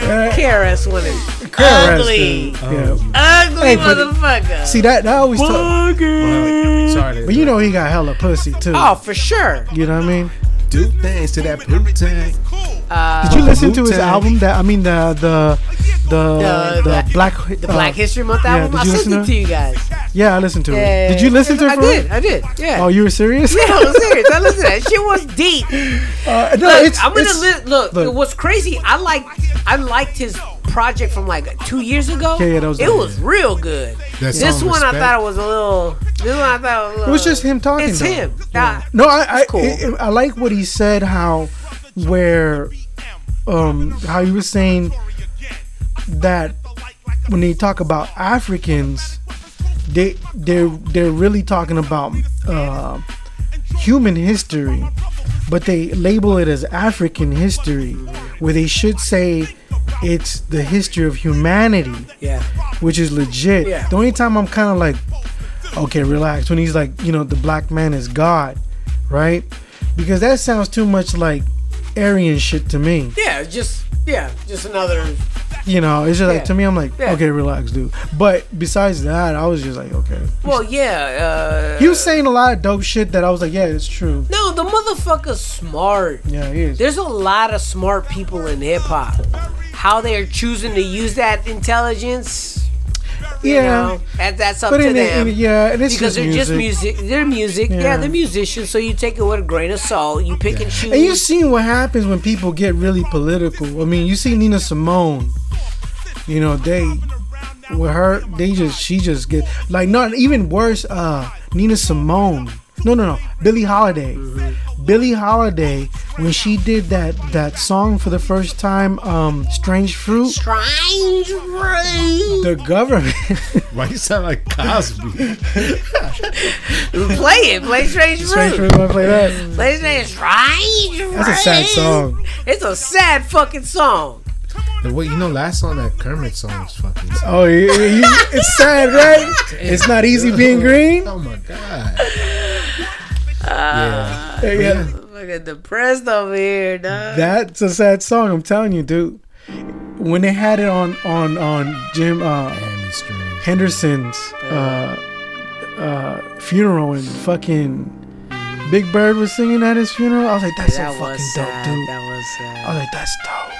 Yeah, KRS One is KRS, ugly, dude. Yeah. ugly Hey, motherfucker. See that that always. Talk, Well, sorry, but you know he got hella pussy too. oh, for sure. You know what I mean? do things to that poop tank. Uh, Did you listen to his album? That I mean the the the The- the, the- black the uh, Black History Month yeah, album. did I you sent listen it to to you guys. Yeah, I listened to Yeah, it. Did you listen to it? I did. real? I did. Yeah. Oh, you were serious? yeah, I was serious. I listened to that. Shit was deep. Uh, no, Look, it's, I'm gonna it's- li- look, look. It was crazy. I like. I liked his project from like two years ago. Yeah, yeah, that was it dope. was real good. That This song one I thought it was a little. This one I thought was a little, It was just him talking. It's though. him. Yeah. No, I I, cool. I I like what he said. How where um how he was saying that when they talk about Africans, they they're they're really talking about uh, human history, but they label it as African history, where they should say it's the history of humanity Yeah. which is legit. Yeah. The only time I'm kind of like, okay, relax, when he's like, you know, the black man is God, right? Because that sounds too much like Aryan shit to me. Yeah. Just yeah. Just another. You know, it's just like to me, I'm like, Yeah. okay, relax, dude. But besides that, I was just like, okay. Well, yeah. Uh, He was saying a lot of dope shit that I was like, yeah, it's true. no, the motherfucker's smart. Yeah, he is. There's a lot of smart people in hip hop. how they are choosing to use that intelligence. You Yeah. know, that, that's up But to in it- them. in- yeah, and it's because just they're just music. music. They're music. Yeah. Yeah. they're musicians. So you take it with a grain of salt. You pick and choose. And you seen what happens when people get really political. I mean, you see Nina Simone. You know, they with her, they just she just get like not even worse. Uh, Nina Simone. No, no, no. Billie Holiday. Billie Holiday when she did that that song for the first time, um, "Strange Fruit." Strange fruit. The government. Why you sound like Cosby? play it. Play Strange Fruit. Strange Fruit. Wanna play that? Play Strange Strange That's a sad song. It's a sad fucking song. The way you know, last song that Kermit song was fucking. sad. Oh, you, you, it's sad, right? It's not easy being green. Oh my god. Uh, yeah. Yeah. Fucking depressed over here, dog. That's a sad song. I'm telling you, dude. When they had it on on on Jim uh, Damn, it's strange. Henderson's uh, uh, funeral and fucking Big Bird was singing at his funeral, I was like, that's that so fucking sad. dope, dude. That was sad. I was like, that's dope.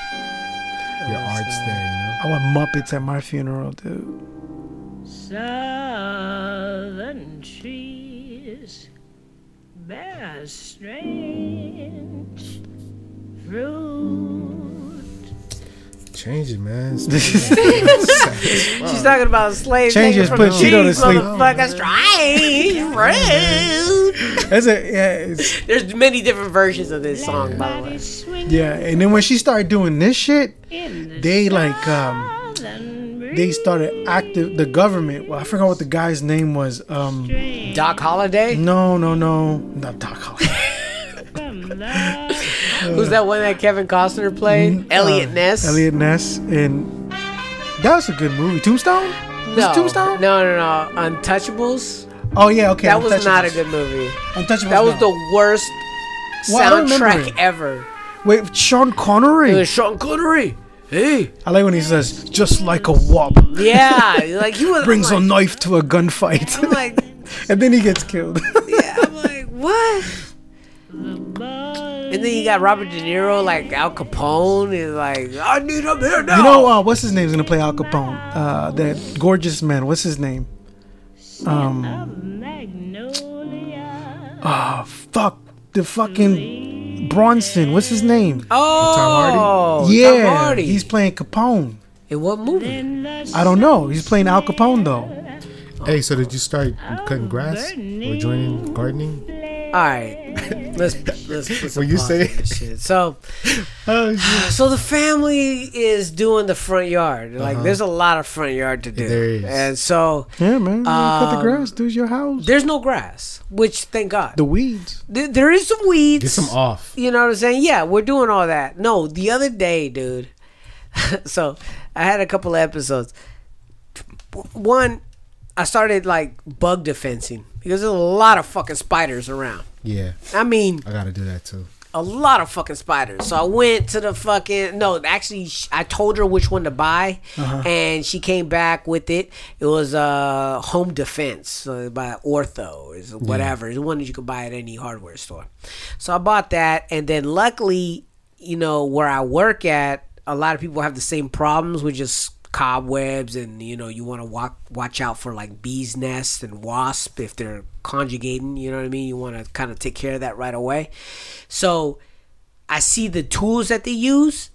Your art's there, you know. I want Muppets at my funeral, dude. Southern trees bear strange fruit. Change it, man. She's talking about slaves Change taken his from put the Cheeto to sleep. Motherfucker, strange fruit. That's a yeah, There's many different versions of this song, by the way. yeah. And then when she started doing this shit, they like um they started active the government. Well, I forgot what the guy's name was. Um, Doc Holliday? no, no, no, not Doc Holliday. Who's that one that Kevin Costner played? Eliot Uh, Ness? Eliot Ness, and that was a good movie. Tombstone. Was it no, Tombstone. no, no, no. Untouchables? Oh yeah, okay. that was not a good movie. Untouchables. That was no. the worst Well, soundtrack ever. Wait, Sean Connery. It was Sean Connery. Hey. I like when he says, "Just like a wop." Yeah, like he was Brings I'm a knife to a gunfight, I'm like, and then he gets killed. yeah, I'm like, what? And then you got Robert De Niro, like Al Capone, is like, I need him here now. you know uh, what's his name's gonna play Al Capone? Uh, that gorgeous man. What's his name? Um. Magnolia Oh fuck the fucking Bronson. What's his name? Oh, Tom yeah, Hardy. he's playing Capone. In what movie? I don't know. He's playing Al Capone though. Hey, so did you start cutting grass or joining gardening? All right, let's let's put some What you pause say? this shit. So, Oh, so the family is doing the front yard. Like, Uh-huh. there's a lot of front yard to do, There is. and so Yeah, man. Cut the Um, grass. Do your house. there's no grass, which thank God. The weeds. There, there is some weeds. Get some off. You know what I'm saying? Yeah, we're doing all that. No, the other day, dude. so I had a couple of episodes. One, I started like bug defensing because there's a lot of fucking spiders around. Yeah, I mean, I gotta do that too. a lot of fucking spiders. So I went to the fucking no. Actually, I told her which one to buy, and she came back with it. It was uh home defense so by Ortho is whatever. It's one that you could buy at any hardware store. So I bought that, and then luckily, you know, where I work at, a lot of people have the same problems with just cobwebs and you know you want to walk watch out for like bees nests and wasp if they're conjugating you know what i mean you want to kind of take care of that right away so I see the tools that they use,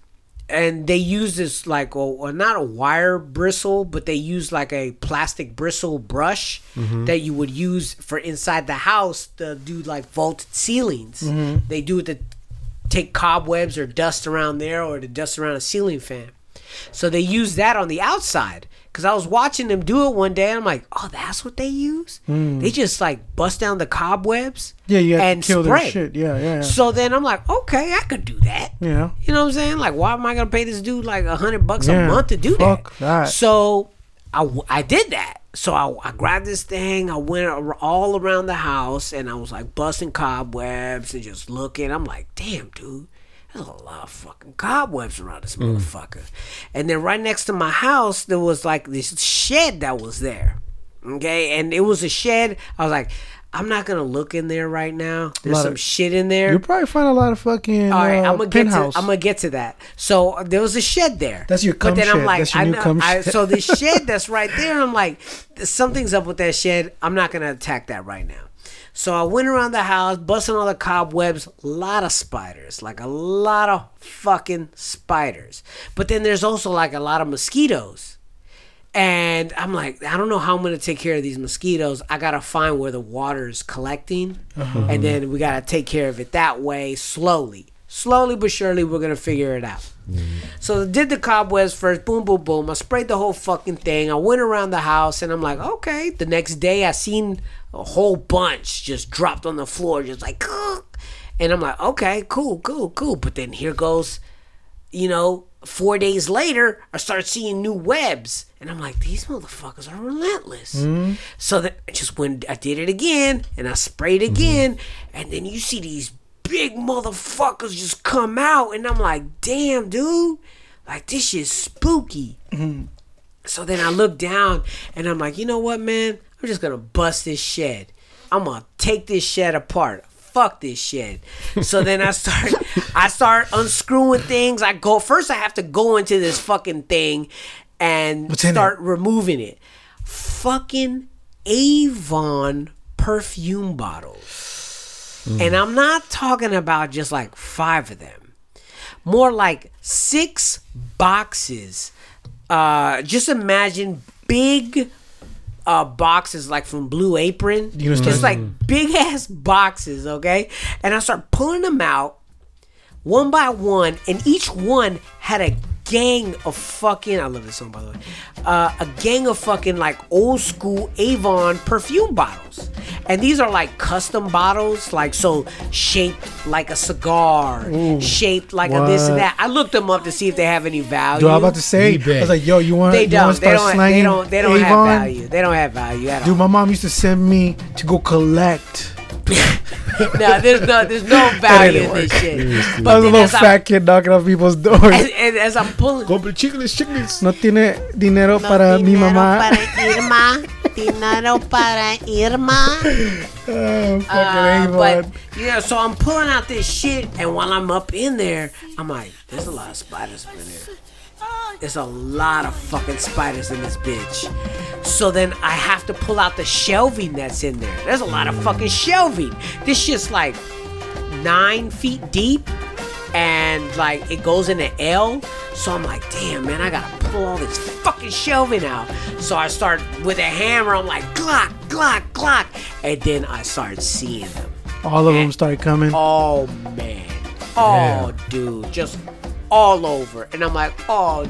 and they use this like, well, not a wire bristle, but they use like a plastic bristle brush mm-hmm. that you would use for inside the house to do like vaulted ceilings. Mm-hmm. They do it to take cobwebs or dust around there or to dust around a ceiling fan. So they use that on the outside. Cause I was watching them do it one day, and I'm like, "Oh, that's what they use. Hmm. They just like bust down the cobwebs, Yeah, you and to kill spray. shit. Yeah, yeah, yeah. So then I'm like, okay, I could do that. yeah. You know what I'm saying? Like, why am I gonna pay this dude like a hundred bucks Yeah, a month to do fuck that? that. So I did that. So I, I grabbed this thing. I went all around the house and I was like busting cobwebs and just looking. I'm like, damn, dude. There's a lot of fucking cobwebs around this motherfucker. And then right next to my house, there was like this shed that was there. Okay. And it was a shed. I was like, I'm not gonna look in there right now. There's some of- shit in there. You'll probably find a lot of fucking. All right, uh, I'm gonna get to. I'm gonna get to that. So there was a shed there. That's your But then I'm shed. like, That's your I new know. cum I, so this shed that's right there, I'm like, something's up with that shed. I'm not gonna attack that right now. So I went around the house, busting all the cobwebs. A lot of spiders, like a lot of fucking spiders. But then there's also like a lot of mosquitoes. And I'm like, I don't know how I'm gonna take care of these mosquitoes. I gotta find where the water is collecting, Uh-huh. and then we gotta take care of it that way, slowly, slowly but surely. We're gonna figure it out. So I did the cobwebs first, boom, boom, boom. I sprayed the whole fucking thing. I went around the house, and I'm like, okay. The next day, I seen a whole bunch just dropped on the floor, just like, and I'm like, okay, cool, cool, cool. But then here goes you know, four days later, I start seeing new webs, and I'm like, these motherfuckers are relentless. Mm-hmm. So that I just went, I did it again, and I sprayed again, mm-hmm. and then you see these big motherfuckers just come out, and I'm like, damn, dude, like this shit's spooky. So then I look down, and I'm like, you know what, man? I'm just gonna bust this shed. I'm gonna take this shed apart. Fuck this shed. So then I start I start unscrewing things. I go first I have to go into this fucking thing and start removing it. Fucking Avon perfume bottles. And I'm not talking about just like five of them. More like six boxes. Uh just imagine big uh, boxes like from Blue Apron. You Just like big ass boxes, okay? And I start pulling them out one by one, and each one had a gang of fucking. I love this song by the way. Uh, a gang of fucking like old school Avon perfume bottles, and these are like custom bottles, like so shaped like a cigar, shaped like a this and that. I looked them up to see if they have any value. Dude, I'm about to say, I was like, yo, you want, They you don't. They don't. slanging They don't. They don't have value. They don't have value at all. Dude, my mom used to send me to go collect. no, there's no, there's no value in this shit. I was a little as I'm- fat kid knocking on people's doors. And, and as I'm pulling, Compre chicles, chicles. No tiene dinero para mi mamá. Irma, dinero para Irma. Oh, fucking Uh, but yeah, so I'm pulling out this shit, and while I'm up in there, I'm like, there's a lot of spiders up in there. There's a lot of fucking spiders in this bitch. So then I have to pull out the shelving that's in there. There's a lot of fucking shelving. This shit's like nine feet deep and like it goes in an L. So I'm like, damn man, I gotta pull all this fucking shelving out. So I start with a hammer, I'm like, glock, glock, glock. And then I start seeing them. All of them start coming. Oh man. Oh dude, just all over. And I'm like, oh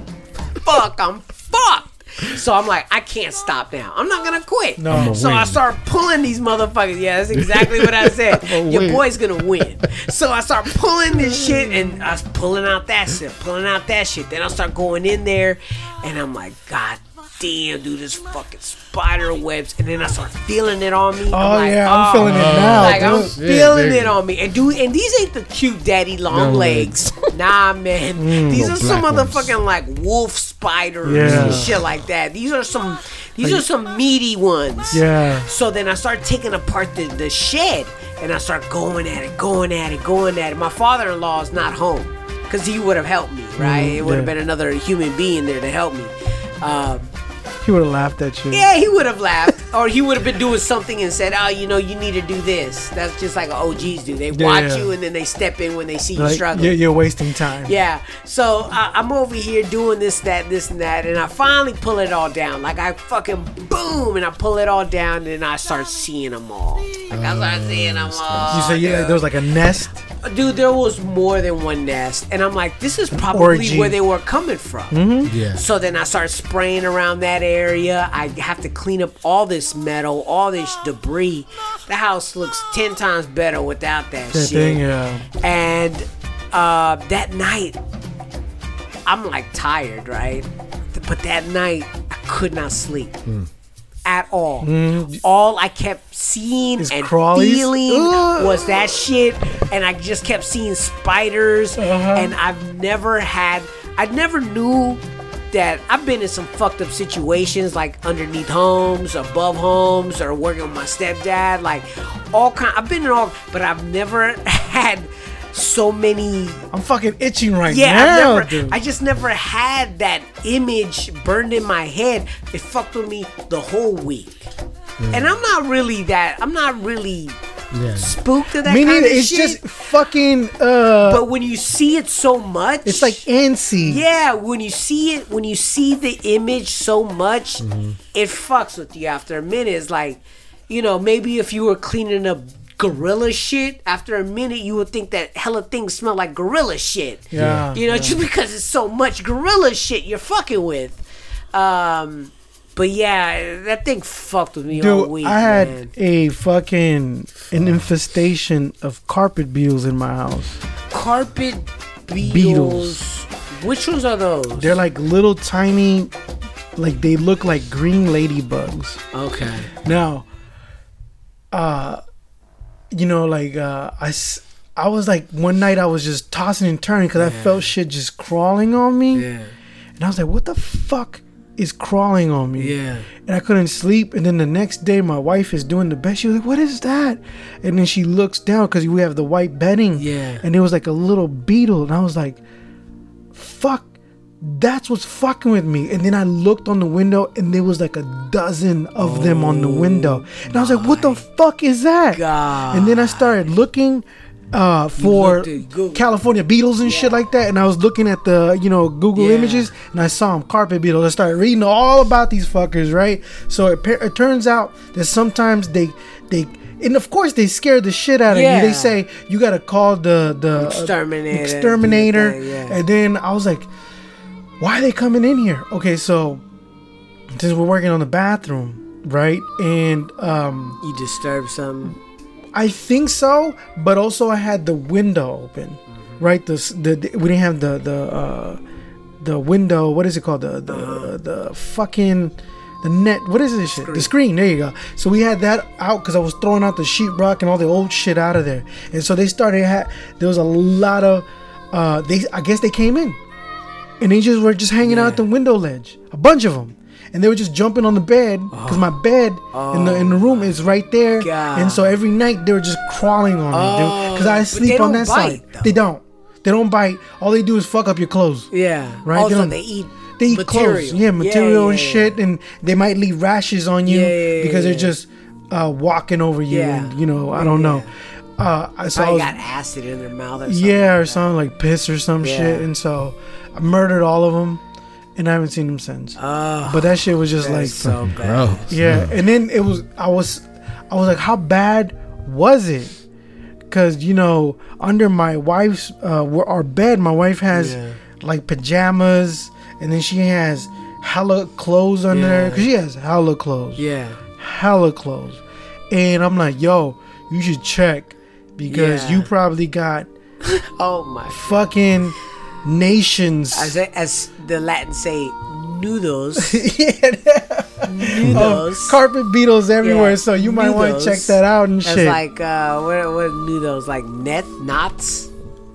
fuck, I'm fucked. So I'm like, I can't stop now. I'm not gonna quit. No. So I start pulling these motherfuckers. Yeah, that's exactly what I said. Your win. boy's gonna win. So I start pulling this shit and I was pulling out that shit, pulling out that shit. Then I start going in there and I'm like, God damn, dude, this fucking spider webs. And then I start feeling it on me. Oh, I'm like, yeah, I'm feeling it now, Like I'm dude. feeling Yeah, it on me. And dude, and these ain't the cute daddy long No legs. Nah, man. Mm, these are some motherfucking like wolf spiders Yeah. and shit like that. These are some these Like- are some meaty ones. Yeah. So then I start taking apart the, the shed and I start going at it, going at it, going at it. My father in law is not home because he would have helped me, right? Mhm, it would have yeah. been another human being there to help me. Um, He would have laughed at you. yeah, he would have laughed, or he would have been doing something and said, "Oh, you know, you need to do this." That's just like OGs do. They Yeah, watch yeah. you and then they step in when they see you Like, struggling. you're, you're wasting time. Yeah. So I, I'm over here doing this, that, this, and that, and I finally pull it all down. Like I fucking boom, and I pull it all down, and I start seeing them all. Like I start seeing them all. You say you like, there was like a nest. Dude, there was more than one nest, and I'm like, this is probably Orgy. where they were coming from. Mhm. Yeah. So then I start spraying around that area. I have to clean up all this metal, all this debris. The house looks ten times better without that That shit. thing, yeah. And uh, that night, I'm like tired, right? But that night, I could not sleep at all. Mm. All I kept seeing Is and crawlies? feeling Ugh. was that shit, and I just kept seeing spiders. Uh-huh. And I've never had, I never knew that I've been in some fucked up situations, like underneath homes, above homes, or working with my stepdad. Like all kind. I've been in all, but I've never had so many. I'm fucking itching right Yeah, now, dude. I just never had that image burned in my head. It fucked with me the whole week. And I'm not really that. I'm not really Yeah. spooked to that Me kind of It's shit. just fucking. uh but when you see it so much, It's like antsy. yeah. When you see it, when you see the image so much, Mm-hmm. it fucks with you after a minute. It's like, you know, maybe if you were cleaning up gorilla shit, after a minute you would think that hella things smell like gorilla shit. Yeah, You know, just because it's so much gorilla shit you're fucking with. Um, but yeah, that thing fucked with me all Dude, week. I had man. a fucking an infestation of carpet beetles in my house. carpet beetles. Beetles. Which ones are those? They're like little tiny, like they look like green ladybugs. okay. Now, uh, you know, like uh, I, s- I was like one night I was just tossing and turning because I felt shit just crawling on me, Yeah. and I was like, "What the fuck is crawling on me?" Yeah. and I couldn't sleep. And then the next day, my wife is doing the bed. She was like, "What is that?" And then she looks down because we have the white bedding. Yeah. And it was like a little beetle, and I was like, "Fuck." That's what's fucking with me. And then I looked on the window and there was like a dozen of them on the window. And I was like, what the oh fuck is that? God. And then I started looking uh, for looked at Google. California beetles and shit like that. And I was looking at the, you know, Google Yeah. images and I saw them, carpet beetles. I started reading all about these fuckers, right? So it, it turns out that sometimes they, they, and of course they scare the shit out of Yeah. you. They say you gotta call the the Exterminator, exterminator, thing, yeah. and then I was like, why are they coming in here? Okay, so since we're working on the bathroom, right? And um You disturb something. I think so, but also I had the window open, right? The, the the- we didn't have the the uh the window. What is it called? The the the fucking the net. What is this shit? The screen. There you go. So we had that out because I was throwing out the sheetrock and all the old shit out of there, and so they started. Ha- there was a lot of uh they. I guess they came in, and they just were just hanging out the window ledge. A bunch of them. And they were just jumping on the bed because my bed in the in the room is right there, God. and so every night they were just crawling on me, dude. Because I sleep on that bite, side. though. They don't. They don't bite. All they do is fuck up your clothes. Yeah. Right, Also, don't- they eat. They eat material. clothes. Yeah, material and yeah, shit, and they might leave rashes on you Yeah, yeah, because yeah, they're just uh, walking over you, Yeah. and you know I don't know. Uh, I so I was, got acid in their mouth or something. yeah, or something like piss or some Yeah. shit, and so I murdered all of them, and I haven't seen them since. Oh, but that shit was just like so bad. Gross. yeah, and then it was I was I was like, how bad was it? Because you know, under my wife's uh, where our bed, my wife has Yeah. like pajamas, and then she has hella clothes under there. Yeah. Cause she has hella clothes, Yeah. hella clothes, and I'm like, yo, you should check because Yeah. you probably got Oh my. fucking nations. As as the Latin say, noodles. yeah, noodles. of carpet beetles everywhere. Yeah, so you might want to check that out and That's shit. like uh, what what are noodles like net knots,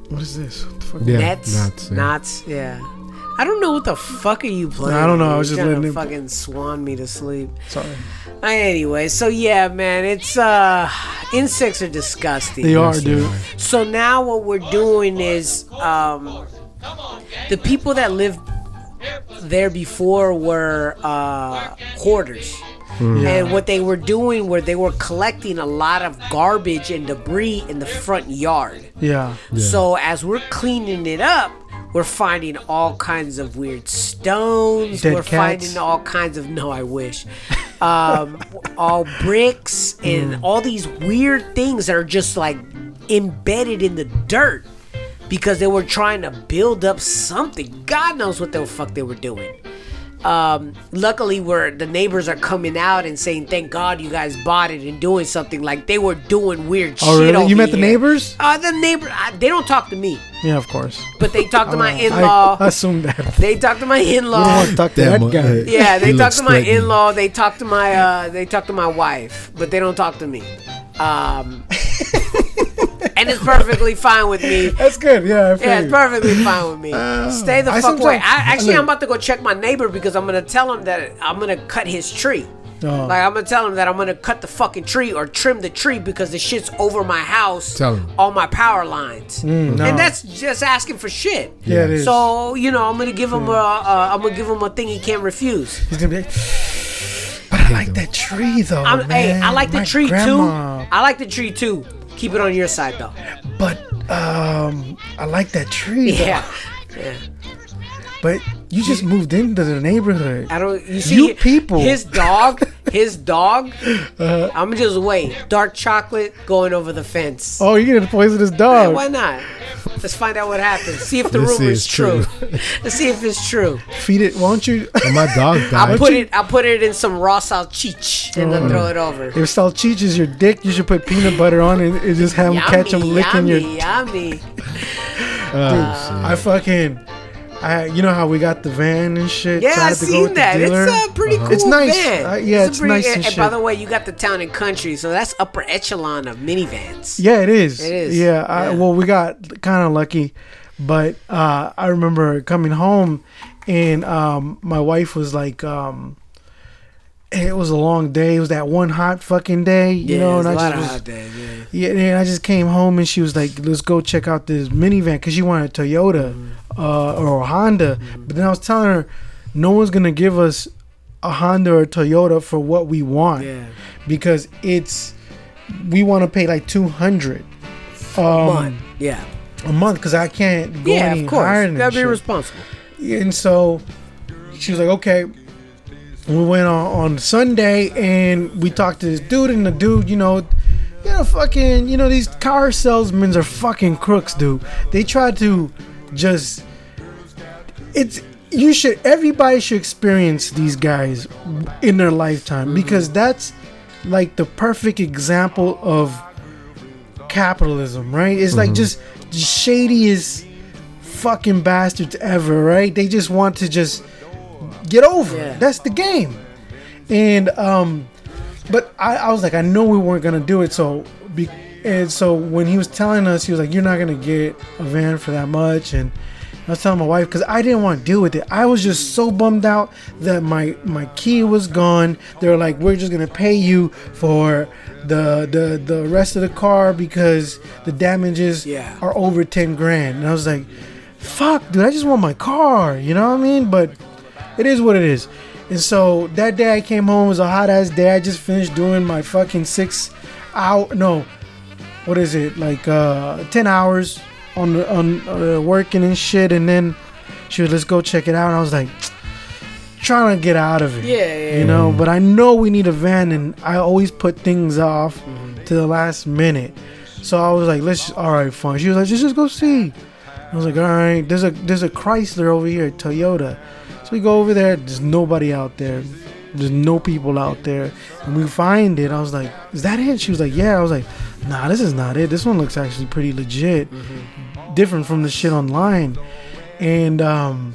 what is this? What the fuck? Yeah, nets, knots, yeah. knots. Yeah. I don't know what the fuck are you playing. I don't know, I You're was just letting to it- fucking swan me to sleep. Sorry. Uh, Anyway, so yeah, man, it's uh, insects are disgusting. They are, dude. So now what we're doing is um, the people that lived there before were uh, hoarders. And what they were doing were they were collecting a lot of garbage and debris in the front yard. Yeah. So as we're cleaning it up, we're finding all kinds of weird stones. Dead we're cats. finding all kinds of no, I wish. Um, all bricks and Mm. all these weird things that are just like embedded in the dirt because they were trying to build up something. God knows what the fuck they were doing. Um, luckily, where the neighbors are coming out and saying, "Thank God you guys bought it and doing something." Like they were doing weird Oh, shit. really? You met the neighbors? Uh, the neighbor. I, they don't talk to me, Yeah, of course. but they talk to my I- in-law. I, assume that. they talk to my in-law. want to talk to Damn, that guy. uh, Yeah, they talk to my in-law. They talk to my uh, they talk to my wife, but they don't talk to me. Um, and it's perfectly fine with me. That's good. Yeah, I feel Yeah, it's you. perfectly fine with me. Stay the I fuck away. I, actually. I'm about to go check my neighbor because I'm gonna tell him that I'm gonna cut his tree. Oh. Like I'm gonna tell him that I'm gonna cut the fucking tree or trim the tree because the shit's over my house, Tell him. all my power lines, Mm, no. and that's just asking for shit. Yeah, it is. So you know, I'm gonna give him a, uh, I'm gonna give him a thing he can't refuse. He's gonna be like, but I like that tree though. I'm, hey, I man. like the My tree grandma. too. I like the tree too. Keep it on your side though. But um, I like that tree. though. Yeah. yeah. But you just moved into the neighborhood. I don't. You see, You people. His dog. His dog. Uh, I'm just wait. Dark chocolate going over the fence. oh, you're gonna poison his Hey, dog. why not? Let's find out what happens. See if the This rumor is is true. true. Let's see if it's true. Feed it. Won't you? And my dog I'll put it. I'll put it in some raw salchich and then throw it over. if salchich is your dick, you should put peanut butter on it and just have him catch him licking yummy, your. yummy. Oh, I fucking. I, you know how we got the van and shit. Yeah, so I I had to go seen that. It's a pretty cool It's nice. van. Uh, yeah, a it's pretty- nice and and By the way, you got the town and country, so that's upper echelon of minivans. Yeah, it is. It is. Yeah. I, Yeah. well, we got kind of lucky, but uh, I remember coming home, and um, my wife was like, um, it was a long day. It was that one hot fucking day, you Yeah, know. And a I lot just of was, hot days. Yeah. yeah, and I just came home, and she was like, "Let's go check out this minivan," because she wanted a Toyota Mm-hmm. uh, or a Honda. But then I was telling her, no one's gonna give us a Honda or a Toyota for what we want Yeah. because it's we want to pay like two hundred um, Month. Yeah. a month because I can't go Yeah, any of course. higher than that be shit. responsible. And so she was like, okay. We went on, on Sunday and we talked to this dude, and the dude, you know, you know, fucking, you know, these car salesmen are fucking crooks, dude. They try to just, it's, you should, everybody should experience these guys in their lifetime because mm-hmm. that's like the perfect example of capitalism, right? It's like mm-hmm. just the shadiest fucking bastards ever, right? They just want to just get over Yeah. That's the game. And um but I, I was like, I know we weren't gonna do it, so be, and so when he was telling us, he was like, "You're not gonna get a van for that much," and I was telling my wife because I didn't want to deal with it. I was just so bummed out that my my key was gone. They were like, "We're just gonna pay you for the the the rest of the car because the damages Yeah. are over ten grand." And I was like, "Fuck, dude! I just want my car." You know what I mean? But it is what it is. And so that day I came home it was a hot ass day. I just finished doing my fucking six hour no, what is it like uh ten hours on on uh, working and shit. And then she was let's go check it out. And I was like trying to get out of it. Yeah, yeah, You know, but I know we need a van, and I always put things off to the last minute. So I was like, let's Just, all right, fine. She was like, just just go see. I was like, all right. There's a there's a Chrysler over here, Toyota. So we go over there. There's nobody out there. There's no people out there. And we find it. I was like, is that it? She was like, yeah. I was like, nah, this is not it. This one looks actually pretty legit. Different from the shit online. And um,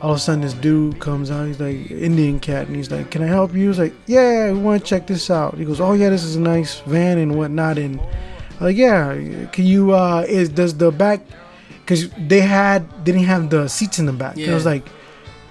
all of a sudden, this dude comes out. He's like Indian cat, and he's like, "Can I help you?" He's like, "Yeah, we want to check this out." He goes, "Oh yeah, this is a nice van and whatnot." And I'm like, "Yeah, can you? uh Is does the back? Because they had didn't have the seats in the back." And I was like,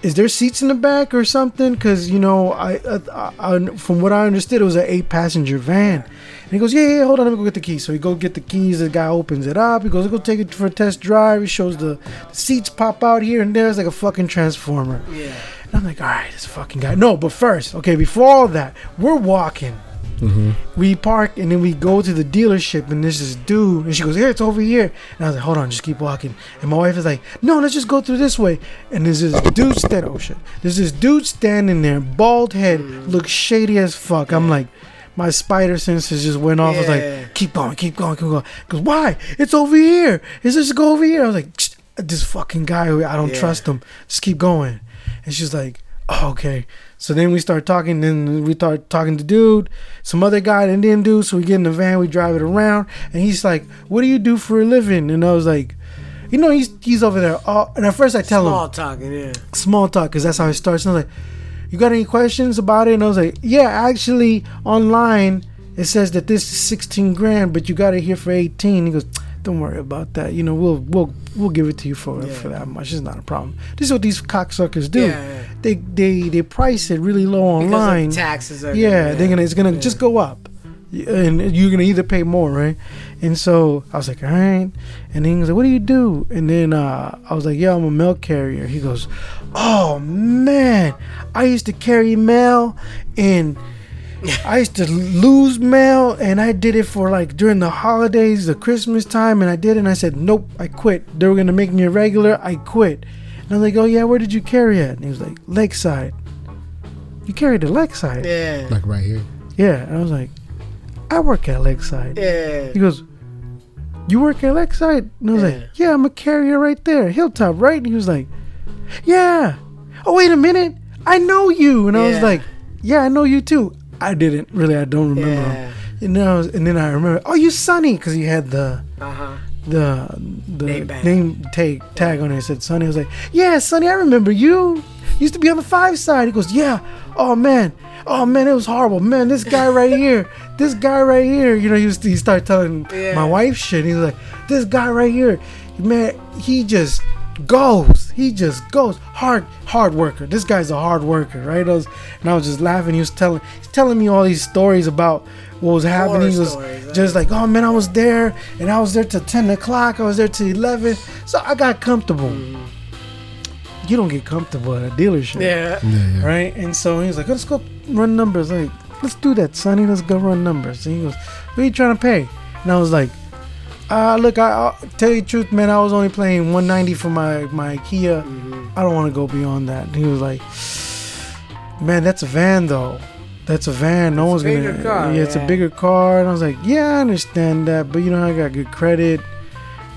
"Is there seats in the back or something?" Because you know, I, I, I from what I understood, it was an eight passenger van. And he goes, yeah, yeah, hold on, let me go get the keys. So he go get the keys. The guy opens it up. He goes, go take it for a test drive. He shows the, the seats pop out here and there. It's like a fucking transformer. Yeah. And I'm like, all right, this fucking guy. No, but first, okay, before all that, we're walking. Mm-hmm. We park and then we go to the dealership and there's this dude and she goes, here, it's over here. And I was like, hold on, just keep walking. And my wife is like, no, let's just go through this way. And there's this dude standing. Oh shit! There's this dude standing there, bald head, mm. looks shady as fuck. I'm like, my spider senses just went off. I was like, keep going, keep going, keep going. Because why? It's over here. It's just go over here. I was like, this fucking guy, I don't Yeah. trust him. Just keep going. And she's like, oh, okay. So then we start talking. Then we start talking to dude, some other guy, an Indian dude. So we get in the van, we drive it around, and he's like, "What do you do for a living?" And I was like, "You know, he's he's over there." And at first I tell Small him small talking, yeah. small talk because that's how it starts. And I was like, "You got any questions about it?" And I was like, "Yeah, actually, online, it says that this is 16 grand, but you got it here for 18. He goes, don't worry about that. You know, we'll we'll we'll give it to you for Yeah. for that much. It's not a problem. This is what these cocksuckers do. Yeah. They they they price it really low online. taxes are yeah, gonna- they're gonna it's gonna just go up, and you're gonna either pay more, right? And so I was like, all right. And then he was like, what do you do? And then uh, I was like, yeah, I'm a mail carrier. He goes, oh man, I used to carry mail and. I used to lose mail, and I did it for like during the holidays, the Christmas time, and I did it. And I said, "Nope, I quit." They were gonna make me a regular. I quit. And I was like, "Oh yeah, where did you carry it?" And he was like, "Lakeside." You carried to Lakeside? Yeah. Like right here. Yeah. And I was like, "I work at Lakeside." Yeah. He goes, "You work at Lakeside?" And I was like, "Yeah, I'm a carrier right there, Hilltop, right?" And he was like, "Yeah." Oh wait a minute, I know you. And I was like, "Yeah, I know you too." I didn't really. I don't remember. Yeah. And then I was, and then I remember. Oh, you Sonny, because he had the Uh huh. the the Name name, tag tag on it. It said Sonny. I was like, "Yeah, Sonny, I remember you. Used to be on the five side." He goes, "Yeah." Oh man. Oh man, it was horrible. Man, this guy right here, this guy right here. You know, he was he started telling Yeah. my wife shit. He was like, "This guy right here, man, he just goes. He just goes hard, hard worker. This guy's a hard worker, right?" I was, and I was just laughing. He was telling, he's telling me all these stories about what was happening. He was stories, right? just eh? like, "Oh man, I was there, and I was there till ten o'clock. I was there till eleven, so I got comfortable." Mm-hmm. You don't get comfortable at a dealership, Yeah. Yeah, yeah. right? And so he was like, "Let's go run numbers." Like, let's do that, Sonny. Let's go run numbers. And he goes, "What are you trying to pay?" And I was like, "Uh, look, I, I'll tell you the truth, man. I was only playing 190 for my my Kia. I don't want to go beyond that." And he was like, "Man, that's a van though. That's a van. No one's a bigger gonna. car, yeah, it's a bigger car." And I was like, "Yeah, I understand that, but you know, I got good credit."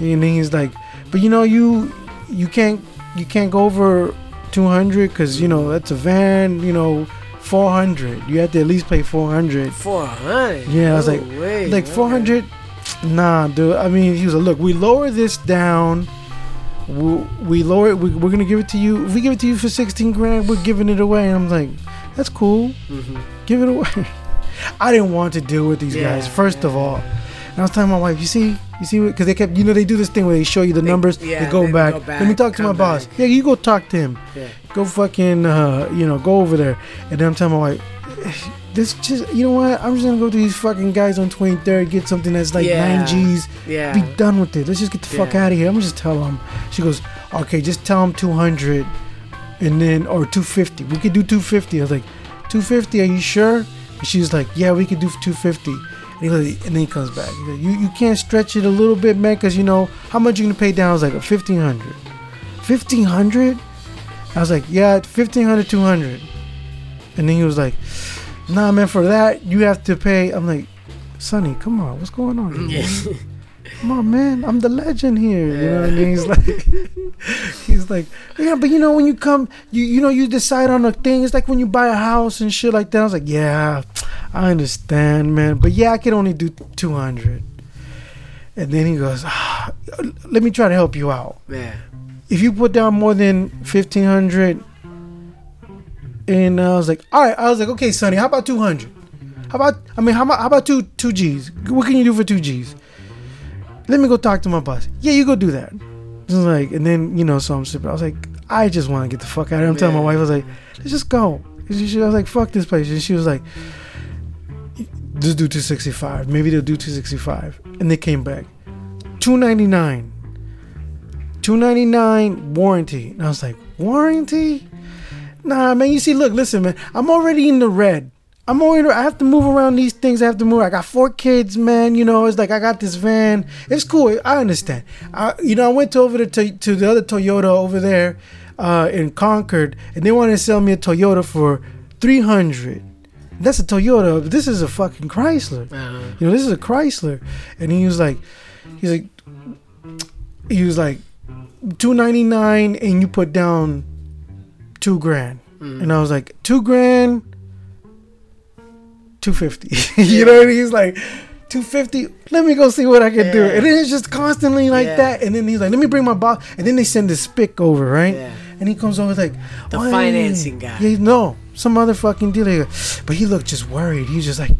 And then he's like, "But you know, you you can't you can't go over 200 because you know that's a van. You know, 400. You have to at least pay 400." Four hundred. Yeah, I was like, like 400. Nah, dude. I mean, he was like, look, we lower this down. We, we lower it. We, we're gonna give it to you. If we give it to you for 16 grand, we're giving it away. And I'm like, that's cool. Give it away. I didn't want to deal with these Yeah, guys. First of all, and I was telling my wife, you see, you see, because they kept, you know, they do this thing where they show you the numbers, yeah, they go, they back. go Let me talk to my boss. back. Yeah, you go talk to him. Yeah. Go fucking, uh, you know, go over there. And then I'm telling my wife, this just, you know what? I'm just gonna go to these fucking guys on 23rd, get something that's like Yeah. nine G's, Yeah. be done with it. Let's just get the fuck out of here. I'm gonna just tell them. She goes, okay, just tell them 200, and then or 250. We could do 250. I was like, 250? Are you sure? And she's like, yeah, we could do 250. And, he goes, and then he comes back. He goes, you you can't stretch it a little bit, man, because you know how much you gonna pay down? I was like, 1500. 1500? I was like, yeah, 1500, 200. And then he was like, nah, man, for that you have to pay. I'm like, Sonny, come on, what's going on? here, man? Come on, man, I'm the legend here. You know what I mean? He's like, he's like, yeah, but you know when you come, you you know you decide on a thing. It's like when you buy a house and shit like that. I was like, yeah, I understand, man, but yeah, I can only do 200. And then he goes, ah, let me try to help you out Man. if you put down more than fifteen hundred, and I was like, all right, I was like, okay, Sonny, how about two hundred? How about I mean, how about how about two two G's? What can you do for two G's? Let me go talk to my boss. Yeah, you go do that. It's like, and then you know, so I'm sipping. I was like, I just want to get the fuck out of here. I'm telling my wife, I was like, let's just go. She, she- I was like, fuck this place, and she was like, just do two sixty five. Maybe they'll do two sixty five, and they came back, two ninety nine. 299 warranty. And I was like, warranty? Nah, man. You see, look, listen, man. I'm already in the red. I'm already. I have to move around these things. I have to move. I got four kids, man. You know, it's like I got this van. It's cool. I understand. I, you know, I went to over to to the other Toyota over there uh, in Concord, and they wanted to sell me a Toyota for 300. That's a Toyota. But this is a fucking Chrysler. Uh-huh. You know, this is a Chrysler. And he was like, he's like, he was like, two ninety nine, and you put down two grand. Mm. And I was like, two grand, two fifty. you know, and he's like, two fifty. Let me go see what I can do. And then it's just constantly like Yeah. that. And then he's like, let me bring my boss. And then they send this spick over, right? Yeah. And he comes over like The "Why?" financing guy. Yeah, no, some other fucking dealer. But he looked just worried. He was just like,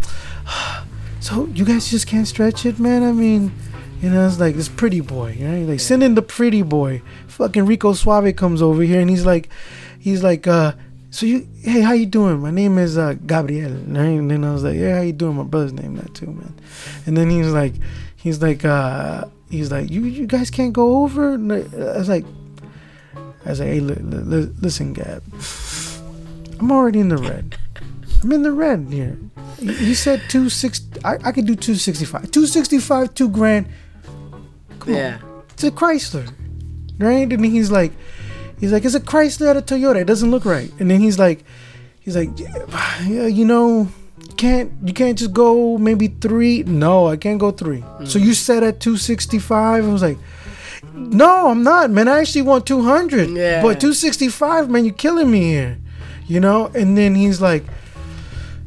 so you guys just can't stretch it, man. I mean, you know, it's like this pretty boy, right? Like send in the pretty boy. Fucking Rico Suave comes over here and he's like, he's like, uh, so you, hey, how you doing? My name is uh, Gabriel. Right? And then I was like, yeah, how you doing? My brother's name that too, man. And then he's like, he's like, uh, he's like, you, you guys can't go over. And I was like, I was like, hey, li- li- li- listen, Gab, I'm already in the red. I'm in the red here. He he said two six. I, I could do two sixty five. Two sixty five, two grand. Come Yeah. on, it's a Chrysler, right? And he's like, he's like, it's a Chrysler at a Toyota. It doesn't look right. And then he's like, he's like, yeah, you know, can't you can't just go maybe three. No, I can't go three. So mm. you said at two sixty five. I was like. No, I'm not, man. I actually want 200. Yeah. But 265, man, you're killing me here. You know? And then he's like,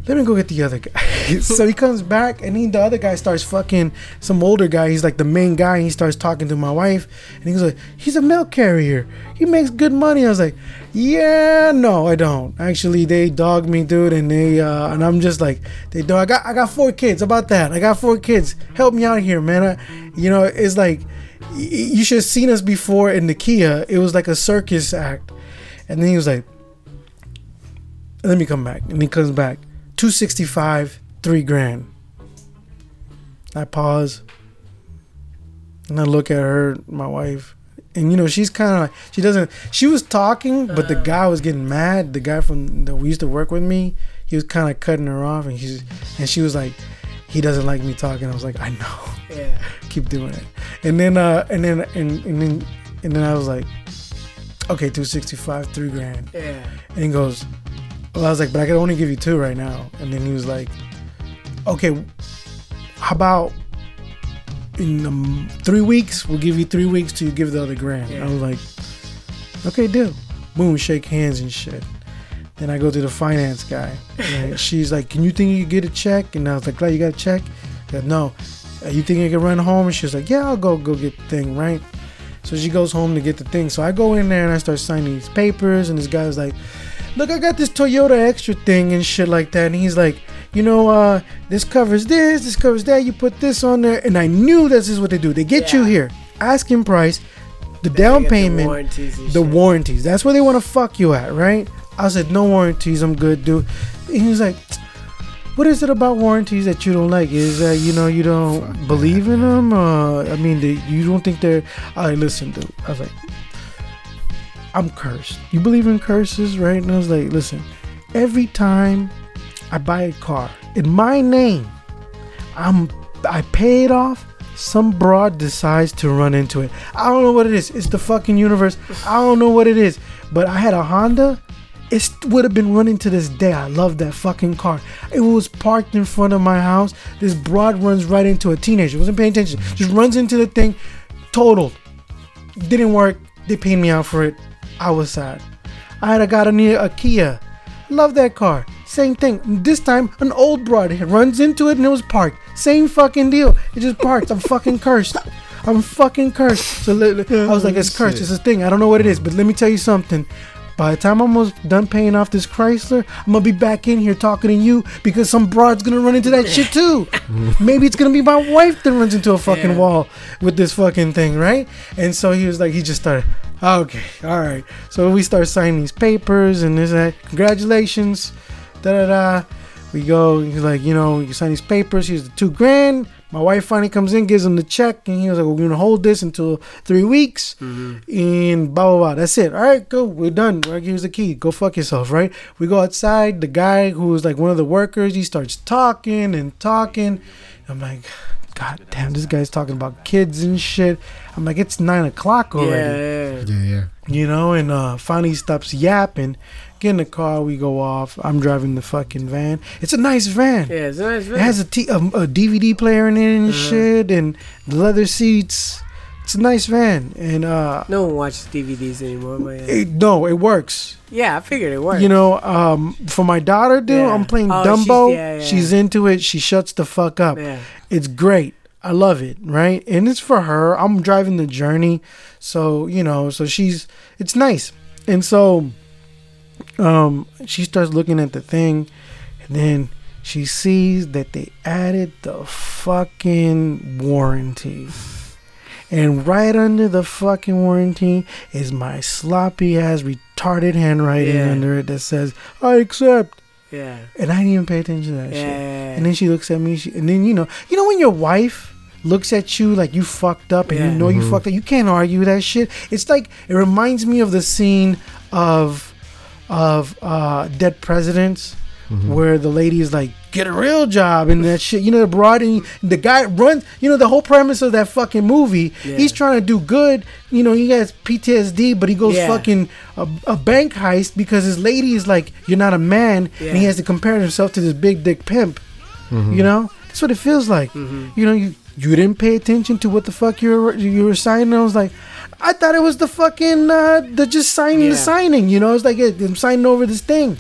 let me go get the other guy. so he comes back and then the other guy starts fucking some older guy. He's like the main guy. And he starts talking to my wife. And he's like, he's a milk carrier. He makes good money. I was like, yeah, no, I don't. Actually, they dog me, dude. And they, uh, and I'm just like, they do. I got, I got four kids. About that? I got four kids. Help me out here, man. I, you know, it's like, y- you should have seen us before in the Kia. It was like a circus act. And then he was like, let me come back. And he comes back. 265, three grand. I pause. And I look at her, my wife. And you know, she's kind of like, she doesn't, she was talking, but the guy was getting mad. The guy from that we used to work with me, he was kind of cutting her off. And she's, and she was like, he doesn't like me talking. I was like, I know. Yeah. Keep doing it. And then, uh, and then, and, and then, and then I was like, okay, 265, three grand. Yeah. And he goes, well, I was like, but I can only give you two right now. And then he was like, okay, how about in um, three weeks? We'll give you three weeks to give the other grand. I was like, okay, deal. Boom, shake hands and shit. Then I go to the finance guy. And she's like, can you think you get a check? And I was like, glad you got a check? I said, no. "Uh, You think I can run home? And she was like, yeah, I'll go go get the thing, right? So she goes home to get the thing. So I go in there and I start signing these papers. And this guy's like, look, I got this Toyota extra thing and shit like that. And he's like, you know, uh, this covers this, this covers that. You put this on there. And I knew this is what they do. They get you here, asking price, the down get the payment, warranties the warranties. That's where they want to fuck you at, right? I said, no warranties. I'm good, dude. And he was like, what is it about warranties that you don't like? Is that you know you don't believe in them? Uh, I mean, they, you don't think they're? I listen, dude. I was like, I'm cursed. You believe in curses, right? And I was like, listen, every time I buy a car in my name, I'm I pay it off. Some broad decides to run into it. I don't know what it is. It's the fucking universe. I don't know what it is. But I had a Honda. It would have been running to this day. I love that fucking car. It was parked in front of my house. This broad runs right into a teenager. Wasn't paying attention. Just runs into the thing. Totaled. Didn't work. They paid me out for it. I was sad. I had a got a, near a Kia. Love that car. Same thing. This time, an old broad runs into it and it was parked. Same fucking deal. It just parked. I'm fucking cursed. I'm fucking cursed. So I was like, it's cursed. It's a thing. I don't know what it is, but let me tell you something. By the time I'm almost done paying off this Chrysler, I'm gonna be back in here talking to you because some broad's gonna run into that shit too. Maybe it's gonna be my wife that runs into a fucking Yeah. wall with this fucking thing, right? And so he was like, he just started, okay, all right. So we start signing these papers and this that. Congratulations, da da da. We go, he's like, you know, you sign these papers, here's the two grand. My wife finally comes in, gives him the check, and he was like, We're gonna hold this until three weeks. Mm-hmm. And blah blah blah. That's it. All right, go. We're done. Right, here's the key. Go fuck yourself, right? We go outside. The guy who was like one of the workers, he starts talking and talking. I'm like, God damn, this guy's talking about kids and shit. I'm like, it's nine o'clock already Yeah, yeah. Yeah, yeah. you know, and uh, finally he stops yapping. Get in the car, we go off. I'm driving the fucking van. It's a nice van. Yeah, it's a nice van. It has a, t- a, a DVD player in it and Uh-huh. shit, and leather seats. It's a nice van, and uh, No one watches DVDs anymore, but it, no, it works. Yeah, I figured it worked. You know, um, for my daughter, dude, Yeah. I'm playing Oh, she's- Dumbo. yeah, yeah. She's into it. She shuts the fuck up. It's great. I love it, right? And it's for her. I'm driving the journey. So, you know, so she's it's nice. And so um she starts looking at the thing and then she sees that they added the fucking warranty. And right under the fucking warranty is my sloppy ass retarded handwriting Yeah. under it that says, I accept. Yeah. And I didn't even pay attention to that Yeah. shit. And then she looks at me, she, and then you know, you know when your wife looks at you like you fucked up and Yeah. you know you Mhm. fucked up, you can't argue that shit. It's like it reminds me of the scene of of uh, Dead Presidents where the lady is like, "Get a real job" and that shit. You know, the broad and the guy runs. You know, the whole premise of that fucking movie. Yeah. He's trying to do good. You know, he has PTSD, but he goes Yeah. fucking a, a bank heist because his lady is like, "You're not a man," and he has to compare himself to this big dick pimp. You know, that's what it feels like. Mm-hmm. You know, you you didn't pay attention to what the fuck you were you were signing. I was like, I thought it was the fucking uh, the just signing the signing. You know, it's like I'm signing over this thing.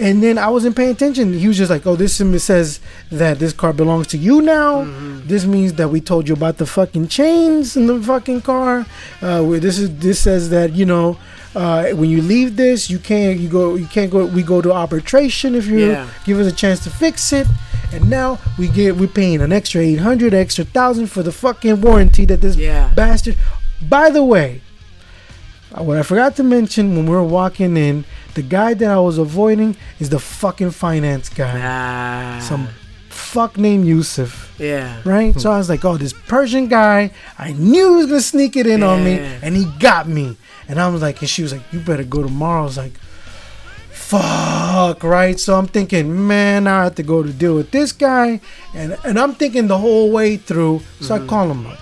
And then I wasn't paying attention. He was just like, "Oh, this says that this car belongs to you now. Mm-hmm. This means that we told you about the fucking chains in the fucking car. Uh, where this is this says that you know uh, when you leave this, you can't you go you can't go. We go to arbitration if you Yeah. give us a chance to fix it. And now we get we're paying an extra eight hundred, extra thousand for the fucking warranty that this Yeah. bastard. By the way, what I forgot to mention when we were walking in, the guy that I was avoiding is the fucking finance guy. Ah. Some fuck named Yusuf. Yeah. Right? So I was like, oh, this Persian guy, I knew he was gonna sneak it in on me, and he got me. And I was like, and she was like, you better go tomorrow. I was like, fuck, right? So I'm thinking, man, I have to go to deal with this guy. And and I'm thinking the whole way through. So I call him up.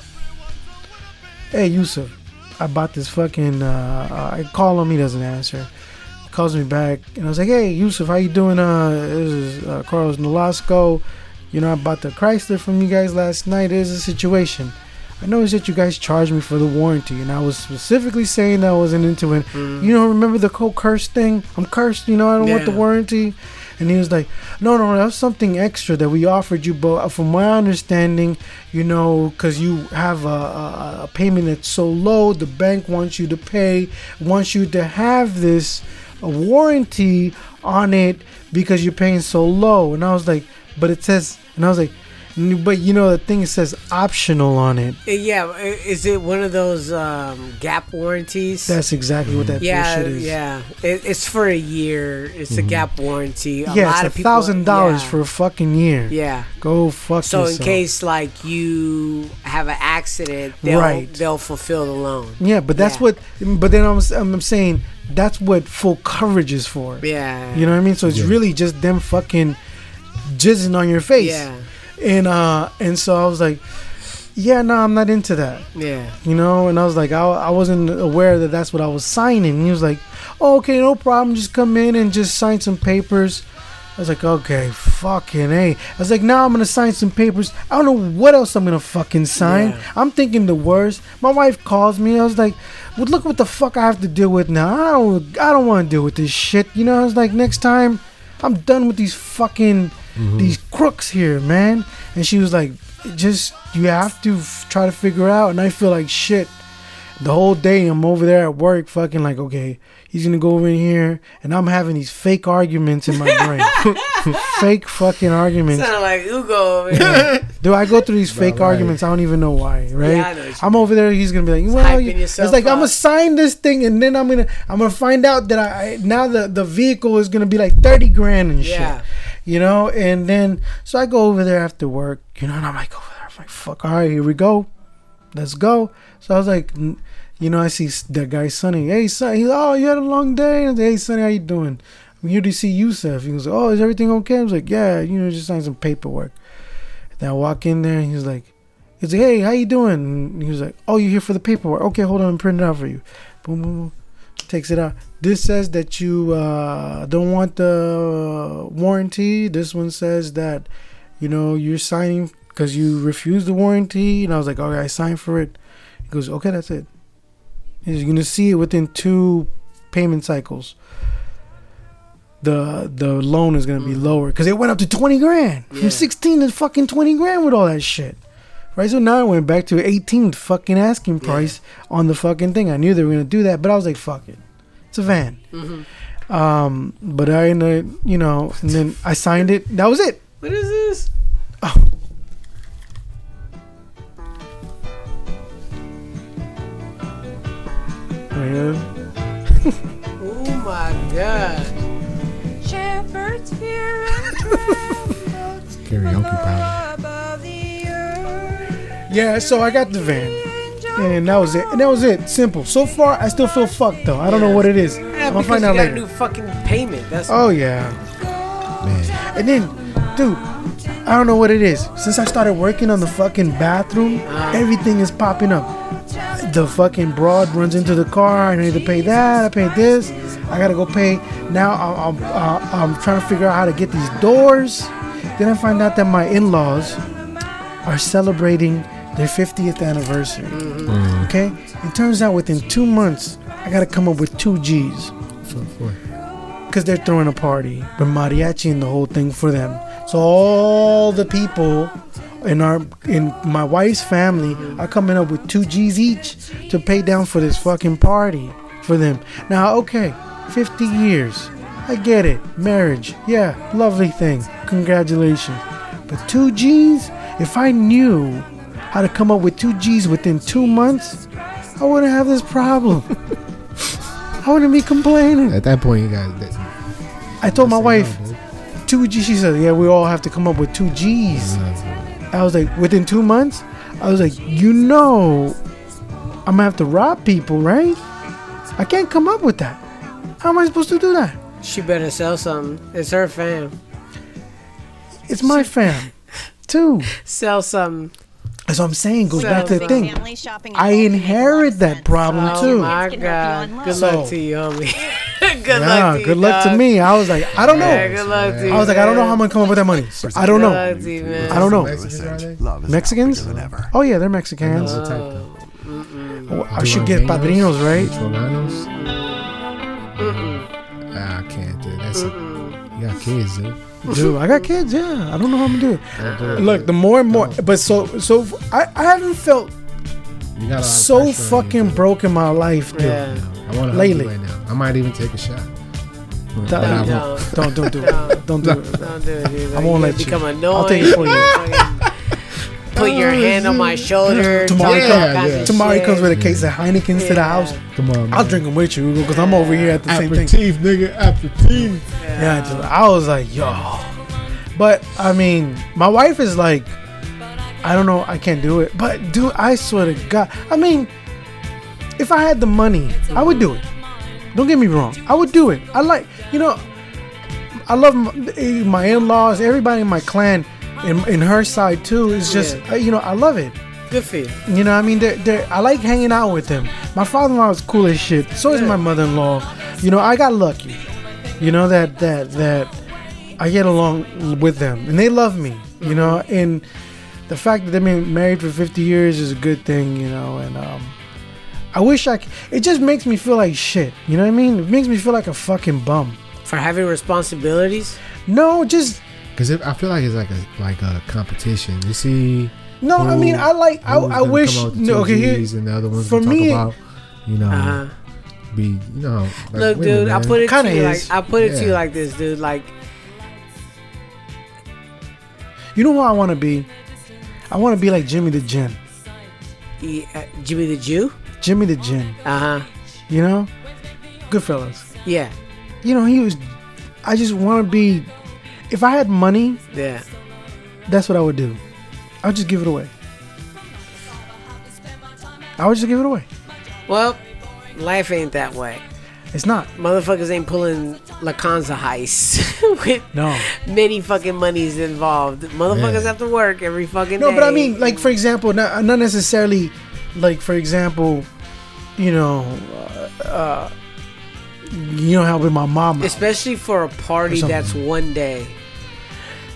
Hey, Yusuf, I bought this fucking, uh, uh, I call him, he doesn't answer. He calls me back, and I was like, hey, Yusuf, how you doing? Uh, this is uh, Carlos Nolasco. You know, I bought the Chrysler from you guys last night. There's a situation. I noticed that you guys charged me for the warranty, and I was specifically saying that I wasn't into it. You know, remember the whole curse thing? I'm cursed, you know, I don't want the warranty. And he was like, no, no, that's something extra that we offered you. But from my understanding, you know, because you have a, a, a payment that's so low, the bank wants you to pay, wants you to have this warranty on it because you're paying so low. And I was like, but it says, and I was like, "N- but you know, the thing says optional on it. Uh, Yeah, is it one of those um, gap warranties? That's exactly what that yeah, bullshit is. yeah. It, it's for a year. It's a gap warranty. A yeah, lot it's of a people- thousand dollars for a fucking year. Yeah. Go fuck So in case like you have an accident, they'll Right. they'll fulfill the loan. Yeah, but that's Yeah. what. But then I'm, I'm saying that's what full coverage is for. Yeah. You know what I mean? So it's Yeah. really just them fucking jizzing on your face. Yeah. And uh, and so I was like, yeah, no, I'm not into that. Yeah. You know, and I was like, I, I wasn't aware that that's what I was signing. He was like, oh, okay, no problem. Just come in and just sign some papers. I was like, okay, fucking hey. I was like, now I'm gonna sign some papers. I don't know what else I'm gonna fucking sign. Yeah. I'm thinking the worst. My wife calls me. I was like, well, look what the fuck I have to deal with now. I don't, I don't want to deal with this shit. You know, I was like, next time, I'm done with these fucking Mm-hmm. these crooks here, man. And she was like, just you have to f- try to figure out. And I feel like shit. The whole day I'm over there at work, fucking like, okay, he's gonna go over in here, and I'm having these fake arguments in my brain, fake fucking arguments. Sound like Hugo over here. Do I go through these fake right. arguments? I don't even know why, right? Yeah, know I'm over there. He's gonna be like, well, you- it's yourself like I'm gonna sign this thing, and then I'm gonna I'm gonna find out that I, I now the the vehicle is gonna be like thirty grand and Yeah. shit, you know. And then so I go over there after work, you know, and I'm like over there, I'm like, fuck, all right, here we go, let's go. So I was like, you know, I see that guy Sonny. Hey, Sonny, he's oh, you had a long day. Like, hey, Sonny, how you doing? I'm here to see Yusuf. He like, oh, is everything okay? I was like, yeah, you know, just sign some paperwork. Then I walk in there and he's like, he's like, hey, how you doing? And he was like, oh, you're here for the paperwork. Okay, hold on, I'm printing it out for you. Boom, boom, boom. Takes it out. This says that you uh, don't want the warranty. This one says that, you know, you're signing because you refused the warranty. And I was like, okay, I signed for it. He goes, okay, that's it. He's gonna see it within two payment cycles. The the loan is gonna be lower because it went up to twenty grand Yeah. from sixteen to fucking twenty grand with all that shit. Right, so now I went back to eighteen fucking asking price on the fucking thing. I knew they were gonna do that, but I was like, fuck it, it's a van. Mhm. Um, but I ended, you know, and then I signed it. That was it. What is this? Man. Oh my god. Shepherds fear and tremble Karaoke power. Above the earth. Yeah, so I got the van. And that was it. And that was it. Simple. So far, I still feel fucked though. I don't know what it is. Yeah, I'm gonna because find you out got a later. new fucking payment. That's Oh yeah. Man, And then, dude, I don't know what it is. Since I started working on the fucking bathroom, everything is popping up. The fucking broad runs into the car. I need to pay that. I paid this. I gotta go pay. Now I'm, I'm, uh, I'm trying to figure out how to get these doors. Then I find out that my in-laws are celebrating their 50th anniversary. Mm-hmm. Mm. Okay. It turns out within two months, I gotta come up with two G's for, for. because they're throwing a party, but mariachi and the whole thing for them. So all the people in our in my wife's family mm-hmm. are coming up with two G's each to pay down for this fucking party for them. Now, okay, 50 years, I get it, marriage, yeah, lovely thing, congratulations. But two G's, if I knew how to come up with two G's within two months, I wouldn't have this problem. I wouldn't be complaining. At that point, you got. I told my Say no, wife dude. two G's. She said, "Yeah, we all have to come up with two G's." I was like, within two months. I was like, you know, I'm gonna have to rob people, right? I can't come up with that. How am I supposed to do that? She better sell something. It's her fam. It's my fam, too. Sell something. That's what I'm saying. Goes So back to the thing. I inherit that problem Oh too. my Kids can help you god. Good love. luck to you, homie. good Yeah, luck to you. good luck to me. I was like, I don't know. Yeah, good luck to you. I was like, I don't know how I'm gonna come up with that money. I don't know. luck to you, man. I don't know. Mexicans. Love is Mexicans? now bigger than ever. Oh yeah, they're Mexicans. What type though? Oh, I should get padrinos, right? Romanos? Ah, I can't, dude. That's a, you got kids, dude. Dude, I got kids. Yeah, I don't know how I'm gonna do it. Don't do it, Look, dude. the more and more, but so so I, I haven't felt You got a lot of so pressure you, fucking dude. broke in my life, dude. Yeah. I want to lately. lately right now. I might even take a shot. But That- I No. won't. Don't don't do it. Don't do it. Don't do it, dude. I won't You let you. become annoying. I'll take it for you. Fucking Put your oh, hand on my shoulder. Tomorrow, talk comes, yeah. of tomorrow he comes with a case of Heinekens to the house. Come on, man. I'll drink them with you because I'm over here at the same thing. Aperitif, nigga. Aperitif. Yeah, dude. I was like, yo. But I mean, my wife is like, I don't know, I can't do it. But dude, I swear to God, I mean, if I had the money, I would do it. Don't get me wrong, I would do it. I like, you know, I love my, eh, my in-laws, everybody in my clan, in, in her side too. It's just, Yeah. uh, you know, I love it. Good for you. You know, I mean, they're, they're, I like hanging out with them. My father-in-law is cool as shit. So is my mother-in-law. You know, I got lucky. You know that that that I get along with them, and they love me. You know, and the fact that they've been married for 50 years is a good thing. You know, and um, I wish I. c- It just makes me feel like shit. You know what I mean? It makes me feel like a fucking bum. For having responsibilities. No, just Because I feel like it's like a like a competition. You see. no. I mean, I like. I, I wish. come out with No, okay, here. And the other ones for for me- talk about, you know, Uh-huh. be you know. Like Look, women, dude, I put it Kinda to you is. like I put it to you like this, dude. Like You know who I want to be? I want to be like Jimmy the Gent. he- uh, Jimmy the Jew. Jimmy the Gent. Uh huh. You know, Goodfellas. Yeah. You know, he was. I just want to be. If I had money, Yeah. that's what I would do. I would just give it away. I would just give it away. Well, life ain't that way. It's not. Motherfuckers ain't pulling Lufthansa heists with No. many fucking monies involved. Motherfuckers Yeah. have to work every fucking No, day. but I mean, like for example, not, not necessarily, like for example, you know, uh, uh, you know how with my mom. especially for a party something. that's one day.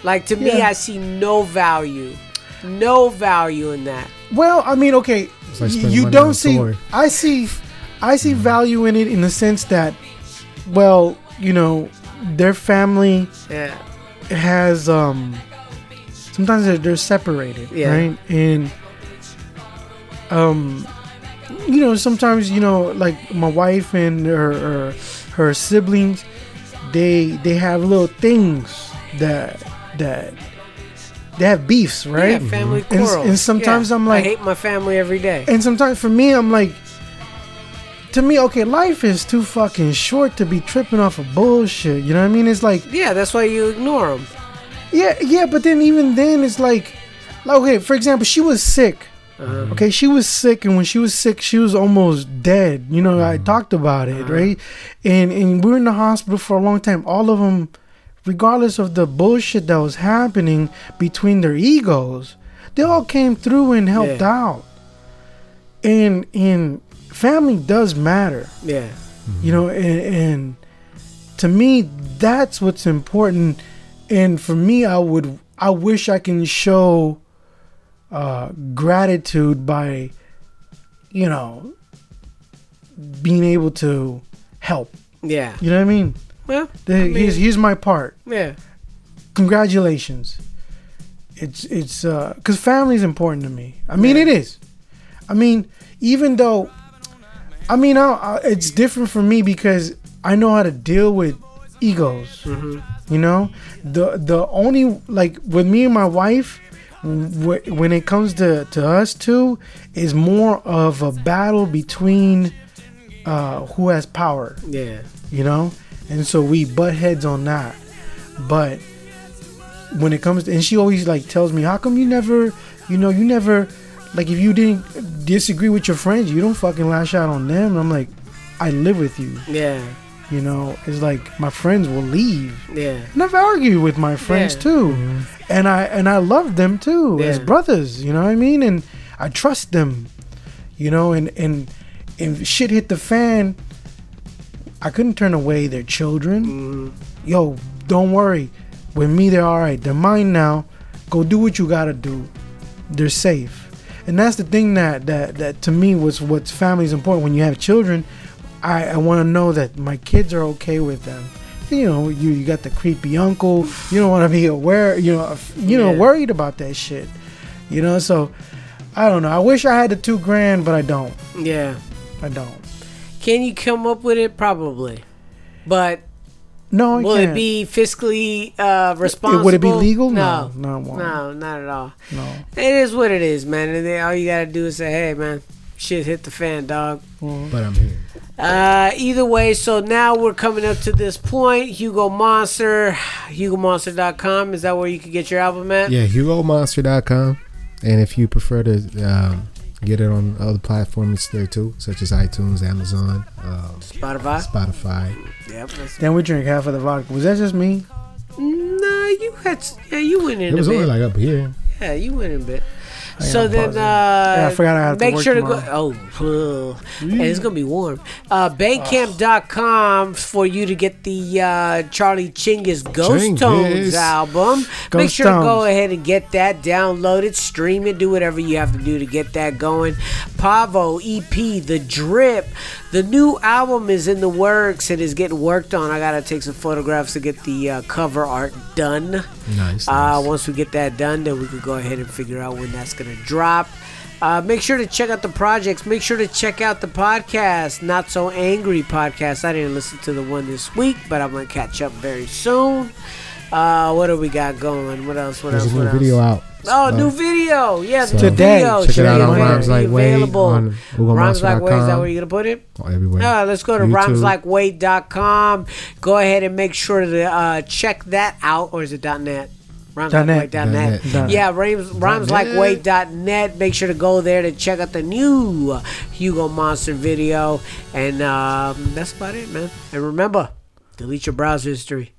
Like to me, Yeah. I see no value, no value in that. Well, I mean, okay, It's like spending you money on don't a see. toy. I see, I see value in it in the sense that, well, you know, their family Yeah. has um sometimes they're, they're separated Yeah. right and um you know sometimes you know like my wife and her her, her siblings they they have little things that that they have beefs, right? Yeah, family And, quarrels. and sometimes Yeah. I'm like, I hate my family every day. and sometimes for me, I'm like, to me, okay, life is too fucking short to be tripping off of bullshit. You know what I mean? It's like, Yeah, that's why you ignore them. yeah, yeah, but then even then, it's like, like okay, for example, she was sick. Uh-huh. Okay, she was sick, and when she was sick, she was almost dead. You know, I talked about it, Uh-huh. right? And and we are in the hospital for a long time. All of them, regardless of the bullshit that was happening between their egos, they all came through and helped Yeah. out. And and family does matter, Yeah. you know. And, and to me, that's what's important. And for me, I would, I wish I can show uh, gratitude by, you know, being able to help. Yeah. You know what I mean? Well, The- I mean- here's here's my part. Yeah. Congratulations. It's it's uh because family is important to me. I mean, it is. I mean, even though, I mean, I, I, it's different for me because I know how to deal with egos. You know, the the only like with me and my wife, wh- when it comes to to us two, is more of a battle between uh who has power. Yeah. you know? And so we butt heads on that. But when it comes to, and she always like tells me how come you never you know you never like if you didn't disagree with your friends you don't fucking lash out on them? And i'm like i live with you. Yeah. You know it's like my friends will leave. Yeah. and i've argued with my friends Yeah. too. And i and i love them too as brothers you know what i mean? And i trust them you know? And and and shit hit the fan i couldn't turn away their children. Mm-hmm. yo don't worry. With me they're all right. They're mine now. Go do what you gotta do. They're safe. And that's the thing that that that to me was what's family is important. When you have children i i want to know that my kids are okay with them you know you, you got the creepy uncle you don't want to be aware you know you know Yeah. worried about that shit you know so i don't know i wish i had the two grand but i don't Yeah. i don't Can you come up with it? Probably. But no I will can't. it be fiscally uh, responsible? would it be legal? No. No, no, won't. No, not at all. no It is what it is, man. And then all you gotta do is say, "Hey, man, shit hit the fan, dog." But I'm here. Uh, either way, so now we're coming up to this point. Hugo Monster, HugoMonster.com. Is that where you can get your album at? Yeah, HugoMonster.com. And if you prefer to um, get it on other platforms there too, such as iTunes, Amazon, um, Spotify. Spotify. Yep. Then we drink half of the vodka was that just me nah, you had. Yeah, you went in It was a bit. only like up here. yeah, you went in a bit. I So then, uh, Yeah, I forgot I have to make work sure to go. Oh, and it's gonna be warm. Uh, Bandcamp.com for you to get the uh, Charlie Chingus Ghost Chingus. Tones album. make Ghost sure to go ahead and get that, download it, stream it, do whatever you have to do to get that going. Pavo EP, The Drip. The new album is in the works. It is getting worked on. I gotta take some photographs to get the uh, cover art done. Nice. Uh, nice. once we get that done, then we can go ahead and figure out when that's gonna drop. Uh, make sure to check out the projects. Make sure to check out the podcast, Not So Angry podcast. I didn't listen to the one this week, but I'm gonna catch up very soon. Uh, what do we got going? What else? What There's else? a What new else? video out. Oh, Uh, new video. Yeah, so- Today. video. Check it should out be on Rhymes Like available. on Rhymes Like. Is that where you're gonna put it? Everywhere. Yeah, let's go to YouTube. rhymeslikeWade.com. Go ahead and make sure to uh, check that out. Or is it .net? Dot net. RhymeslikeWade.net. Net. Dot net. Yeah, rhymes, rhymeslikeWade.net. Make sure to go there to check out the new Hugo Monster video. And um, that's about it, man. And remember, delete your browser history.